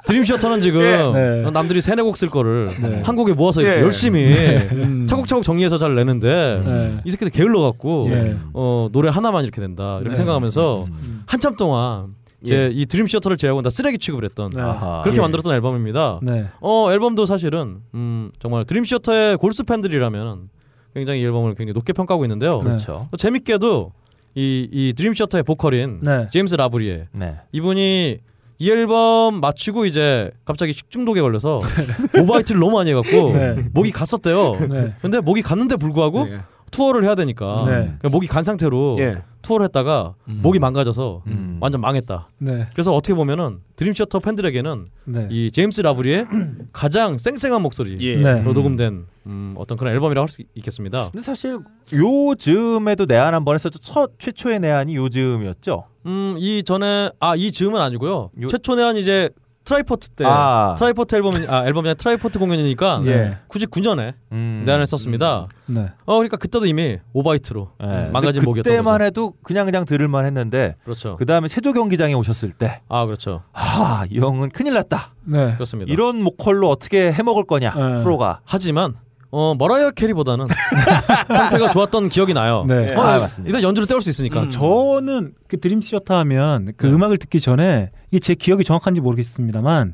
드림 시어터는 지금 네. 남들이 세네 곡 쓸 거를 네. 한 곡에 모아서 예. 열심히 음. 차곡차곡 정리해서 잘 내는데 네. 이 새끼들 게을러 갖고 예. 어 노래 하나만 이렇게 된다 이렇게 네. 생각하면서 음. 한참 동안 이제 이 드림 시어터를 제외하고 다 쓰레기 취급을 했던 네. 아하. 그렇게 예. 만들었던 앨범입니다. 네. 어 앨범도 사실은 음 정말 드림 시어터의 골수 팬들이라면 굉장히 이 앨범을 굉장히 높게 평가하고 있는데요. 그렇죠. 또 재밌게도 이, 이 드림 시어터의 보컬인 네. 제임스 라브리에 네. 이분이 이 앨범 마치고 이제 갑자기 식중독에 걸려서 오바이트를 너무 많이 해갖고 네. 목이 갔었대요. 네. 근데 목이 갔는데 불구하고 네. 투어를 해야 되니까 네. 그냥 목이 간 상태로 예. 투어를 했다가 음. 목이 망가져서 음. 완전 망했다. 네. 그래서 어떻게 보면은 드림 시어터 팬들에게는 네. 이 제임스 라브리의 가장 쌩쌩한 목소리로 예. 네. 녹음된 음, 어떤 그런 앨범이라고 할 수 있겠습니다. 근데 사실 요즘에도 내한 한 번 했었죠. 첫 최초의 내한이 요즘이었죠. 음, 이 전에 아 이 즈음은 아니고요. 요- 최초 내한 이제 트라이포트 때 아. 트라이포트 앨범 아 앨범이 아니라 트라이포트 공연이니까 예. 99년에 음. 내한을 했습니다. 네. 어 그러니까 그때도 이미 오바이트로 네. 음, 망가진 목이었던 그때만 거죠. 해도 그냥 그냥 들을만 했는데 그렇죠. 그 다음에 체조 경기장에 오셨을 때, 아 그렇죠. 아, 이 형은 큰일 났다. 네. 그렇습니다. 이런 보컬로 어떻게 해먹을 거냐, 네. 프로가. 하지만 어 머라이어 캐리보다는 상태가 좋았던 기억이 나요. 네. 어, 아, 맞습니다. 일단 연주를 때울 수 있으니까. 음. 저는 그 드림 시어터 하면 그 네. 음악을 듣기 전에 이게 제 기억이 정확한지 모르겠습니다만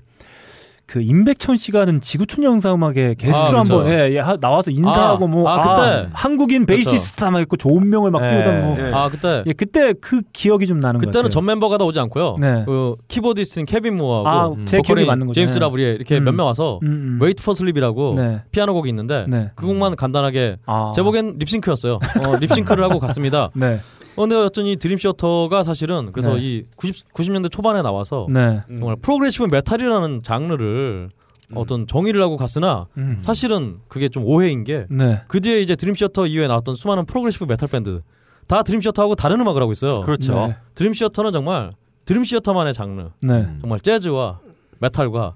그 임백천 씨가 하는 지구촌 영상 음악에 게스트로 아, 한번. 예, 예, 하- 나와서 인사하고 아, 뭐 아, 그때. 한국인 그렇죠. 베이시스트 막 있고 존 명을 막 예. 띄우던 뭐 예. 아 그때 예, 그때 그 기억이 좀 나는 것 같아요. 그때는 전 멤버가 다 오지 않고요. 네. 그 keyboardist인 케빈 무어하고 아, 음, 제 기억이 맞는 거죠. 제임스 네. 라브리에 이렇게 음. 몇 명 와서 음, 음. Wait for Sleep이라고 네. 피아노 곡이 있는데 네. 그 곡만 간단하게 아. 제 보기엔 립싱크였어요. 어, 립싱크를 하고 갔습니다. 네. 어, 근데 여전히 드림 시어터가 사실은 그래서 네. 이 90, 90년대 초반에 나와서 네. 정말 progressive 메탈이라는 장르를 어떤 정의를 하고 갔으나 음. 사실은 그게 좀 오해인 게그 네. 뒤에 이제 드림 시어터 이후에 나왔던 수많은 progressive 메탈 밴드 다 드림 시어터하고 다른 음악을 하고 있어요. 그렇죠. 네. 드림 시어터는 정말 드림 시어터만의 장르, 네. 음. 정말 재즈와 메탈과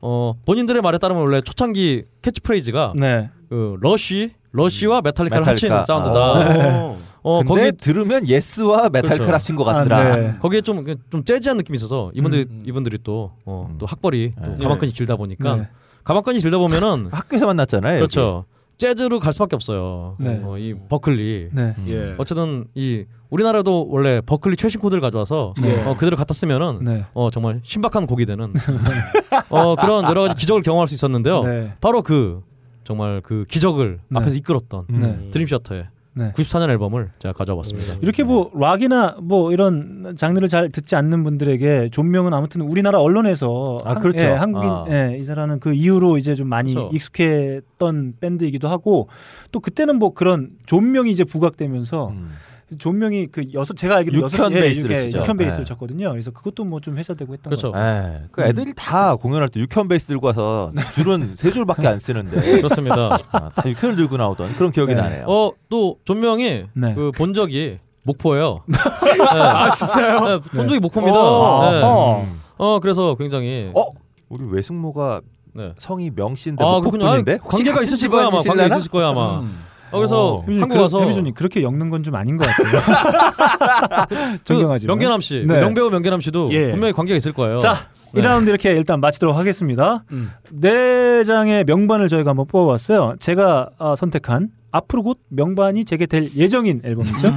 어 본인들의 말에 따르면 원래 초창기 캐치프레이즈가 네. 그 러쉬 러쉬와 메탈리카를 메탈리카. 합친 사운드다. 어. 어 근데 거기 들으면 예스와 메탈 그렇죠. 것 아, 같더라. 네. 거기에 좀 좀 재즈한 느낌이 있어서 이분들이 음. 이분들이 또 어, 음. 또 학벌이 또 네. 가방끈이 길다 보니까 네. 가방끈이 길다 보면은 학교에서 만났잖아요. 그렇죠. 재즈로 갈 수밖에 없어요. 네. 어, 이 버클리. 네. 여기. 예. 어쨌든 이 우리나라도 원래 버클리 최신 코드를 가져와서 네. 어, 그대로 갖다 쓰면은 네. 어 정말 신박한 곡이 되는 어 그런 여러 가지 기적을 경험할 수 있었는데요. 네. 바로 그 정말 그 기적을 네. 앞에서 이끌었던 네. 드림 셔터의 네. 94년 앨범을 제가 가져와봤습니다. 이렇게 뭐 락이나 뭐 이런 장르를 잘 듣지 않는 분들에게 존명은 아무튼 우리나라 언론에서 아, 그렇죠. 예, 한국인 아. 예, 이사라는 그 이후로 이제 좀 많이 그렇죠. 익숙했던 밴드이기도 하고 또 그때는 뭐 그런 존명이 이제 부각되면서 음. 존명이 그 여섯 제가 알기로 육현 여섯 예, 베이스를 예. 육현 베이스를 네. 쳤거든요. 그래서 그것도 뭐 좀 회자되고 했던 그렇죠. 것 같아요. 에, 그 애들이 다 공연할 때 육현 베이스 들고 와서 줄은 세 줄밖에 안 쓰는데 그렇습니다. 아, 다 육현을 들고 나오던 그런 기억이 네. 나네요. 어또 존명이 네. 그본 적이 목포예요. 아 진짜요? 본 적이 목포입니다. 어, 네. 어. 어 그래서 굉장히 어? 우리 외숙모가 네. 성이 명씨인데 아 그렇군요. 아, 목포분인데 혹시 관계가 있으실 거야 아마. 관계? 있으실 거야 아마. 음. 어, 그래서 어. 한국 그- 와서 해비준님 그렇게 엮는 건 좀 아닌 것 같아요. 그 존경하지만. 명계남 씨, 네. 명배우 명계남 씨도 예. 분명히 관계가 있을 거예요. 자, 네. 1라운드 이렇게 일단 마치도록 하겠습니다. 음. 네 장의 명반을 저희가 한번 뽑아봤어요. 제가 어, 선택한 앞으로 곧 명반이 제게 될 예정인 앨범이죠.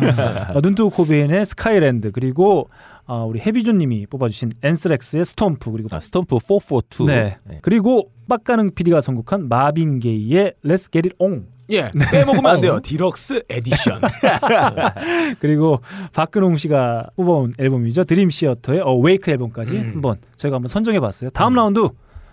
어, 눈뜨고 코베인의 Skyland 그리고 어, 우리 헤비조님이 뽑아주신 앤스랙스의 Stomp 그리고 아, Stomp 442. 네. 그리고 빡가능 PD가 선곡한 마빈 게이의 Let's Get It On 예. 빼먹으면 안 돼요. Deluxe Edition. 그리고 박근홍 씨가 뽑아온 앨범이죠 드림 시어터의 Awake 앨범까지 음. 한번 저희가 한번 선정해 봤어요. 다음 라운드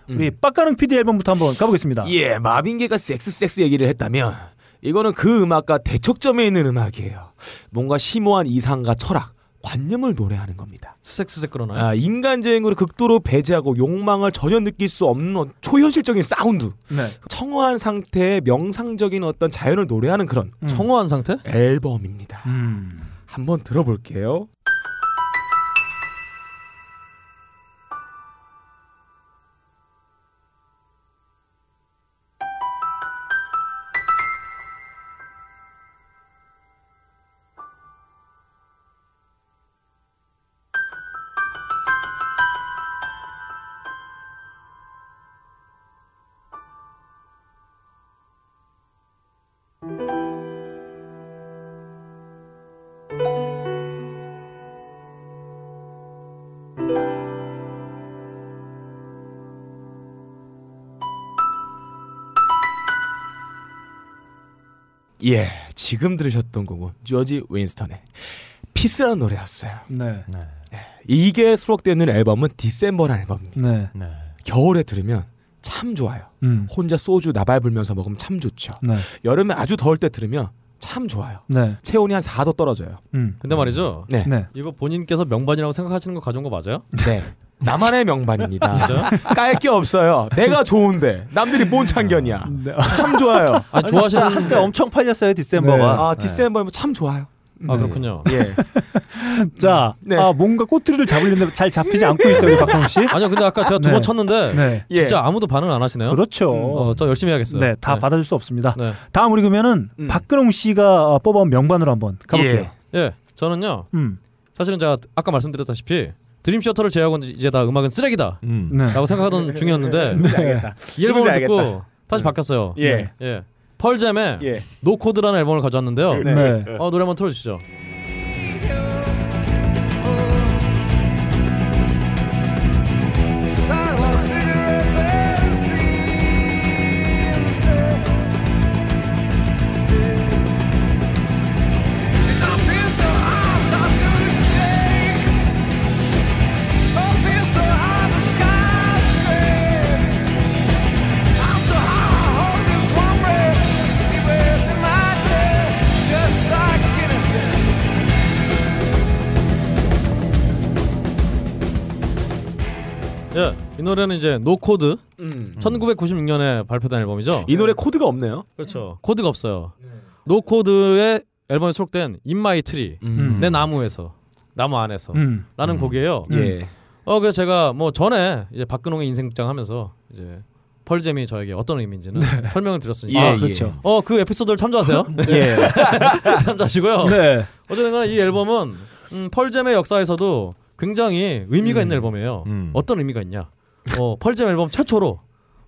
우리 빡가능 PD 앨범부터 한번 가보겠습니다. 예, 마빈 게이가 섹스 섹스 얘기를 했다면 이거는 그 음악과 대척점에 있는 음악이에요. 뭔가 심오한 이상과 철학, 관념을 노래하는 겁니다. 수색수색 끌어나요. 아, 인간적으로 극도로 배제하고 욕망을 전혀 느낄 수 없는 어- 초현실적인 사운드. 네. 청어한 상태의 명상적인 어떤 자연을 노래하는 그런 음. 청어한 상태? 앨범입니다. 음. 한번 들어볼게요. 예, 지금 들으셨던 곡은 조지 윈스턴의 피스라는 노래였어요. 네. 이게 수록되어 있는 앨범은 디셈버라는 앨범입니다. 네. 네. 겨울에 들으면 참 좋아요. 음. 혼자 소주 나발 불면서 먹으면 참 좋죠. 네. 여름에 아주 더울 때 들으면 참 좋아요. 네. 체온이 한 4도 떨어져요. 음. 근데 말이죠. 네. 네. 이거 본인께서 명반이라고 생각하시는 거 가져온 거 맞아요? 네. 나만의 명반입니다. 깔 게 없어요. 내가 좋은데 남들이 뭔 참견이야. 네. 참 좋아요. 아니 진짜 좋아하시는 한때 엄청 팔렸어요 디셈버가. 아 디셈버면 참 좋아요. 아 그렇군요. 예. 자, 네. 아, 뭔가 꼬투리를 잡으려는데 잘 잡히지 않고 있어요, 박광 씨. 아니요, 근데 아까 제가 두 네. 번 쳤는데 네. 예. 진짜 아무도 반응 안 하시네요. 그렇죠. 어, 저 열심히 해야겠어요. 네, 다 받아줄 수 없습니다. 네. 다음 우리 그러면은 음. 박근홍 씨가 어, 뽑아온 명반으로 한번 가볼게요. 예, 저는요. 음, 사실은 제가 아까 말씀드렸다시피 드림 시어터를 제외하고는 이제 다 음악은 쓰레기다라고 음. 네. 생각하던 중이었는데 알겠다. 이 앨범을 듣고 알겠다. 다시 바뀌었어요. 예. 예. 펄잼의 예. 노코드라는 앨범을 가져왔는데요. 네. 어, 노래 한번 틀어주시죠. 이 노래는 이제 No Code 음. 1996년에 발표된 앨범이죠. 이 노래 코드가 없네요. 그렇죠. 코드가 없어요. No Code의 앨범에 수록된 In My Tree 음. 내 나무에서 나무 안에서 음. 라는 곡이에요. 예. 어 그래서 제가 뭐 전에 이제 박근홍의 인생 극장 하면서 이제 펄잼이 저에게 어떤 의미인지는 설명을 드렸으니까 예, 아, 그렇죠. 어그 에피소드를 참조하세요. 예. 참조하시고요. 네. 어쨌든 간에 이 앨범은 음, 펄잼의 역사에서도 굉장히 의미가 있는 앨범이에요. 음. 어떤 의미가 있냐? 어, 펄잼 앨범 최초로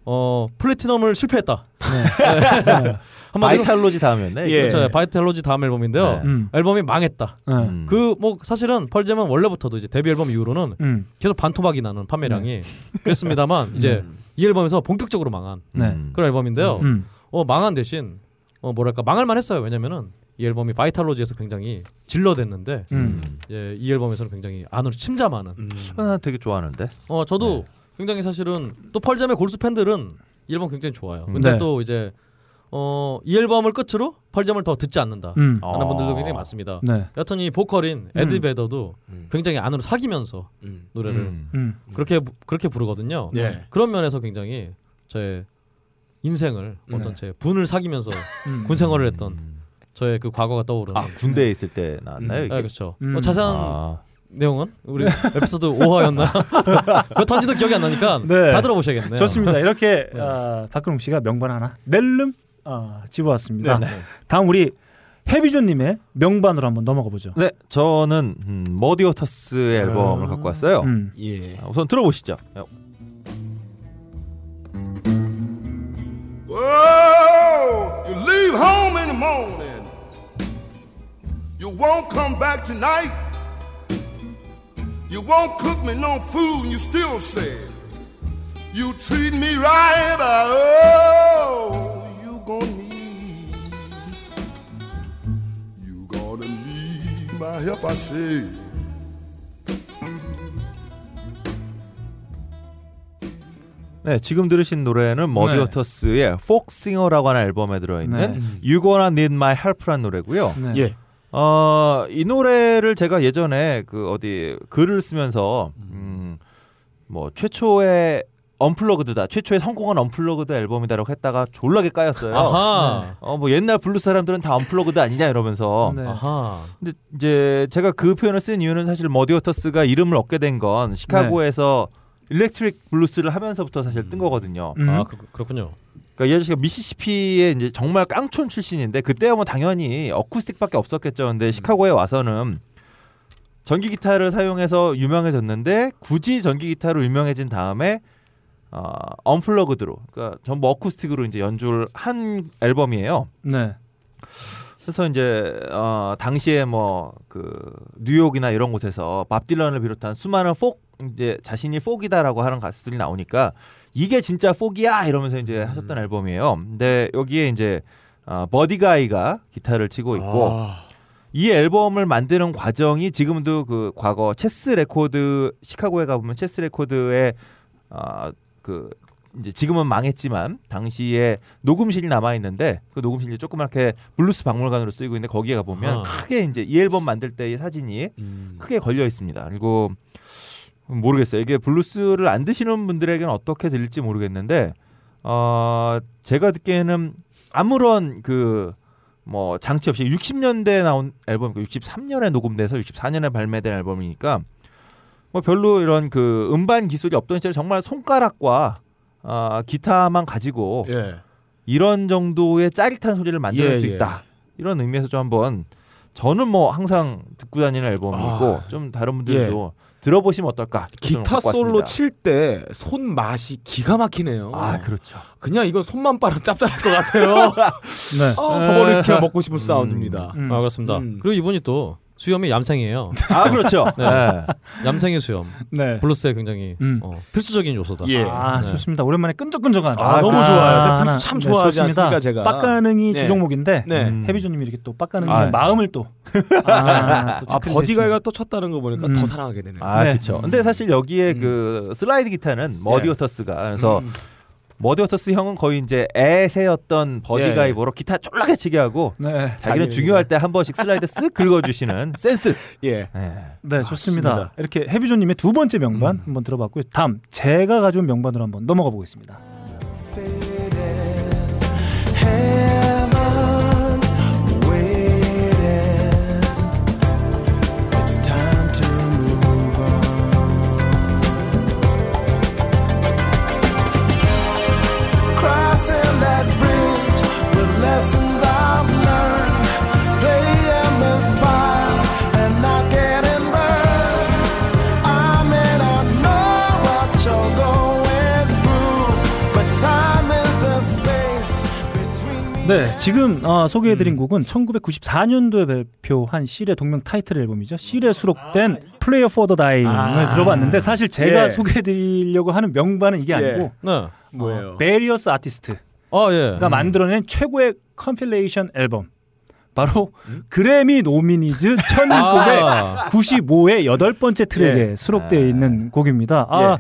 어, 플래티넘을 실패했다. 네. 한마디로 바이탈로지 다음이었네. 예. 그렇죠. 바이탈로지 다음 앨범인데요. 네. 음. 앨범이 망했다. 네. 음. 그뭐 사실은 펄잼은 원래부터도 이제 데뷔 앨범 이후로는 음. 계속 반토막이 나는 판매량이 그랬습니다만 이제 이 앨범에서 본격적으로 망한 네. 음. 그런 앨범인데요. 음. 어 망한 대신 어 뭐랄까 망할 만 했어요. 왜냐면은 이 앨범이 바이탈로지에서 굉장히 질러댔는데 음. 예, 이 앨범에서는 굉장히 안으로 침잠하는. 아, 되게 좋아하는데. 어 저도 굉장히 사실은 또 펄잼의 골수 팬들은 이 앨범 굉장히 좋아요. 근데 네. 또 이제 어 이 앨범을 끝으로 펄잼을 더 듣지 않는다. 음. 어. 하는 분들도 굉장히 많습니다. 네. 여튼 이 보컬인 에드 음. 베더도 음. 굉장히 안으로 사귀면서 음. 노래를 음. 음. 그렇게 부- 그렇게 부르거든요. 예. 그런 면에서 굉장히 저의 인생을 어떤 네. 제 분을 사귀면서 음. 군 생활을 했던 저의 그 과거가 떠오르는. 아 군대에 있을 때 나왔나요? 네? 그렇죠. 음. 어, 자세한 아, 내용은 우리 에피소드 5화였나? 그 던지도 기억이 안 나니까 네. 다 들어보셔야겠네요. 좋습니다. 이렇게 아, 박근홍 씨가 명반 하나 낼름 아, 집어왔습니다. 네. 다음 우리 해비존님의 명반으로 한번 넘어가 보죠. 네, 저는 음, 머디워터스의 앨범을 갖고 왔어요. 음. 예. 아, 우선 들어보시죠. Whoa, you leave home in the morning. You won't come back tonight. You won't cook me no food, and you still say you treat me right. But oh, you gonna need, you gonna need my help. I say. 네, 지금 들으신 노래는 머디워터스의 Folk Singer라고 하는 앨범에 들어있는 네. You Gonna Need My Help라는 노래고요. 네. 예. 어, 이 노래를 제가 예전에 그 어디 글을 쓰면서 음, 뭐 최초의 unplugged다. 최초의 성공한 unplugged 앨범이다라고 했다가 졸라게 까였어요. 아하. 어, 뭐 옛날 블루스 사람들은 다 unplugged 아니냐 이러면서. 네. 아하. 근데 이제 제가 그 표현을 쓴 이유는 사실 머디워터스가 이름을 얻게 된 건 시카고에서 electric 블루스를 하면서부터 사실 뜬 거거든요. 음. 아 그, 그렇군요. 그러니까 이 아저씨가 미시시피의 이제 정말 깡촌 출신인데 그때야 뭐 당연히 어쿠스틱밖에 없었겠죠. 근데 시카고에 와서는 전기 기타를 사용해서 유명해졌는데 굳이 전기 기타로 유명해진 다음에 어, unplugged로 그러니까 전부 어쿠스틱으로 이제 연주를 한 앨범이에요. 네. 그래서 이제 어 당시에 뭐 그 뉴욕이나 이런 곳에서 밥 딜런을 비롯한 수많은 folk 이제 자신이 folk이다라고 하는 가수들이 나오니까 이게 진짜 folk이야 이러면서 이제 하셨던 앨범이에요. 근데 여기에 이제 어, 버디가이가 기타를 치고 있고 아. 이 앨범을 만드는 과정이 지금도 그 과거 체스 레코드 시카고에 가보면 체스 레코드에 어 그 이제 지금은 망했지만 당시에 녹음실이 남아 있는데 그 녹음실이 조그맣게 블루스 박물관으로 쓰이고 있는데 거기에 가 보면 아. 크게 이제 이 앨범 만들 때의 사진이 음. 크게 걸려 있습니다. 그리고 모르겠어요. 이게 블루스를 안 드시는 분들에게는 어떻게 들릴지 모르겠는데 어 제가 듣기에는 아무런 그 뭐 장치 없이 60년대에 나온 앨범, 63년에 녹음돼서 64년에 발매된 앨범이니까 뭐 별로 이런 그 음반 기술이 없던 시절에 정말 손가락과 아 기타만 가지고 예. 이런 정도의 짜릿한 소리를 만들 예, 수 예. 있다. 이런 의미에서 좀 한번 저는 뭐 항상 듣고 다니는 앨범이고 아, 좀 다른 분들도 들어보시면 어떨까? 좀 기타 솔로. 칠 때 손 맛이 기가 막히네요. 아 그렇죠. 그냥 이거 손만 빨아도 짭짤할 것 같아요. 네. 아, 버번 위스키가 먹고 싶은 사운드입니다. 음. 아 그렇습니다. 음. 그리고 이분이 또 수염이 얌생이에요. 아 그렇죠. 네. 네. 얌생이 수염. 네. 블루스에 굉장히 음. 어, 필수적인 요소다. 예. 아 네. 좋습니다. 오랜만에 끈적끈적한. 아, 너무 좋아요. 제가 블루스 하나. 참 네, 좋아하지. 않습니까, 제가. 빡가능이 네. 주 종목인데 네. 음. 헤비조님이 이렇게 또 빡가능의 아. 마음을 또. 아, 또아 버디가이가 또 쳤다는 거 보니까 음. 더 사랑하게 되네요. 아 네. 그렇죠. 근데 사실 여기에 음. 그 슬라이드 기타는 머디워터스가 그래서 음. 머디워터스 형은 거의 이제 애새끼였던 버디가이보고 기타 쫄라게 치게 하고 네. 자기는 중요할 때 한 번씩 슬라이드 쓱 긁어주시는 센스. 예. 네. 네, 좋습니다. 좋습니다. 이렇게 헤비조님의 두 번째 명반 한번 들어봤고요. 다음 제가 가져온 명반으로 한번 넘어가 보겠습니다. 네, 지금 어, 소개해드린 곡은 1994년도에 발표한 실의 동명 타이틀 앨범이죠. 실에 수록된 Prayer for the Dying을 아. 들어봤는데 사실 제가 예. 소개해드리려고 하는 명반은 이게 아니고 네. 뭐예요? Various Artists가 아 예. 만들어낸 최고의 compilation 앨범. 바로 Grammy Nominees 1995의 여덟 번째 트랙에 예. 수록되어 있는 곡입니다. 아, 예.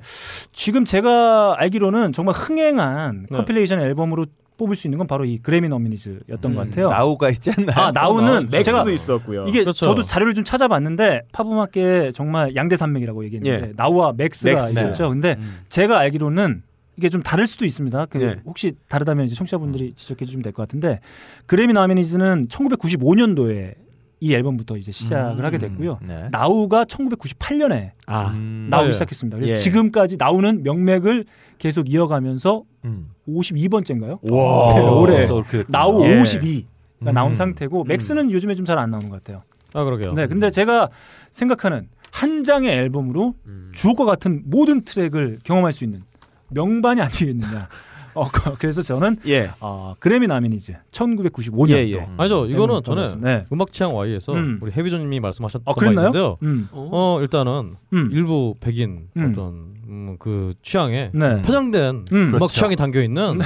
지금 제가 알기로는 정말 흥행한 네. compilation 앨범으로 뽑을 수 있는 건 바로 이 Grammy Nominees였던 음, 것 같아요. 나우가 있지 않나요? 아 나우는 맥스도 제가 있었고요. 이게 그렇죠. 저도 자료를 좀 찾아봤는데 팝음악계 정말 양대 산맥이라고 얘기했는데 예. 나우와 맥스가 맥스. 있었죠. 근데 음. 제가 알기로는 이게 좀 다를 수도 있습니다. 그 예. 혹시 다르다면 이제 청취자분들이 지적해 주시면 될 것 같은데 Grammy Nominees는 1995년도에 이 앨범부터 이제 시작을 하게 됐고요. 네. 나우가 1998년에 아, 음, 나오기 예. 시작했습니다. 그래서 예. 지금까지 나우는 명맥을 계속 이어가면서 음. 52번째인가요? 와. 네, 올해. 나우 예. 52가 음. 나온 상태고 맥스는 요즘에 좀 잘 안 나오는 것 같아요. 아 그러게요. 네, 근데 제가 생각하는 한 장의 앨범으로 음. 주옥과 같은 모든 트랙을 경험할 수 있는 명반이 아니겠느냐. 어, 그- 그래서 저는 예. 어, 그래미 나미니즈 1995년도. 예, 예. 아니죠. 이거는 전에 네. 음악 취향 Y에서 음. 우리 해비조님이 말씀하셨던 아, 바 그랬나요? 있는데요. 음. 어 일단은 음. 일부 백인 음. 어떤 음, 그 취향에 네. 편향된 음. 음악 그렇죠. 취향이 담겨 있는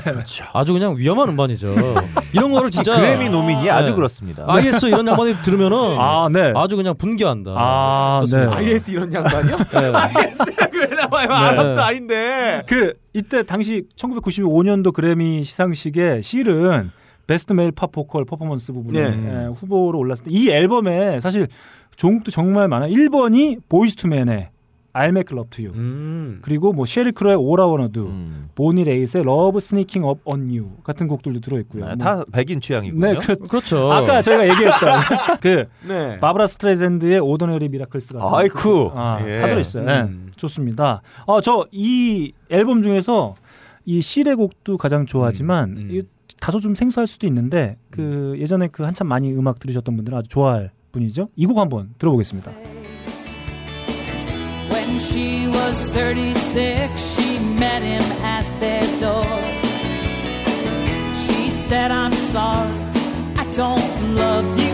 아주 그냥 위험한 음반이죠. 이런 거를 진짜 그래미 nominee 아주 네. 그렇습니다. IS 이런 양반이 들으면은 아, 네. 아주 그냥 분개한다. 아, 네. 그렇습니다. IS 이런 양반이요? 네. IS라고 왜 나와요? 아랍도 아닌데. 그 이때 당시 1995년도 그래미 시상식에 실은 Best Male Pop Vocal Performance 부분에 네. 예, 후보로 올랐을 때 이 앨범에 사실 곡도 정말 많아. 1번이 보이스 투맨의 Love to You. 음. 그리고 뭐 셰릴 크로의 All I Wanna Do, 음. 보니 레이트의 Love Sneaking Up on You 같은 곡들도 들어 있고요. 네, 다 백인 취향이군요. 네, 그, 그렇죠. 아까 저희가 얘기했던 그 네. 바브라 스트레이샌드의 Ordinary Miracles 같은 아이쿠. 아, 예. 다 들어있어요. 네, 음. 좋습니다. 어, 저 이 앨범 중에서 이 실의 곡도 가장 좋아하지만 음, 음. 이 다소 좀 생소할 수도 있는데 그 예전에 그 한참 많이 음악 들으셨던 분들은 아주 좋아할 분이죠. 이 곡 한번 들어보겠습니다. When she was 36, she met him at their door. She said, I'm sorry, I don't love you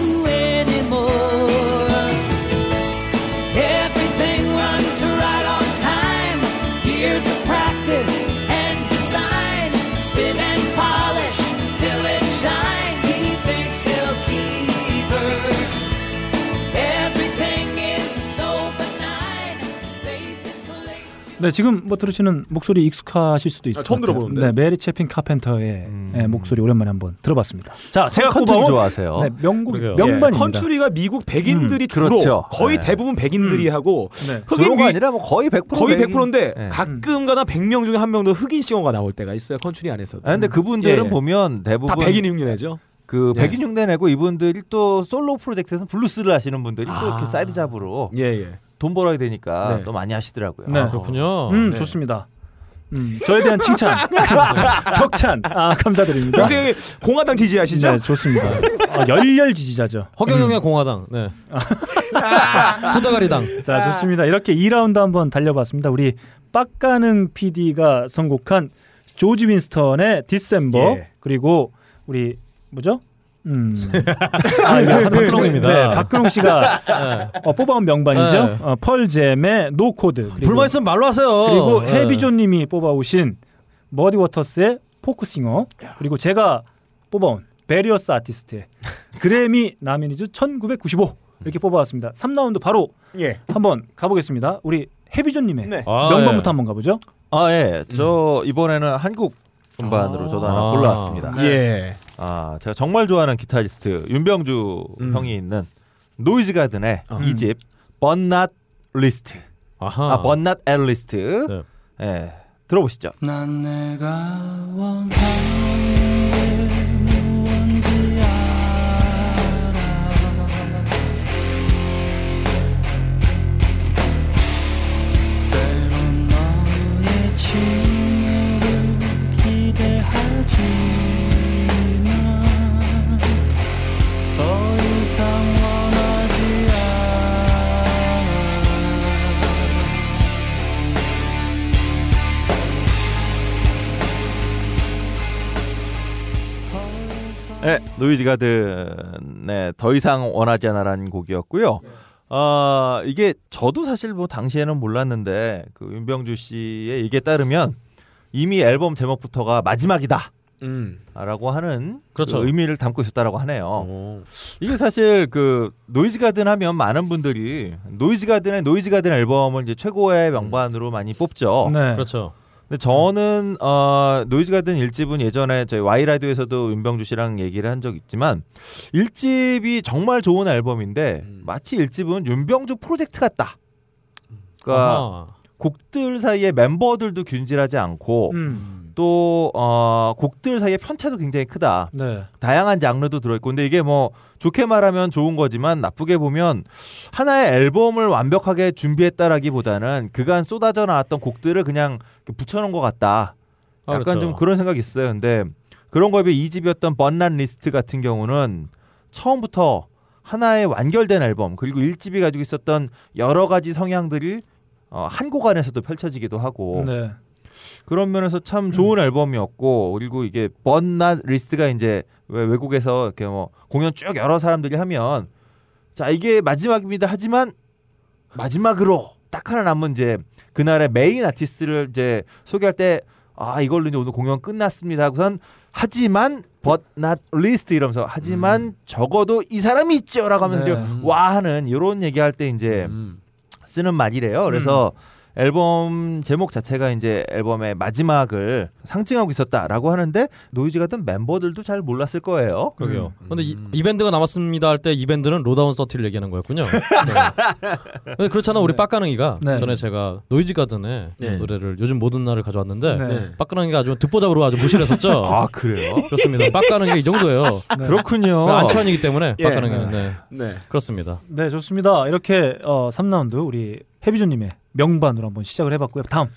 네, 지금 뭐 들으시는 목소리 익숙하실 수도 있을 아, 것 처음. 들어보는데. 네, 메리 채핀 카펜터의 음. 예, 목소리 오랜만에 한번 들어봤습니다. 자, 제가 컨트리 좋아하세요. 네, 명곡 그러게요. 명반입니다. 예, 컨츄리가 미국 백인들이 음, 주로 그렇죠. 거의 네. 대부분 백인들이 하고 네. 흑인 위- 아니라 뭐 거의 100% 거의 백인. 100%인데 네. 가끔가다 100명 중에 한 명도 흑인 singer가 나올 때가 있어요. 컨츄리 안에서도. 아, 근데 그분들은 예. 보면 대부분 다 백인 흉내내죠. 그 예. 백인 흉내 내고 이분들이 또 솔로 프로젝트에서 블루스를 하시는 분들이 또 아. 이렇게 side job으로 예, 예. 돈 벌어야 되니까 네. 또 많이 하시더라고요. 네. 어. 그렇군요. 음, 네. 좋습니다. 음, 저에 대한 칭찬, 극찬, 아 감사드립니다. 굉장히 공화당 지지하시죠? 네, 좋습니다. 어, 열렬 지지자죠. 허경영의 공화당. 네. 소대가리당. 자, 좋습니다. 이렇게 2라운드 한번 달려봤습니다. 우리 빡가능 PD가 선곡한 조지 윈스턴의 December 예. 그리고 우리 뭐죠? 음. 아, 박근홍입니다. 네, 박근홍 씨가 네. 어, 뽑아온 명반이죠. 네. 어, 펄잼의 No Code. 그리고, 불만 있으면 말로 하세요. 그리고 네. 헤비죠님이 뽑아오신 머디 워터스의 Folk Singer 그리고 제가 뽑아온 Various Artists의 Grammy Nominees 1995 이렇게 뽑아왔습니다. 3라운드 바로 예. 한번 가보겠습니다. 우리 헤비죠님의 네. 아, 명반부터 예. 한번 가보죠. 아 예, 저 이번에는 한국 음반으로 저도 하나 아. 골라왔습니다. 예. 아 제가 정말 좋아하는 기타리스트 윤병주 음. 형이 있는 노이즈 가든의 어. 이집 But Not 리스트. 아하. 아 번낫 앨 리스트. 네. 예, 들어보시죠. 난 네, 노이즈 가든의 더 이상 원하지 않아라는 곡이었고요. 아 이게 저도 사실 뭐 당시에는 몰랐는데 그 윤병주 씨의 얘기에 따르면 이미 앨범 제목부터가 마지막이다. 음. 라고 하는 그렇죠. 그 의미를 담고 있었다라고 하네요. 오. 이게 사실 그 노이즈 가든 하면 많은 분들이 노이즈 가든의 노이즈 가든 앨범을 이제 최고의 명반으로 많이 뽑죠. 네. 그렇죠. 근데 저는 어 노이즈 가든 일집은 예전에 저희 와이 라디오에서도 윤병주 씨랑 얘기를 한 적 있지만 일집이 정말 좋은 앨범인데 음. 마치 일집은 윤병주 프로젝트 같다. 그러니까 아하. 곡들 사이에 멤버들도 균질하지 않고 음. 또 어, 곡들 사이에 편차도 굉장히 크다. 네. 다양한 장르도 들어있고 근데 이게 뭐 좋게 말하면 좋은 거지만 나쁘게 보면 하나의 앨범을 완벽하게 준비했다라기보다는 그간 쏟아져 나왔던 곡들을 그냥 붙여놓은 것 같다. 아, 약간 그렇죠. 좀 그런 생각이 있어요. 근데 그런 거에 비해 2집이었던 But Not Least 같은 경우는 처음부터 하나의 완결된 앨범 그리고 1집이 가지고 있었던 여러 가지 성향들이 어, 한 곡 안에서도 펼쳐지기도 하고 네. 그런 면에서 참 좋은 앨범이었고 그리고 이게 But Not Least가 이제 왜 외국에서 이렇게 뭐 공연 쭉 여러 사람들이 하면 자 이게 마지막입니다 하지만 마지막으로 딱 하나 남은 이제 그날의 메인 아티스트를 이제 소개할 때 아 이걸로 이제 오늘 공연 끝났습니다 하고선 하지만 but not least 이러면서 하지만 적어도 이 사람이 있죠라고 하면서 네. 와 하는 이런 얘기할 때 이제 음. 쓰는 말이래요. 그래서 앨범 제목 자체가 이제 앨범의 마지막을 상징하고 있었다라고 하는데 노이즈 가든 멤버들도 잘 몰랐을 거예요. 그러게요. 근데 이, 이 밴드가 남았습니다 할 때 이 밴드는 로다운 서티를 얘기하는 거였군요. 네. 근데 그렇잖아 우리 빡가능이가 네. 전에 제가 노이즈 가든의 네. 노래를 요즘 모든 날을 가져왔는데 네. 빡가능이가 아주 듣보잡으로 아주 무시했었죠. 아 그래요? 그렇습니다. 빡가능이가 이 정도예요. 그렇군요. 안치환이기 때문에 예. 빡가능이는 네. 네. 그렇습니다. 네, 좋습니다. 이렇게 어, 3라운드 우리 헤비죠님의 명반으로 한번 시작을 해봤고요. 다음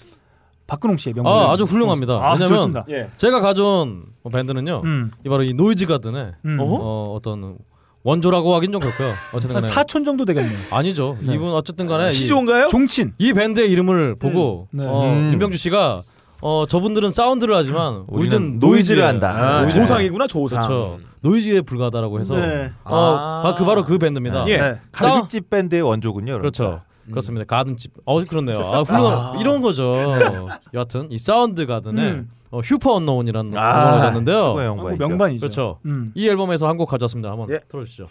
박근홍 씨의 명반. 아, 아주 훌륭합니다. 아, 왜냐면. 예. 제가 가져온 뭐 밴드는요. 음, 이 바로 이 노이즈 가든의 음. 어, 어떤 원조라고 하긴 좀 그렇고요. 어쨌든 한 간에 4촌 정도 되겠네요. 아니죠. 네. 이분 어쨌든 간에 이, 시조인가요? 종친. 이 밴드의 이름을 보고 네. 어, 음. 윤병주 씨가 어, 저분들은 사운드를 하지만 우리는 우리는 노이즈를. 한다. 아, 노이즈. 조상이구나 조상. 그렇죠. 노이즈에 불과하다고 해서 네. 어, 아. 아, 그 바로 그 밴드입니다. 예. 네. 갈비집 밴드의 원조군요. 그렇죠. 그렇습니다. 가든집. 어 그렇네요. 아 훌륭한 이런 거죠. 여하튼 이 Soundgarden의 음. 어, Superunknown이라는 아. 최고의 아, 영광이죠. 그 명반이죠. 그렇죠. 음. 이 앨범에서 한 곡 가져왔습니다. 한번 예. 틀어주시죠.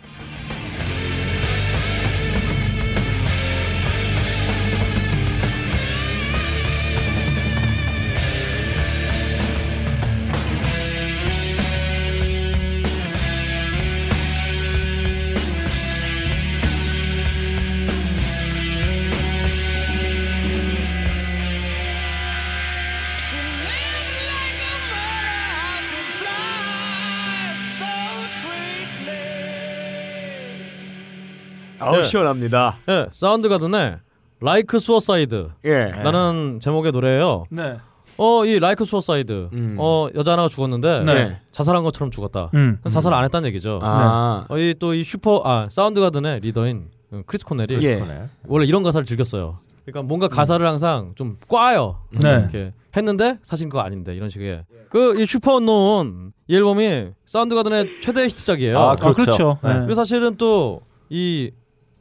아우 네. 시원합니다. 예, Soundgarden의 Like Suicide 예. 라는 제목의 노래예요. 네. 어, 이 Like Suicide. 음. 어, 여자 하나가 죽었는데 네. 자살한 것처럼 죽었다. 음. 자살 안 했다는 얘기죠. 아. 어, 이또 이 슈퍼 아 Soundgarden의 리더인 음, 크리스 코넬이 예. 네. 원래 이런 가사를 즐겼어요. 그러니까 뭔가 가사를 항상 좀 꽈요. 네. 이렇게 했는데 사실 그거 아닌데 이런 식의 그 이 Superunknown 이 앨범이 Soundgarden의 최대 히트작이에요. 아, 아, 그렇죠. 그렇죠. 네. 그리고 사실은 또 이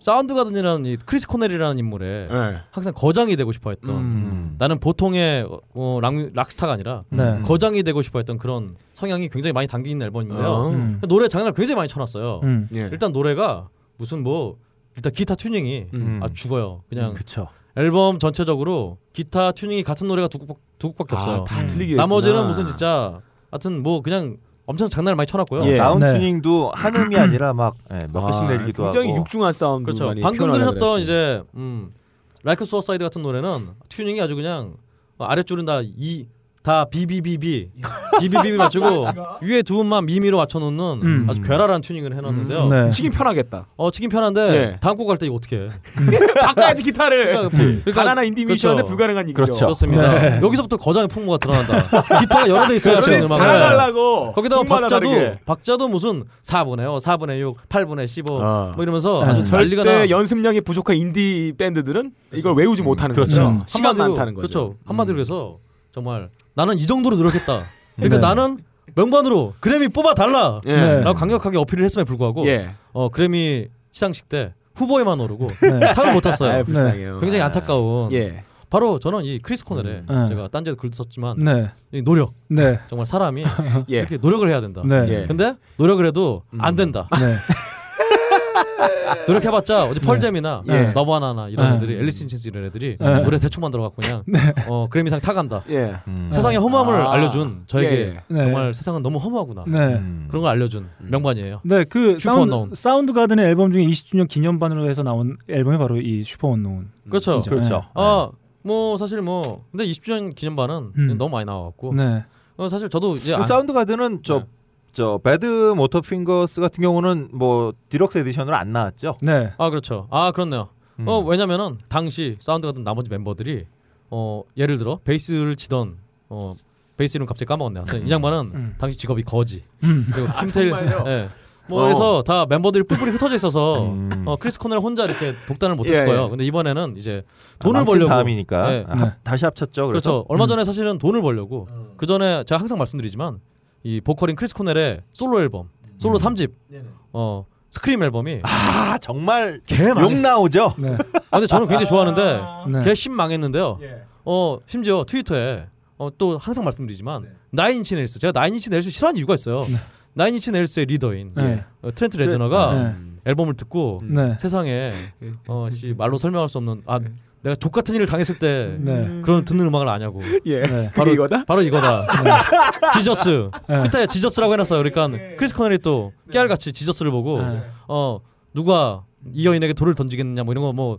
Soundgarden이라는 이 크리스 코넬이라는 인물에 예. 항상 거장이 되고 싶어 했던 음. 나는 보통의 어, 락, 락스타가 아니라 네. 거장이 되고 싶어 했던 그런 성향이 굉장히 많이 있는 앨범인데요. 어. 음. 노래 장난을 굉장히 많이 쳐놨어요. 음. 예. 일단 노래가 무슨 뭐 일단 기타 튜닝이 음. 아 죽어요. 그냥 그렇죠. 앨범 전체적으로 기타 튜닝이 같은 노래가 두, 곡, 두 곡밖에 없어요. 아, 다 음. 틀리게. 나머지는 무슨 진짜 하여튼 뭐 그냥 엄청 장난을 많이 쳐놨고요. 예. 다운 네. 튜닝도 한 음이 아니라 막 예, 몇 개씩 내리기도 굉장히 하고. 육중한 사운드 그렇죠. 많이 방금 들으셨던 그랬고. 이제 음 Like Suicide 같은 노래는 튜닝이 아주 그냥 아랫줄은 다 이 다 비비비비 비비비비 맞추고 위에 두 음만 미미로 맞춰놓는 음. 아주 괴랄한 튜닝을 해놨는데요. 네. 치긴 편하겠다. 어 치긴 편한데 예. 다음 곡 갈 때 이거 어떻게 해? 바꿔야지 기타를. 그러니까, 그러니까 가난한 인디 뮤지션한테 그렇죠. 불가능한 얘기죠. 그렇죠. 그렇습니다. 네. 여기서부터 거장의 풍모가 드러난다. 기타가 여러 대 있어야 치는 음악을. 잘하려고. 거기다가 박자도 다르게. 박자도 무슨 4분의 5, 4분의 6, 8분의 15 어. 뭐 이러면서 네. 아주 난리가 나. 절대 연습량이 부족한 인디 밴드들은 이걸 외우지 못하는 그렇죠. 거죠. 음. 시간 한마디로- 많다는 거죠. 그렇죠. 한마디로 해서 정말 나는 이 정도로 노력했다. 그러니까 네. 나는 명반으로 그래미 뽑아 달라. 예. 네. 라고 강력하게 어필을 했음에 불구하고 예. 어 그래미 시상식 때 후보에만 오르고 네. 상을 못 아, 탔어요. 불쌍해요. 굉장히 아. 안타까운. 예. 바로 저는 이 크리스 코넬의 음. 제가 딴지에도 글도 썼지만 네. 이 노력 네. 정말 사람이 예. 이렇게 노력을 해야 된다. 네. 예. 근데 노력을 해도 안 된다. 네. 노력해봤자 어디 Pearl Jam이나 예. Nirvana나 이런 네. 애들이 Alice in Chains 이런 애들이 네. 노래 대충 만들어 갖고 그냥 어 그래미상 타간다. 예. 음. 세상의 허무함을 아. 알려준 저에게 예, 네. 정말 세상은 너무 허무하구나. 네. 음. 그런 걸 알려준 명반이에요. 네, 그 사운드. 사운드 가든의 앨범 중에 20주년 기념반으로 해서 나온 앨범이 바로 이 Superunknown. 그렇죠. 이죠. 그렇죠. 아, 뭐 사실 뭐 근데 20주년 기념반은 음. 너무 많이 나와갖고 네. 어, 사실 저도 이제 그 안- Soundgarden은 저 네. 저 Badmotorfingers 같은 경우는 뭐 deluxe edition으로 안 나왔죠. 네. 아 그렇죠. 아 그렇네요. 음. 어 왜냐면은 당시 Soundgarden 나머지 멤버들이 어 예를 들어 베이스를 치던 어 베이스 이름 갑자기 까먹었네. 하여튼 이 양반은 음. 당시 직업이 거지. 음. 그리고 킴 테일 정말요? 예. 뭐 어. 그래서 다 멤버들이 뿔뿔이 흩어져 있어서 음. 어 크리스 코넬 혼자 이렇게 독단을 못했을 예, 거예요. 예. 근데 이번에는 이제 아, 돈을 망친 벌려고 다음이니까 네. 아, 합- 다시 합쳤죠. 그래서 그렇죠. 얼마 전에 사실은 돈을 벌려고 그 전에 제가 항상 말씀드리지만 이 보컬인 크리스 코넬의 솔로 앨범, 솔로 3집, 어 Scream 앨범이 아 정말 개욕 나오죠. 네. 아, 근데 저는 굉장히 좋아하는데 네. 개심 망했는데요. 어 심지어 트위터에 어, 또 항상 말씀드리지만 Nine Inch Nails 제가 Nine Inch Nails 싫어하는 이유가 있어요. Nine Inch Nails의 리더인 네. 어, 트렌트 레즈너가 네. 앨범을 듣고 네. 세상에 어, 씨, 말로 설명할 수 없는 아 내가 좆 같은 일을 당했을 때 네. 그런 듣는 음악을 아냐고. 예. 네. 바로 이거다? 바로 이거다. Jesus. 네. 그때 Jesus라고 해놨어요. 그러니까 크리스 코넬이 또 깨알같이 Jesus를 보고 네. 어 누가 이 여인에게 돌을 던지겠느냐 뭐 이런 거 뭐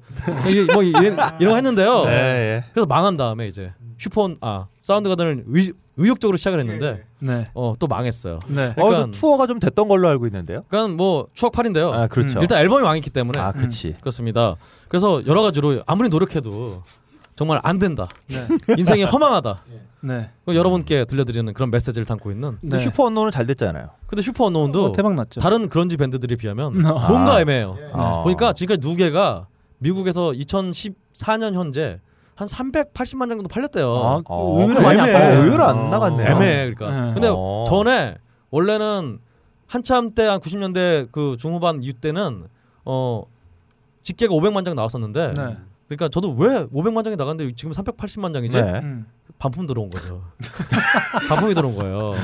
뭐 이런, 이런 거 했는데요. 네, 예. 그래서 망한 다음에 이제 슈퍼 아 Soundgarden을 의, 의욕적으로 시작을 했는데 네. 어 또 망했어요. 네. 어, 그러니까, 또 투어가 좀 됐던 걸로 알고 있는데요. 그러니까 뭐 추억팔인데요. 아, 그렇죠. 일단 앨범이 망했기 때문에 아, 그렇지. 그렇습니다. 그래서 여러 가지로 아무리 노력해도 정말 안 된다. 네. 인생이 허망하다. 네. 그 여러분께 들려드리는 그런 메시지를 담고 있는. 근데 네. 슈퍼 언론은 잘 됐잖아요. 근데 슈퍼 언노운도 어, 대박 났죠. 다른 그런지 밴드들에 비하면 아. 뭔가 애매해요. 아. 보니까 지금까지 두 개가 미국에서 2014년 현재 한 380만 장 정도 팔렸대요. 아, 어, 의외로 그 많이 애매해. 아파요. 의외로 안 나갔네요. 애매해 그러니까. 네. 근데 어. 전에 원래는 한참 때 한 90년대 그 중후반 이후 때는 어 집계가 500만 장 나왔었는데 네. 그러니까 저도 왜 500만 장이 나갔는데 지금 380만 장이지? 네. 음. 반품 들어온 거죠. 반품이 들어온 거예요.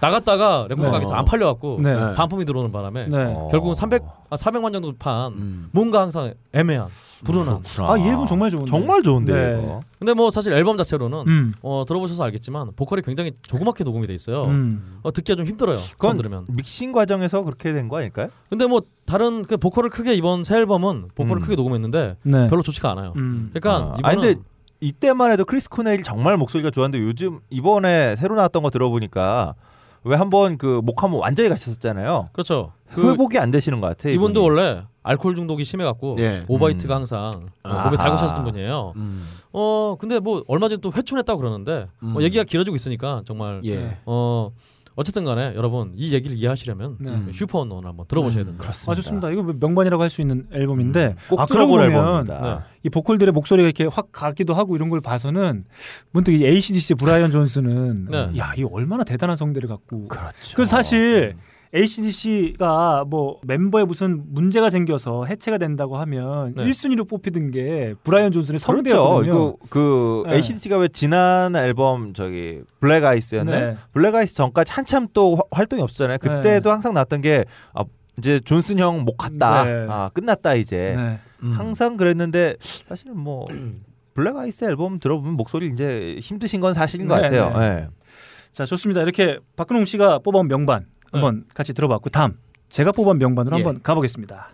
나갔다가 레코드 네. 가게에서 안 팔려갖고 네. 반품이 들어오는 바람에 네. 어. 결국은 300, 아, 400만 정도 판 음. 뭔가 항상 애매한 불운한. 그렇구나. 아, 이 앨범 정말 좋은데. 정말 좋은데 네. 이거. 근데 뭐 사실 앨범 자체로는 음. 어, 들어보셔서 알겠지만 보컬이 굉장히 조그맣게 녹음이 돼 있어요. 음. 어, 듣기가 좀 힘들어요. 처음 그건 들으면. 믹싱 과정에서 그렇게 된 거 아닐까요? 근데 뭐 다른 그 보컬을 크게 이번 새 앨범은 보컬을 음. 크게 녹음했는데 네. 별로 좋지가 않아요. 음. 그러니까 아, 이번은 아니, 근데 이때만 해도 크리스 코넬이 정말 목소리가 좋았는데 요즘 이번에 새로 나왔던 거 들어보니까 왜 한번 그 목 한번 완전히 가셨었잖아요. 그렇죠. 그 회복이 안 되시는 것 같아. 이분도 이분이. 원래 알코올 중독이 심해갖고 예. 오바이트가 음. 항상 어, 아하. 몸에 달고 사셨던 분이에요. 음. 어 근데 뭐 얼마 전에 또 회춘했다고 그러는데 뭐 음. 얘기가 길어지고 있으니까 정말 예. 어 어쨌든 간에 여러분 이 얘기를 이해하시려면 네. 음. Superunknown을 한번 들어보셔야 됩니다. 그렇습니다. 아 좋습니다. 이거 명반이라고 할 수 있는 앨범인데 음, 꼭아 그러고 들어볼 보면 앨범입니다. 이 보컬들의 목소리가 이렇게 확 가기도 하고 이런 걸 봐서는 문득 이 ACDC 브라이언 존슨은 네. 야, 이 얼마나 대단한 성대를 갖고 그렇죠. 그 사실 ACDC가 뭐 멤버에 무슨 문제가 생겨서 해체가 된다고 하면 네. 1순위로 뽑히던 게 브라이언 존슨의 그렇죠. 성대였거든요. 이거 그 네. ACDC가 왜 지난 앨범 저기 Black Ice였네. 네. Black Ice 전까지 한참 또 화- 활동이 없었잖아요. 그때도 항상 났던 게 아, 이제 존슨 형목 갔다. 네. 아, 끝났다 이제. 네. 항상 그랬는데 사실 뭐 블랙 아이스 앨범 들어보면 목소리 이제 힘드신 건 사실인 것 네, 같아요. 네. 네. 자 좋습니다. 이렇게 박근홍 씨가 뽑아온 명반 한번 같이 들어봤고 다음 제가 뽑아온 명반으로 예. 한번 가보겠습니다.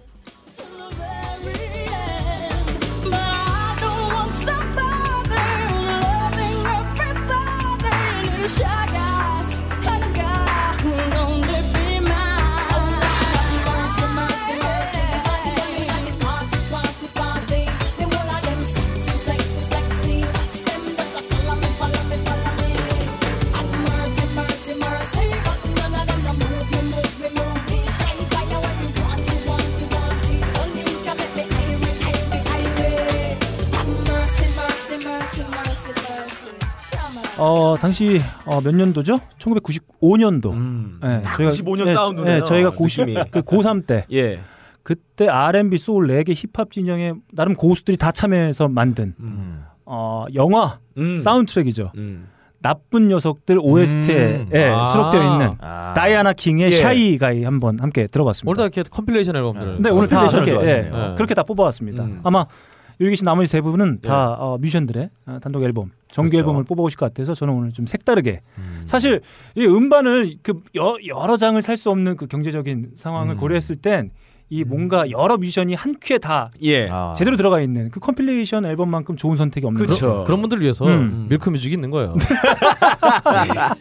어 당시 어, 몇 년도죠? 1995년도. 음. 네, 딱 95년 네, 사운드네요. 네, 저희가 느낌이. 그 고3 때 예. 그때 R&B 소울 레게 힙합 진영에 나름 고수들이 다 참여해서 만든 음. 어, 영화 음. 사운드트랙이죠. 음. 나쁜 녀석들 OST에 음. 예, 아. 수록되어 있는 아. 다이아나 킹의 예. Shy Guy 한번 함께 들어봤습니다. 오늘 다 이렇게 compilation 앨범들을 네, 오늘 다 그렇게 예. 네. 그렇게 다 뽑아왔습니다. 음. 아마 여기 계신 나머지 세 분은 예. 다 어, 뮤지션들의 어, 단독 앨범, 정규 그렇죠. 앨범을 뽑아오실 것 같아서 저는 오늘 좀 색다르게 음. 사실 이 음반을 그 여, 여러 장을 살 수 없는 그 경제적인 상황을 음. 고려했을 땐 이 뭔가 여러 뮤지션이 한 큐에 다 예. 아. 제대로 들어가 있는 그 compilation 앨범만큼 좋은 선택이 없는 같아요. 그런 분들을 위해서 음. 밀크 뮤직이 있는 거예요.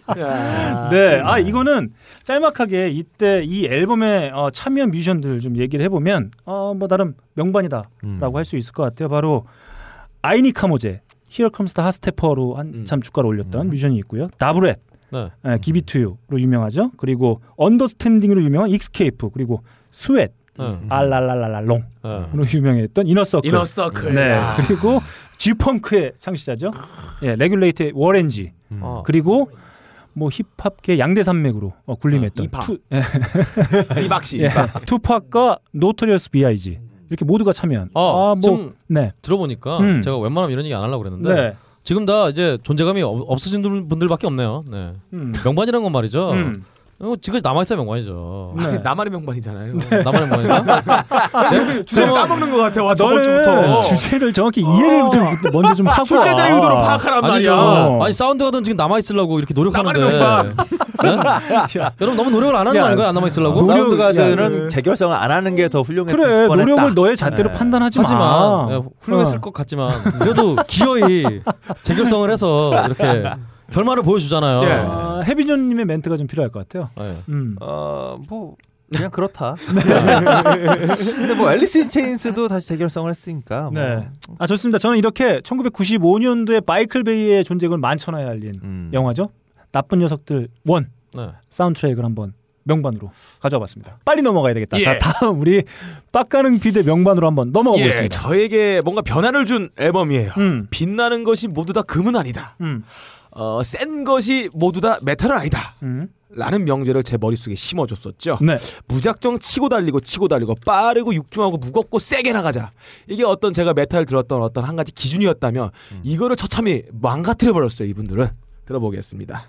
아. 네, 아 이거는 짤막하게 이때 이 앨범에 어, 참여한 뮤지션들 좀 얘기를 해보면 어 뭐 나름 명반이다라고 음. 할수 있을 것 같아요. 바로 아이니 카모제, Here Comes the Hotstepper로 한참 주가를 올렸던 음. 뮤지션이 있고요. 다브랫, 네. 예, 기비투유로 유명하죠. 그리고 Understanding으로 유명한 익스케이프, 그리고 Sweat, 네. 알랄랄랄랄롱으로 네. 유명했던 이너서클. 이너서클. 네, 아. 그리고 G-funk의 창시자죠. 예, Regulate의 워렌지. 음. 어. 그리고 뭐 힙합계 양대 산맥으로 어, 군림했던 이파. 투, 예, 이박 씨. 예, 투팍과 노토리어스 B.I.G. 이 렇게 모두가 참여한. 어, 아, 뭐, 네, 들어보니까 음. 제가 웬만하면 이런 얘기 안 하려고 그랬는데 네, 지금 다 이제 존재감이 없- 없으신 분들밖에 없네요. 네. 음, 명반이란 건 말이죠. 음, 어, 지금까지 남아 있어야 명반이죠. 네. 나만의 명반이잖아요. 나만의 명반인가? 주제를 그러면- 까먹는 것 같아. 와, 너는 저번 주부터. 주제를 정확히 이해를 좀 먼저 좀 하고 출제자의 와. 의도를 파악하란 아니죠. 말이야. 아니 사운드가든 지금 남아 있으려고 이렇게 노력하는데. 나만의 네? 여러분 너무 노력을 안 하는 야, 거 아닌가요? 안 남아 있으려고? 노력- 사운드 가드는 야, 네. 재결성을 안 하는 게 더 훌륭했을 그래 뻔했다. 노력을 너의 잣대로 네. 판단하지 하지만 마. 예, 훌륭했을 어. 것 같지만 그래도 기어이 재결성을 해서 이렇게 결말을 보여주잖아요. 예. 아, 해비존님의 멘트가 좀 필요할 것 같아요. 예. 음. 어뭐 그냥 그렇다. 네. 근데 뭐 앨리스 인 체인스도 다시 재결성을 했으니까. 뭐. 네. 아 좋습니다. 저는 이렇게 1995년도에 마이클 베이의 존재감을 만천하에 알린 음. 영화죠. 나쁜 녀석들 one 네. 사운드트랙을 한번 명반으로 가져와봤습니다. 빨리 넘어가야 되겠다. 예. 자 다음 우리 빡가능 PD의 명반으로 한번 넘어가 예, 보겠습니다. 저에게 뭔가 변화를 준 앨범이에요. 음, 빛나는 것이 모두 다 금은 아니다. 음, 어, 센 것이 모두 다 메탈은 아니다. 음. 라는 명제를 제 머릿속에 심어줬었죠. 네. 무작정 치고 달리고 치고 달리고 빠르고 육중하고 무겁고 세게 나가자. 이게 어떤 제가 메탈 들었던 어떤 한 가지 기준이었다면 이거를 처참히 망가뜨려 버렸어요. 이분들은 들어보겠습니다.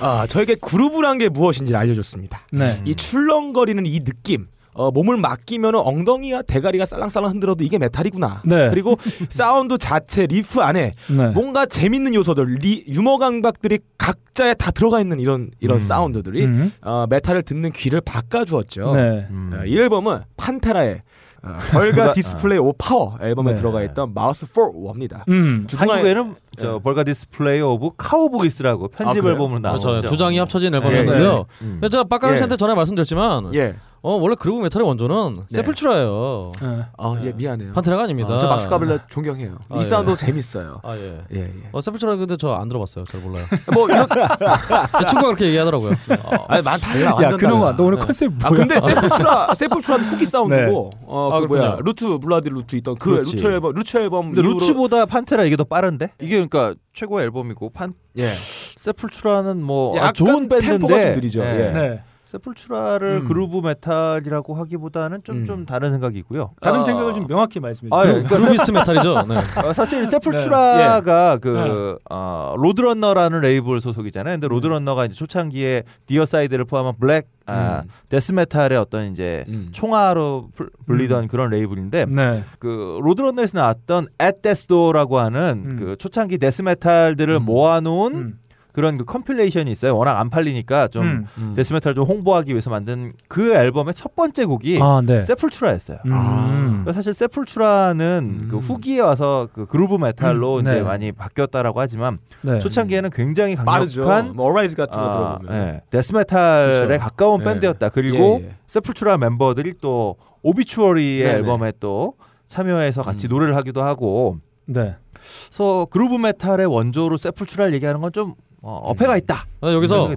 아, 저에게 groove란 게 무엇인지 알려줬습니다. 네. 이 출렁거리는 이 느낌. 어, 몸을 맡기면 엉덩이와 대가리가 살랑살랑 흔들어도 이게 메탈이구나. 네. 그리고 사운드 자체 리프 안에 네. 뭔가 재밌는 요소들, 리, 유머 감각들이 각자에 다 들어가 있는 이런 이런 음. 사운드들이 음. 어, 메탈을 듣는 귀를 바꿔주었죠. 네. 음. 어, 이 앨범은 판테라의 어, Vulgar Display of Power 앨범에 네. 들어가 있던 마우스 4워입니다. 음. 한국에는 저 벌가 디스플레이 오브 카우보이스라고 편집 아? 앨범으로 나왔죠. 그래서 두 장이 합쳐진 네. 앨범이었는데요. 음. 근데 제가 빡가능 예. 씨한테 전에 말씀드렸지만 예. 어, 원래 그루브 메탈의 원조는 네. 세풀추라예요. 네. 어, 예, 미안해요. 판테라가 아닙니다. 어, 저 막스 가블렛 존경해요. 아, 이 예. 사운드 재밌어요. 아 예. 예, 예. 어, 세풀추라 근데 저 안 들어봤어요. 잘 몰라요. 뭐 이런 제 친구가 그렇게 얘기하더라고요. 아니 만 달라. 야 완전 그놈아. 너 오늘 네. 컨셉 아 뭐야? 근데 세프추라 세프추라는 후기 사운드고 어, 아, 그 뭐야. 루트 블라디 루트 있던 그 그렇지. 루트 앨범 루트 앨범 근데 이후로- 루츠보다 판테라 이게 더 빠른데? 이게 그러니까 최고의 앨범이고 판 예 세풀추라는 뭐 아, 약간 좋은 템포가 밴드인데 좀 느리죠. 예. 네. 세풀추라를 음. 그루브 메탈이라고 하기보다는 좀좀 음. 다른 생각이고요. 다른 아, 생각을 좀 명확히 말씀해 아, 주세요. 예. groovy thrash 메탈이죠. 네. 어, 사실 세풀추라가 네. 그 어, 로드런너라는 레이블 소속이잖아요. 근데 로드런너가 이제 초창기에 디어사이드를 포함한 블랙 아, 음. 데스메탈의 어떤 이제 음. 총화로 불- 불리던 그런 레이블인데 네. 그 로드런너에서 나왔던 At Death's Door라고 하는 음. 그 초창기 데스메탈들을 음. 모아놓은 음. 그런 그 compilation이 있어요. 워낙 안 팔리니까 좀 음. 음. 데스메탈 좀 홍보하기 위해서 만든 그 앨범의 첫 번째 곡이 아, 네. 세풀추라였어요. 음. 그러니까 사실 세풀추라는 음. 그 후기에 와서 그 그루브 메탈로 음, 이제 네. 많이 바뀌었다라고 하지만 네. 초창기에는 굉장히. 강력한 뭐 Arise 같은 거 아, 들어보면 예, 데스메탈에 그렇죠. 가까운 예. 밴드였다. 그리고 예, 예. 세풀추라 멤버들이 또 오비추어리의 네네. 앨범에 또 참여해서 같이 음. 노래를 하기도 하고 네. 그래서 그루브 메탈의 원조로 세풀추라를 얘기하는 건 좀 어, 어폐가 있다. 아, 여기서.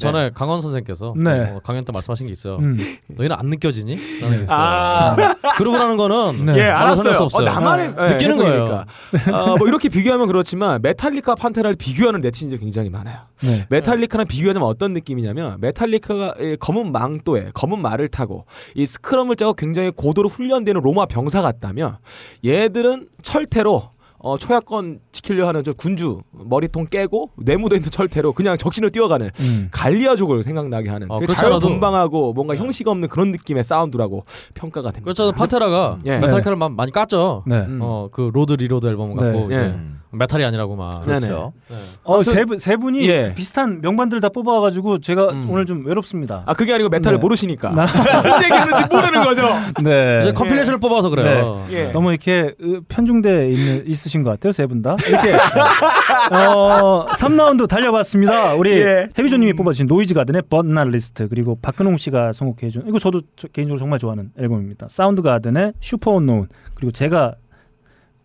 전에 강헌 선생께서 네. 어, 강연 때 말씀하신 게 있어요. 음. 너희는 안 느껴지니? 라는 게 있어요. 아. groove라는 거는 네. 예, 알았어요. 수 없어요. 어, 나만의 네. 예, 느끼는 거예요. 어, 뭐 이렇게 비교하면 그렇지만 메탈리카 판테라를 비교하는 네티즌이 굉장히 많아요. 네. 메탈리카랑 비교하자면 어떤 느낌이냐면 메탈리카가 이 검은 망토에 검은 말을 타고 이 스크럼을 짜고 굉장히 고도로 훈련되는 로마 병사 같다면 얘들은 철퇴로 어, 초야권 지키려 하는 저 군주 머리통 깨고 내무도 있는 철퇴로 그냥 적진을 뛰어가는 음. 갈리아족을 생각나게 하는 어, 되게 않아도- 자유분방하고 뭔가 네. 형식 없는 그런 느낌의 사운드라고 평가가 됩니다. 그렇죠. 판테라가 예. 메탈리카를 마- 많이 깠죠. 네. 음. 어, 그 Load Reload 앨범 갖고 네. 예. 음. 메탈이 아니라고 막. 그렇죠. 네. 어, 세, 분- 세 분이 예. 비슷한 명반들 다 뽑아가지고 제가 음. 오늘 좀 외롭습니다. 아 그게 아니고 메탈을 네. 모르시니까 나- 무슨 얘기하는지 모르는 거죠. 네. 이제 compilation을 뽑아서 그래요. 예. 너무 이렇게 으, 편중돼 있는, 있으신 것 같아요, 세 분 다. 이렇게 어, 3라운드 달려봤습니다. 우리 예. 헤비죠님이 뽑아주신 노이즈 가든의 But Not Least 그리고 박근홍 씨가 선곡해준 이거 저도 저- 개인적으로 정말 좋아하는 앨범입니다. 사운드가든의 Superunknown 그리고 제가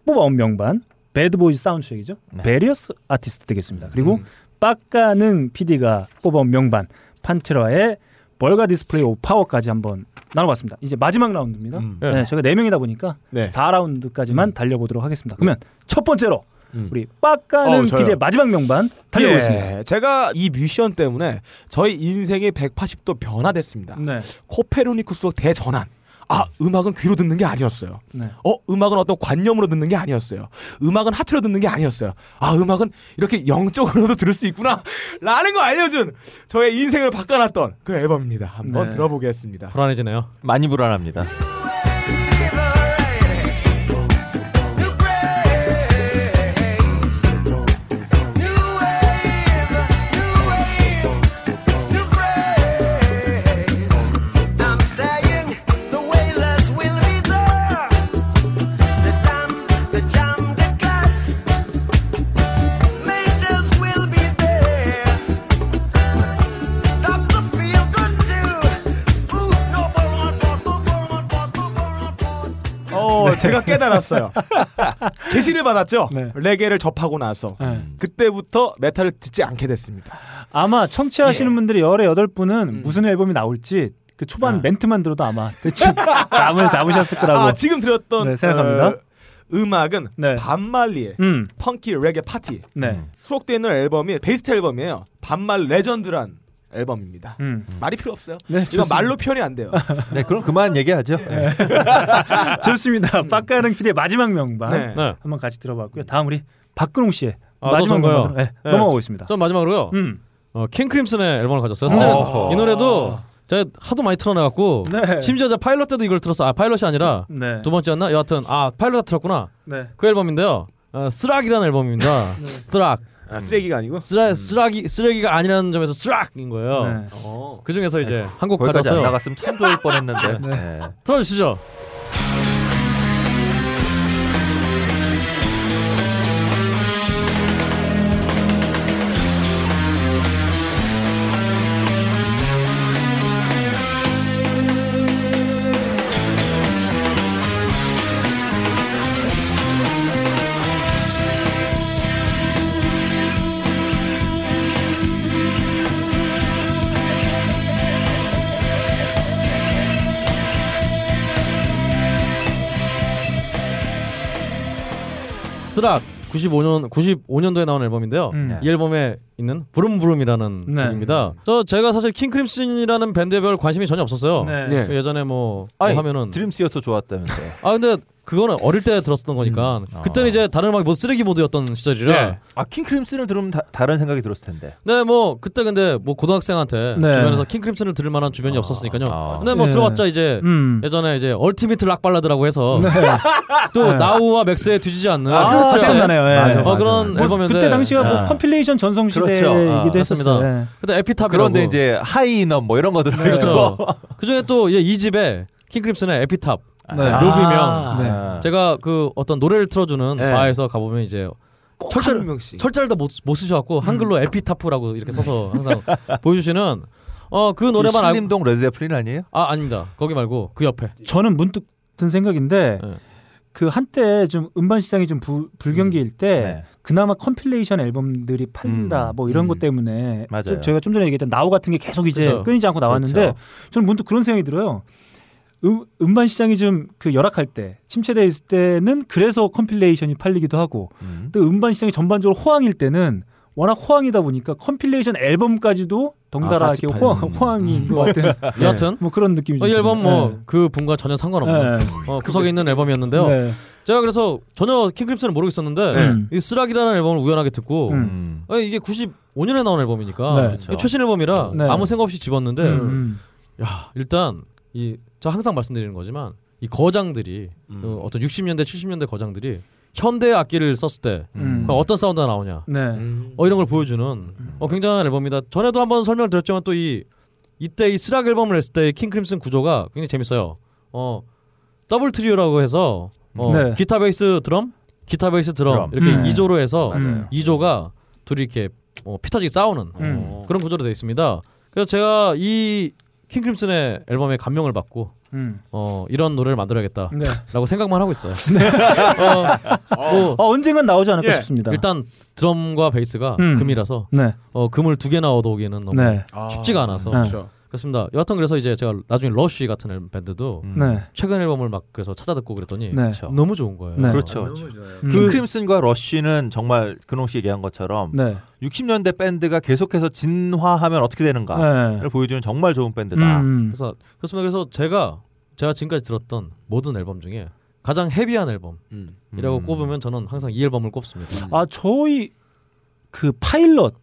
뽑아온 명반 Bad Boys 사운드트랙이죠. 네. Various Artists 되겠습니다. 그리고 음. 빡가능 PD가 뽑아온 명반 판테라의 벌가 디스플레이 오브 파워까지 한번 나눠봤습니다. 이제 마지막 라운드입니다. 음. 네, 저희가 네 명이다 보니까 네. 4라운드까지만 달려보도록 하겠습니다. 그러면 첫 번째로 음. 우리 빡가능 어. PD의 마지막 명반 달려보겠습니다. 예, 제가 이 미션 때문에 저희 인생이 180도 변화됐습니다. 네. 코페르니쿠스 대전환. 아, 음악은 귀로 듣는 게 아니었어요. 네. 어, 음악은 어떤 관념으로 듣는 게 아니었어요. 음악은 하트로 듣는 게 아니었어요. 아, 음악은 이렇게 영적으로도 들을 수 있구나. 라는 거 알려준 저의 인생을 바꿔놨던 그 앨범입니다. 한번 네. 들어보겠습니다. 불안해지네요. 많이 불안합니다. 제가 깨달았어요. 계시를 받았죠. 네. 레게를 접하고 나서 네. 그때부터 메탈을 듣지 않게 됐습니다. 아마 청취하시는 예. 분들이 열에 여덟 분은 음. 무슨 앨범이 나올지 그 초반 아. 멘트만 들어도 아마 대충 감을 잡으셨을 거라고. 아, 지금 들었던 네, 생각합니다. 어, 음악은 네. 밥 말리의 음, Punky Reggae Party 네, 수록되어 있는 앨범이 베스트 앨범이에요. 밥 말리 Legend란 앨범입니다. 음. 말이 필요 없어요. 네, 이건. 말로 표현이 안 돼요. 네, 그럼 그만 얘기하죠. 네. 좋습니다. 빡가능 PD의 마지막 명반 네. 네. 한번 같이 들어봤고요. 다음 우리 박근홍 씨의 아, 마지막? 명반으로 네, 네. 넘어가고 있습니다. 전 마지막으로요. 음, 어, 킹 크림슨의 앨범을 가졌어요. 어허. 이 노래도 제가 하도 많이 틀어내갖고 네. 심지어 제가 파일럿 때도 이걸 들었어. 아 파일럿이 아니라 네, 두 번째였나? 여하튼 아 파일럿 들었구나. 네, 그 앨범인데요. 어, THRAK이라는 앨범입니다. THRAK. 아, 쓰레기가 아니고. 쓰라, THRAK이 쓰레기가 아니라는 점에서 THRAK인 거예요. 네. 어. 그 중에서 이제 한곡 거기까지 안. 나갔으면 참 좋을 뻔했는데. 네. 틀어주시죠. THRAK 95년 95년도에 나온 앨범인데요. 음. 이 앨범에 있는 VROOOM VROOOM이라는 네. 곡입니다. 저 제가 사실 킹 크림슨이라는 밴드에 별 관심이 전혀 없었어요. 네. 네. 그 예전에 뭐, 뭐 아니, 하면은 드림 시어터 좋았다면서. 아 근데 그거는 어릴 때 들었던 거니까 아. 그때는 이제 다른 음악이 뭐 쓰레기 모드였던 시절이라 네. 아, 킹 크림슨을 들으면 다, 다른 생각이 들었을 텐데. 네, 뭐 그때 근데 뭐 고등학생한테 네. 주변에서 킹 크림슨을 들을 만한 주변이 아, 없었으니까요. 아. 근데 뭐 네. 들어봤자 이제 음. 예전에 이제 Ultimate Rock Ballad라고 해서 네. 또 네. NOW와 MAX에 뒤지지 않는 아, 그때 생각나네요. 예. 맞아, 어, 맞아, 그런 맞아. 앨범인데 그때 당시가 뭐 아. 컴필레이션 전성시대이기도 그렇죠. 아, 했었습니다. 맞습니다. 예. 그때 에피탑이라고 그런데 이제 하이넘 뭐 이런 거 들어있고. 그렇죠. 그 중에 또 이 집에 킹 크림슨의 에피탑 네. 루비명 네. 제가 그 어떤 노래를 틀어주는 네. 바에서 가보면 이제 철자- 한 명씩. 철자를 다못 못 쓰셔갖고 한글로 에피타프라고 이렇게 써서 항상 보여주시는 어 그 노래만 알고 신림동 레드제플린 아니에요? 아 아닙니다 거기 말고 그 옆에 저는 문득 든 생각인데 네. 그 한때 좀 음반 시장이 좀 부, 불경기일 때 네. 그나마 compilation 앨범들이 팔린다 음, 뭐 이런 음. 것 때문에 맞아요. 좀 저희가 좀 전에 얘기했던 NOW 같은 게 계속 이제 그죠. 끊이지 않고 나왔는데 그렇죠. 저는 문득 그런 생각이 들어요. 음, 음반 시장이 좀 그 열악할 때 침체돼 있을 때는 그래서 compilation이 팔리기도 하고 음. 또 음반 시장이 전반적으로 호황일 때는 워낙 호황이다 보니까 compilation 앨범까지도 덩달아 아, 이렇게. 호황, 호황인 것 같은 여하튼 뭐 그런 느낌이 어, 이좀 앨범 들어요. 뭐그 분과 전혀 상관없는 네. 어, 구석에 있는 앨범이었는데요 네. 제가 그래서 전혀 킹 크림슨을 모르고 있었는데 음. 이 쓰락이라는 앨범을 우연하게 듣고 음. 음. 어, 이게 95년에 나온 앨범이니까 네. 최신 앨범이라 네. 아무 생각 없이 집었는데 음, 음. 야 일단 이 저 항상 말씀드리는 거지만 이 거장들이 음. 어, 어떤 60년대 70년대 거장들이 현대 악기를 썼을 때 음. 어떤 사운드가 나오냐 네. 음. 어 이런 걸 보여주는 어, 굉장한 앨범입니다. 전에도 한번 설명을 드렸지만 또 이 이때 이 THRAK 앨범을 냈을 때 킹 크림슨 구조가 굉장히 재밌어요. 어 더블 트리오라고 해서 어, 네. 기타 베이스 드럼, 기타 베이스 드럼, 드럼. 이렇게 음. 이 2조로 해서 맞아요. 이 2조가 둘이 이렇게 어, 피터지게 싸우는 음. 그런 구조로 되어 있습니다. 그래서 제가 이 킹 크림슨의 앨범에 감명을 받고 음. 어 이런 노래를 만들어야겠다라고 네. 생각만 하고 있어요. 어, 뭐 어, 언젠간 나오지 않을까 예. 싶습니다. 일단 드럼과 베이스가 음. 금이라서 네. 어 금을 두 개나 얻어오기는 너무 네. 쉽지가 않아서 네. 그렇죠. 그렇습니다. 여하튼 그래서 이제 제가 나중에 러쉬 같은 앨- 밴드도 음. 네. 최근 앨범을 막 그래서 찾아 듣고 그랬더니 네. 너무 좋은 거예요. 네. 그렇죠. 음. 킹 크림슨과 러쉬는 정말 근홍 씨 얘기한 것처럼 네. 60년대 밴드가 계속해서 진화하면 어떻게 되는가를 네. 보여주는 정말 좋은 밴드다. 음. 그래서 그렇습니다. 그래서 제가 제가 지금까지 들었던 모든 앨범 중에 가장 heavy한 앨범이라고 음. 꼽으면 저는 항상 이 앨범을 꼽습니다. 아 저희 그 파일럿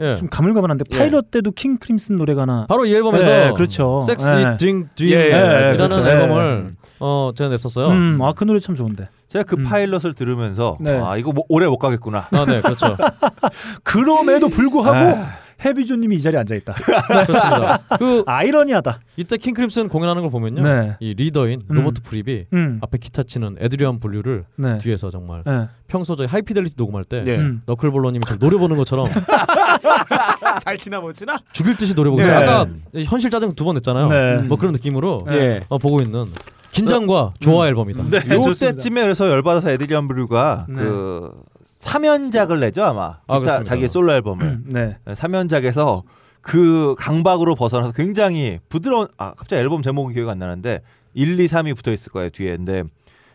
예. 좀 가물가물한데 예. 파일럿 때도 킹 크림슨 노래가 나 바로 이 앨범에서 네, 그렇죠. 섹시 네. Drink 예, 예, Dream이라는 그렇죠. 앨범을 어 제가 냈었어요. 음, 아그 노래 참 좋은데. 제가 그 음. 파일럿을 들으면서 네. 아 이거 뭐, 오래 못 가겠구나. 아, 네, 그렇죠. 그럼에도 불구하고 아. 해비조님이 이 자리에 앉아 있다. 그렇습니다. 그 아이러니하다. 이때 킹 크림슨 공연하는 걸 보면요, 네. 이 리더인 음. 로버트 프립이 음. 앞에 기타 치는 에드리안 블류를 네. 뒤에서 정말 네. 평소 저희 하이피델리티 녹음할 때 예. 음. 너클볼러님이 저 노려보는 것처럼 잘 치나 못 치나? 죽일 듯이 노래 보고 있어요. 네. 아까 현실 짜증 두 번 냈잖아요. 네. 뭐 그런 느낌으로 예. 어, 보고 있는 긴장과 조화 앨범이다. 네. 요때쯤에 그래서 열받아서 에드리안 브류가 네. 그 3연작을 내죠 아마. 아. 자기의 솔로 앨범을. 네. 3연작에서 그 강박으로 벗어나서 굉장히 부드러운 아 갑자기 앨범 제목이 기억이 안 나는데 1, 2, 3이 붙어 있을 거예요 뒤에. 근데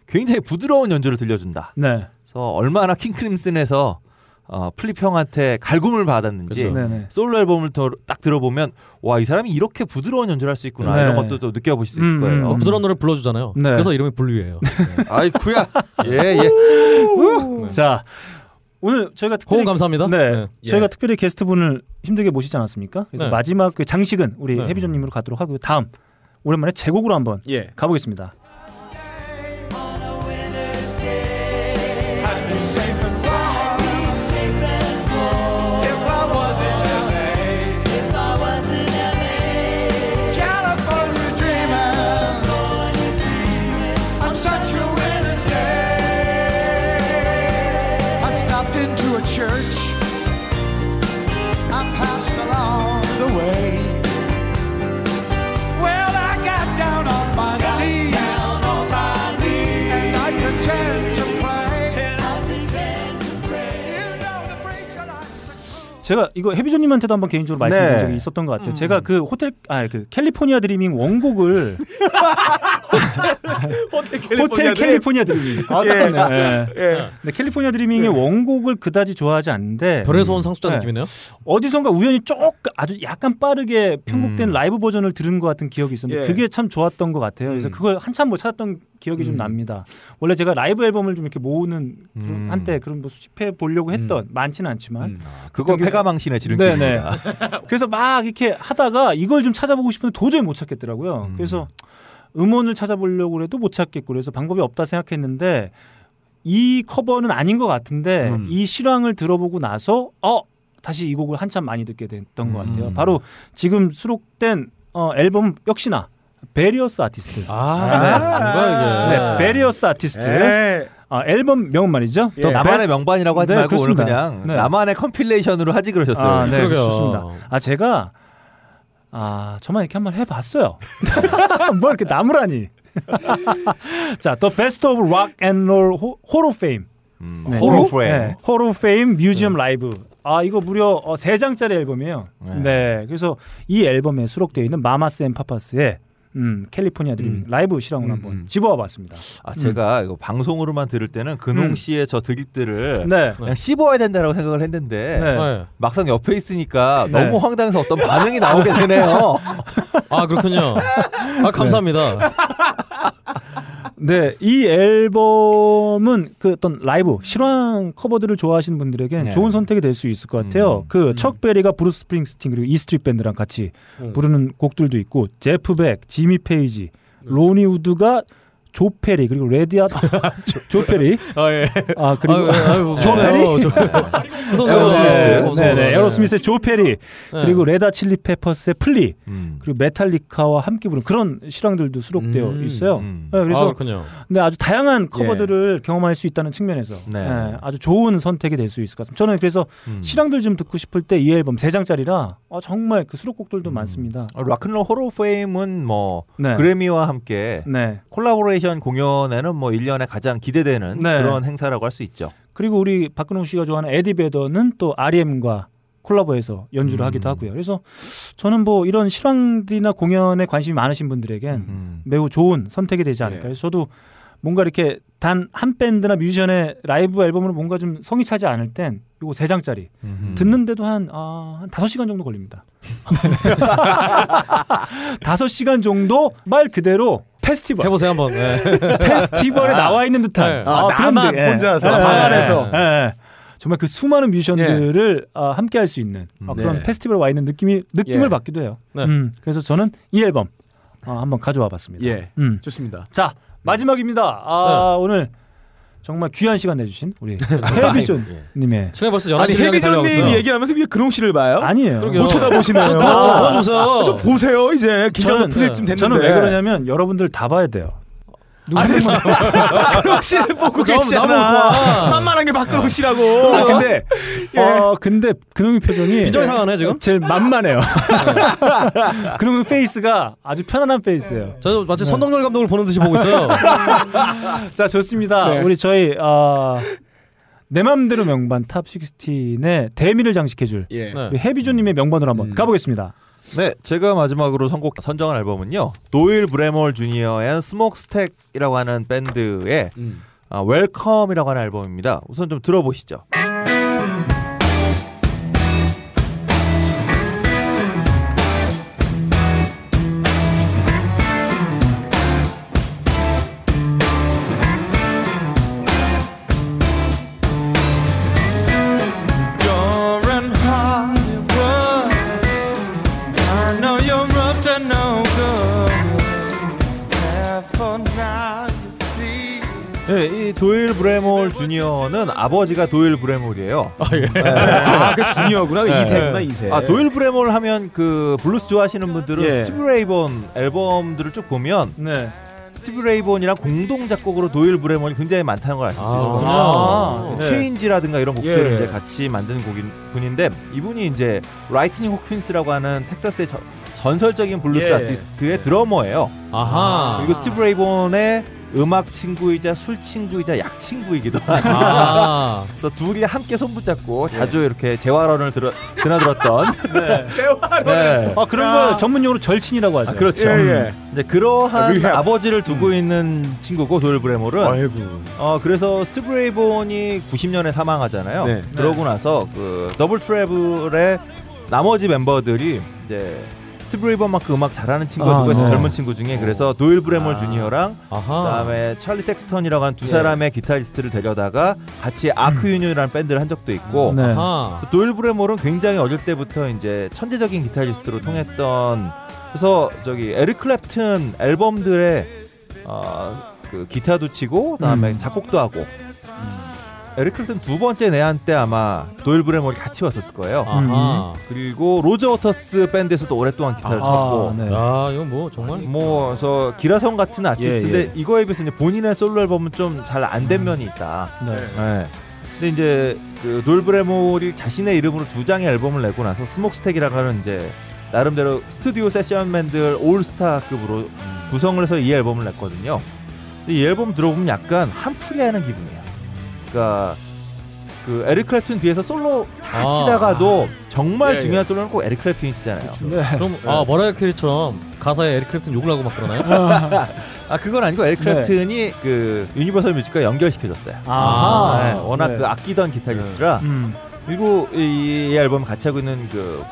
굉장히 부드러운 연주를 들려준다. 네. 그래서 얼마나 킹 크림슨에서 어, 프립 형한테 갈굼을 받았는지 그렇죠. 네. 네. 솔로 앨범을 더, 딱 들어보면 와 이 사람이 이렇게 부드러운 연주를 할 수 있구나 네. 이런 것도 또 느껴보실 수 있을 음, 거예요. 음. 부드러운 노래 불러주잖아요. 네. 그래서 이름이 블류예요. 아이쿠야 예 예. 자 오늘 저희가 특별히 호응 감사합니다. 네. 네. 저희가 특별히 게스트 분을 힘들게 모시지 않았습니까? 그래서 네. 마지막 그 장식은 우리 네. 해비조님으로 가도록 하고요. 다음 오랜만에 제곡으로 한번 예. 가보겠습니다. 제가 이거 해비조님한테도 한번 개인적으로 말씀드린 네. 적이 있었던 것 같아요. 제가 그 호텔 아 그 캘리포니아 드리밍 원곡을 호텔 캘리포니아 드리밍 아, 딱 맞네. 예. 네, 캘리포니아 드리밍의 원곡을 그다지 좋아하지 않는데 별에서 온 상수자 네. 느낌이네요. 어디선가 우연히 조금 아주 약간 빠르게 편곡된 음. 라이브 버전을 들은 것 같은 기억이 있었는데 예. 그게 참 좋았던 것 같아요. 그래서 음. 그걸 한참 못 찾았던 기억이 좀 납니다. 원래 제가 라이브 앨범을 좀 이렇게 모으는 음. 한때 그런 뭐 수집해 보려고 했던 많지는 않지만 그거 폐가망신의 지름길입니다. 그래서 막 이렇게 하다가 이걸 좀 찾아보고 싶은데 도저히 못 찾겠더라고요. 음. 그래서 음원을 찾아보려고 해도 못 찾겠고 그래서 방법이 없다 생각했는데 이 커버는 아닌 것 같은데 음. 이 실황을 들어보고 나서 어 다시 이 곡을 한참 많이 듣게 됐던 것 같아요. 음. 바로 지금 수록된 어, 앨범 역시나 Various Artist. 아, 뭔가 이게 네, Various Artist. 예. 아, 앨범 명은 말이죠. 예. 더 나만의 베스트- 명반이라고 하지 네, 말고 그렇습니다. 오늘 그냥 네. 나만의 compilation으로 하지 그러셨어요. 아, 네, 그러게요. 좋습니다. 아, 제가 아, 저만 이렇게 한번 해봤어요. 뭐 이렇게 나무라니. 자, Best of Rock and Roll Hall of Fame. 음, 네. 호로. 네, Hall of Fame Museum Live. 아, 이거 무려 어, 3장짜리 앨범이에요. 네. 네. 그래서 이 앨범에 수록되어 있는 마마스 앤 파파스의 음, California Dreamin' 라이브 실황을 한번 집어와 봤습니다. 아 제가 이거 방송으로만 들을 때는 근홍 음. 씨의 저 드립들을 네. 그냥 씹어야 된다라고 생각을 했는데 네. 네. 막상 옆에 있으니까 네. 너무 황당해서 어떤 반응이 나오게 되네요. 아 그렇군요. 아 감사합니다. 네, 이 앨범은 그 어떤 라이브 실황 커버들을 좋아하시는 분들에게 네. 좋은 선택이 될 수 있을 것 같아요. 음. 그 척 베리가 브루스 스프링스틴 그리고 E Street Band랑 같이 음. 부르는 곡들도 있고 제프 벡, 지미 페이지, 로니 우드가 조 페리 그리고 레디아 조 페리 아 예. 아 그리고 아유, 아유, 조 무서워요. 페리 조- 무서운 에어로스미스. 네. 네, 네, 에어로스미스의 조 페리 네. 그리고 레드 핫 칠리 페퍼스의 플리 음. 그리고 메탈리카와 함께 부른 그런 실황들도 수록되어 음, 있어요. 음. 네, 아, 그래서 그렇군요. 근데 아주 다양한 커버들을 경험할 수 있다는 측면에서 네. 네, 아주 좋은 선택이 될 수 있을 것 같습니다. 저는 그래서 음. 실황들 좀 듣고 싶을 때 이 앨범 세 장짜리라 어, 정말 그 수록곡들도 음. 많습니다. 어, 락큰롤 호러 페임은 뭐 네. 그래미와 함께 네. 콜라보레이션 공연에는 뭐 1년에 가장 기대되는 네. 그런 행사라고 할 수 있죠. 그리고 우리 박근홍 씨가 좋아하는 에디 베더는 또 R.E.M과 콜라보해서 연주를 음. 하기도 하고요. 그래서 저는 뭐 이런 실황들이나 공연에 관심이 많으신 분들에겐 음. 매우 좋은 선택이 되지 않을까. 그래서 저도 뭔가 이렇게 단 한 밴드나 뮤지션의 라이브 앨범으로 뭔가 좀 성이 차지 않을 땐 요거 세 장짜리 음. 듣는데도 한, 아, 한 5시간 정도 걸립니다. 5시간 정도 말 그대로 페스티벌. 해보세요 한번. 예. 페스티벌에 나와 있는 듯한 네. 아, 나만 느- 예. 혼자서 예, 방 예, 안에서. 예, 예. 정말 그 수많은 뮤지션들을 아, 함께 할 수 있는 아, 음. 그런 네. 페스티벌에 와 있는 느낌이 느낌을 예. 받기도 해요. 네. 음, 그래서 저는 이 앨범 아, 한번 가져와 봤습니다. 예. 음. 좋습니다. 자 마지막입니다. 아, 오늘 정말 귀한 시간 내주신 우리 헬비존 님의 시간이 벌써 아니 11시 향해 달려가고 해비존님. 얘기하면서 왜 근홍 씨를 봐요? 아니에요. 못 쳐다보시네요. 그거 좀 보여주세요. 좀 보세요 이제 긴장도 풀릴 쯤 됐는데. 저는 왜 그러냐면 여러분들 다 봐야 돼요. 누구 한 명만 근홍 씨를 보고 좀 계시잖아. 나무 만만한 게 박근홍 씨라고. 아 근데 어 근데 근홍이 표정이 빈정이 상하네 지금. 제일 만만해요. 그놈의 페이스가 아주 편안한 페이스예요. 저 마치 선동열 감독을 보는 듯이 보고 있어요. 자 좋습니다. 네. 우리 저희 어, 내 맘대로 명반 top 16의 대미를 장식해줄 예. 네. 우리 헤비죠님의 명반으로 한번 음. 가보겠습니다. 네, 제가 마지막으로 선곡 선정한 앨범은요. 도일 브램홀 주니어 앤 스모크스택이라고 하는 밴드의 음. 아, 웰컴이라고 하는 앨범입니다. 우선 좀 들어보시죠. 주니어는 아버지가 도일 브램홀이에요. 아, 예. 네. 아, 그 주니어구나. 네. 2세구나 2세. 아 도일 브램홀 하면 그 블루스 좋아하시는 분들은 예. 스티브 레이본 앨범들을 쭉 보면 네. 스티브 레이본이랑 공동 작곡으로 도일 브램홀이 굉장히 많다는 걸 알 수 있을 아, 거예요. 아, 네. Change It이라든가 이런 곡들을 예. 이제 같이 만든 곡인 분인데 이분이 이제 라이트닝 호킨스라고 하는 텍사스의 저- 전설적인 블루스 예. 아티스트의 드러머예요. 아하. 그리고 스티브 레이본의 음악 친구이자 술 친구이자 약 친구이기도 한. 아. 그래서 둘이 함께 손붙잡고 자주 이렇게 재활원을 들어, 드나들었던 네. 아 그런 걸 전문용어로 절친이라고 하죠. 아, 그렇죠. 예, 예. 이제 그러한 rehab. 아버지를 두고 있는 친구고 도일 브램홀은 아이고. 어 그래서 스티브 레이본이 90년에 사망하잖아요. 네. 그러고 나서 그 더블 트러블의 나머지 멤버들이 이제 스티브 레이본만큼 음악 잘하는 친구가 아, 누가 있어 네. 젊은 친구 중에 그래서 도일 브램홀 아. 주니어랑 아하. 그다음에 찰리 섹스턴이라고 하는 두 예. 사람의 기타리스트를 데려다가 같이 아크 유니온이라는 밴드를 한 적도 있고 네. 아하. 그래서 도일 브램홀은 굉장히 어릴 때부터 이제 천재적인 기타리스트로 통했던 그래서 저기 에릭 클랩튼 앨범들의 어, 그 기타도 치고 그다음에 음. 작곡도 하고 에릭 클랩튼 두 번째 내한 때 아마 도일 브램홀이 같이 왔었을 거예요. 아하. 그리고 로저 워터스 밴드에서도 오랫동안 기타를 아, 쳤고 네. 야, 이거 뭐 정말 뭐 그래서 기라성 같은 아티스트인데 예, 예. 이거에 비해서 이제 본인의 솔로 앨범은 좀 잘 안 된 면이 있다. 네. 네. 근데 이제 그 도일 브램홀이 자신의 이름으로 두 장의 앨범을 내고 나서 스모크스택이라고 하는 이제 나름대로 스튜디오 session man들 올스타급으로 구성을 해서 이 앨범을 냈거든요. 근데 이 앨범 들어보면 약간 한풀이 하는 기분이에요. 그러니까 그 에릭 클랩튼 뒤에서 솔로 다 아. 치다가도 정말 예, 중요한 예. 솔로는 꼭 에릭 클랩튼이 치잖아요. 네. 그럼 아 머라이어 캐리처럼 가사에 에릭 클랩튼 욕을 하고 막 그러나요? 아 그건 아니고 에릭 네. 클랩튼이 그 유니버설 뮤직과 연결시켜줬어요. 아하. 네, 워낙 네. 그 아끼던 기타리스트라 음. 그리고 이, 이 앨범 같이 하고 있는 그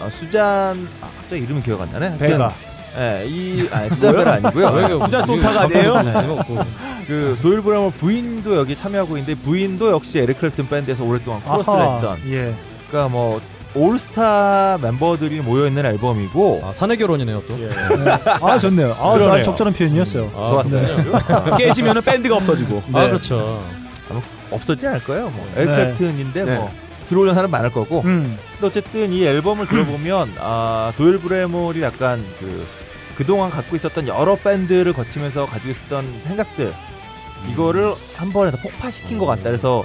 어, 수잔 아, 갑자기 이름이 기억 안 나네. 하여튼. 예, 이 수잔 베가 아니고요. 이거 소타가 아니에요? 재미없고. 그 도일 브램홀 부인도 여기 참여하고 있는데 부인도 역시 에릭 클랩튼 밴드에서 오랫동안 코러스를 아하. 했던. 예. 그러니까 뭐 올스타 멤버들이 모여 있는 앨범이고 아, 사내 결혼이네요 또. 아 좋네요. 아, 그러네요. 아주 적절한 표현이었어요. 아, 좋았어요. 그렇군요. 깨지면은 밴드가 없어지고. 아 네. 그렇죠. 없었지 않을까요? 뭐 네. 엘크래프튼인데 네. 뭐 들어오는 사람 많을 거고. 음. 근데 어쨌든 이 앨범을 들어보면 아, 도일 브레몰이 약간 그 그동안 갖고 있었던 여러 밴드를 거치면서 가지고 있었던 생각들 이거를 한 번에 다 폭파시킨 것 같다. 그래서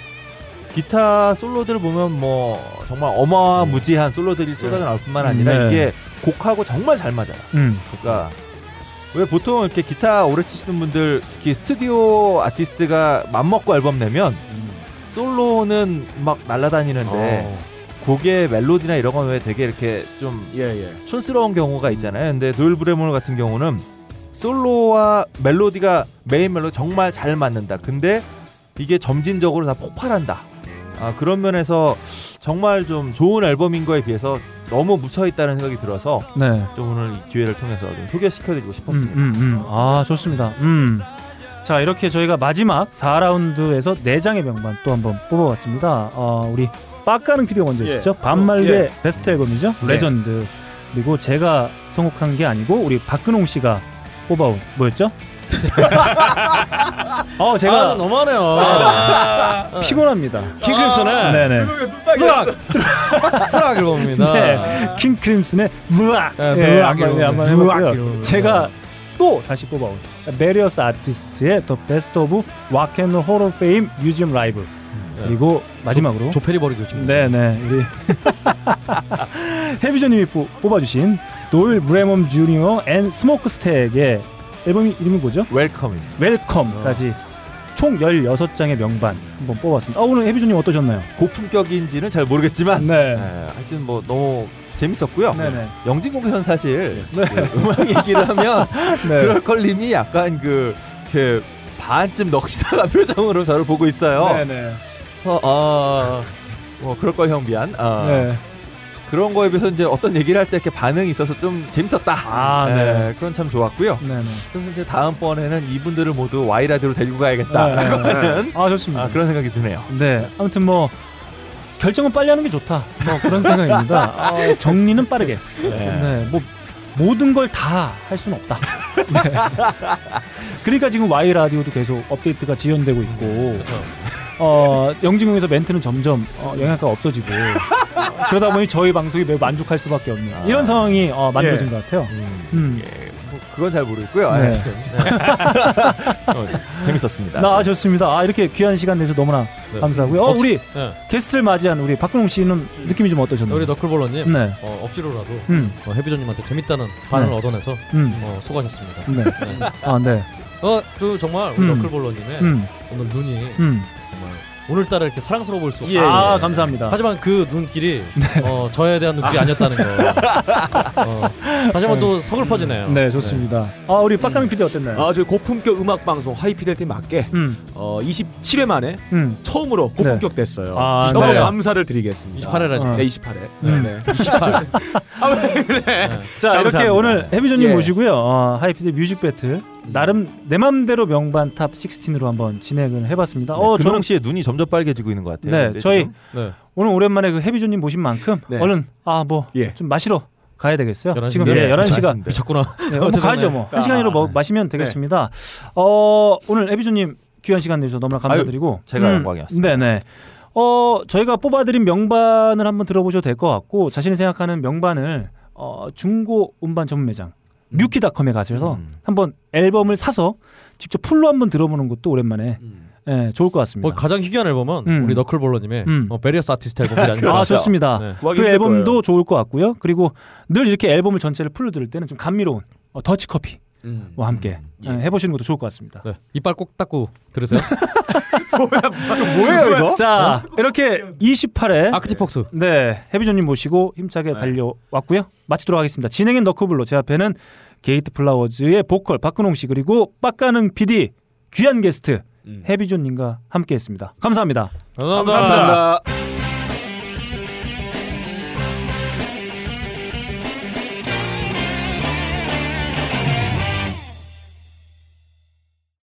기타 솔로들을 보면 뭐 정말 어마무지한 솔로들이 쏟아져 나올 뿐만 아니라 네. 이게 곡하고 정말 잘 맞아요. 음. 그러니까 왜 보통 이렇게 기타 오래 치시는 분들 특히 스튜디오 아티스트가 맘먹고 앨범 내면 솔로는 막 날아다니는데 어. 곡의 멜로디나 이런 건 왜 되게 이렇게 좀 예, 예. 촌스러운 경우가 있잖아요. 근데 도일 브램홀 같은 경우는 솔로와 멜로디가 메인 멜로디 정말 잘 맞는다. 근데 이게 점진적으로 다 폭발한다. 아, 그런 면에서 정말 좀 좋은 앨범인 거에 비해서 너무 묻혀 있다는 생각이 들어서 네. 좀 오늘 이 기회를 통해서 좀 소개시켜드리고 음, 싶었습니다. 음, 음. 아 좋습니다. 음. 자 이렇게 저희가 마지막 4라운드에서 4장의 명반 또 한번 뽑아봤습니다. 어, 우리 빡가능 PD가 먼저 예. 했죠. 반말의 예. 베스트 앨범이죠. 네. 레전드. 그리고 제가 선곡한 게 아니고 우리 박근홍 씨가 뽑아온 뭐였죠? 어 제가 아, 너무하네요. 피곤합니다. 킹크림슨의 네네. 프락 앨범입니다. 네. 킹 크림슨의 무악. 네, 예, 무악 한번, 예, 한번 이러면 해봤고요. 무악 제가 또 다시 뽑아온 베리어스 아티스트의 더 베스트 오브 왁앤 호러 페임 뮤지엄 라이브. 그리고 마지막으로 조페리 버리고 지금. 네네 우리 해비조님이 뽑- 뽑아주신 도일 브레멈 주니어 앤 스모크 스택의 앨범 이름이 뭐죠? 웰컴입니다. 웰컴까지 총 16장의 명반 한번 뽑았습니다. 아, 오늘 해비조님 어떠셨나요? 고품격인지는 잘 모르겠지만 네. 네, 하여튼 뭐 너무 재밌었고요. 네네. 영진공에서는 사실 그 음악 얘기를 하면 네. 그럴 걸님이 약간 그 이렇게 반쯤 넋이다가 표정으로 저를 보고 있어요. 네네. 그래서 어, 뭐 그럴 걸 형 미안. 어, 네. 그런 거에 비해서 이제 어떤 얘기를 할 때 이렇게 반응이 있어서 좀 재밌었다. 아, 네. 그건 참 좋았고요. 네 네. 그래서 이제 다음 번에는 이분들을 모두 와이 라디오로 데리고 가야겠다. 네, 네, 하는 아 좋습니다. 아, 그런 생각이 드네요. 네, 아무튼 뭐 결정은 빨리 하는 게 좋다. 뭐 그런 생각입니다. 어, 정리는 빠르게. 네. 뭐 모든 걸 다 할 수는 없다. 네. 그러니까 지금 Y 라디오도 계속 업데이트가 지연되고 있고, 어 영진공에서 멘트는 점점 어, 영향가 없어지고 그러다 보니 저희 방송이 매우 만족할 수밖에 없는 이런 상황이 어, 만들어진 예. 것 같아요. 음. 뭐 그건 잘 모르겠고요. 아, 네. 어, 재밌었습니다. 나 좋습니다. 아 이렇게 귀한 시간 내서 너무나 네. 감사하고요. 어, 억- 우리 네. 게스트를 맞이한 우리 박근홍 씨는 느낌이 좀 어떠셨나요? 우리 너클볼러님 네. 어, 억지로라도 음. 어, 해비조님한테 재밌다는 반응을 네. 얻어내서 음. 어, 수고하셨습니다. 네. 아, 네. 어, 그 정말 우리 음. 너클볼러님의 음. 오늘 눈이 음. 정말 오늘따라 이렇게 사랑스러워 보일 수 예, 없어요. 아, 감사합니다. 하지만 그 눈길이 어, 저에 대한 눈길이 아니었다는 거. 어, 다시 한번 또 서글퍼지네요. 네, 좋습니다. 아, 우리 빡가능 PD 어땠나요? 아, 저희 고품격 음악 방송 High Fidelity 맞게 음. 어, 27회 만에 음. 처음으로 고품격 됐어요. 아, 너무 네. 감사를 드리겠습니다. 28회라니까. 네, 28회. 음. 네. 28. 아, 왜 그래? 자, 이렇게 감사합니다. 오늘 해비조님 예. 모시고요. 어, 하이피드 뮤직 배틀 나름 내 맘대로 명반 top 16으로 한번 진행을 해봤습니다. 어, 어, 저는 씨의 눈이 점점 빨개지고 있는 것 같아요. 네, 근데 저희. 네. 오늘 오랜만에 그 해비조님 모신 만큼 네. 얼른 아 뭐좀 예. 마시러 가야 되겠어요. 11시 지금? 예, 11시가 알겠습니다. 미쳤구나. 네, 뭐 가죠 뭐. 한 시간이로 뭐 마시면 되겠습니다. 어, 오늘 해비조님 귀한 시간 내주셔서 너무나 감사드리고 제가 영광이었습니다. 네네. 어, 저희가 뽑아드린 명반을 한번 들어보셔도 될 것 같고 자신이 생각하는 명반을 어, 중고 음반 전문 매장 뮤키닷컴에 가셔서 음. 한번 앨범을 사서 직접 풀로 한번 들어보는 것도 오랜만에 예, 좋을 것 같습니다. 뭐 가장 희귀한 앨범은 음. 우리 너클볼러님의 음. 어, Various Artists 앨범이. 아 좋습니다. 네. 그 앨범도 거예요. 좋을 것 같고요. 그리고 늘 이렇게 앨범을 전체를 full로 들을 때는 좀 감미로운 어, 더치 커피와 음. 함께 예, 해보시는 것도 좋을 것 같습니다. 네. 이빨 꼭 닦고 들으세요. 뭐예요 이거? 자 이렇게 28회 아크티폭스. 네 해비조님 모시고 힘차게 달려왔고요. 마치도록 하겠습니다. 진행인 너클볼러 제 앞에는 게이트 플라워즈의 보컬 박근홍 씨 그리고 빡가능 PD 귀한 게스트 해비조님과 함께했습니다. 감사합니다. 감사합니다. 감사합니다.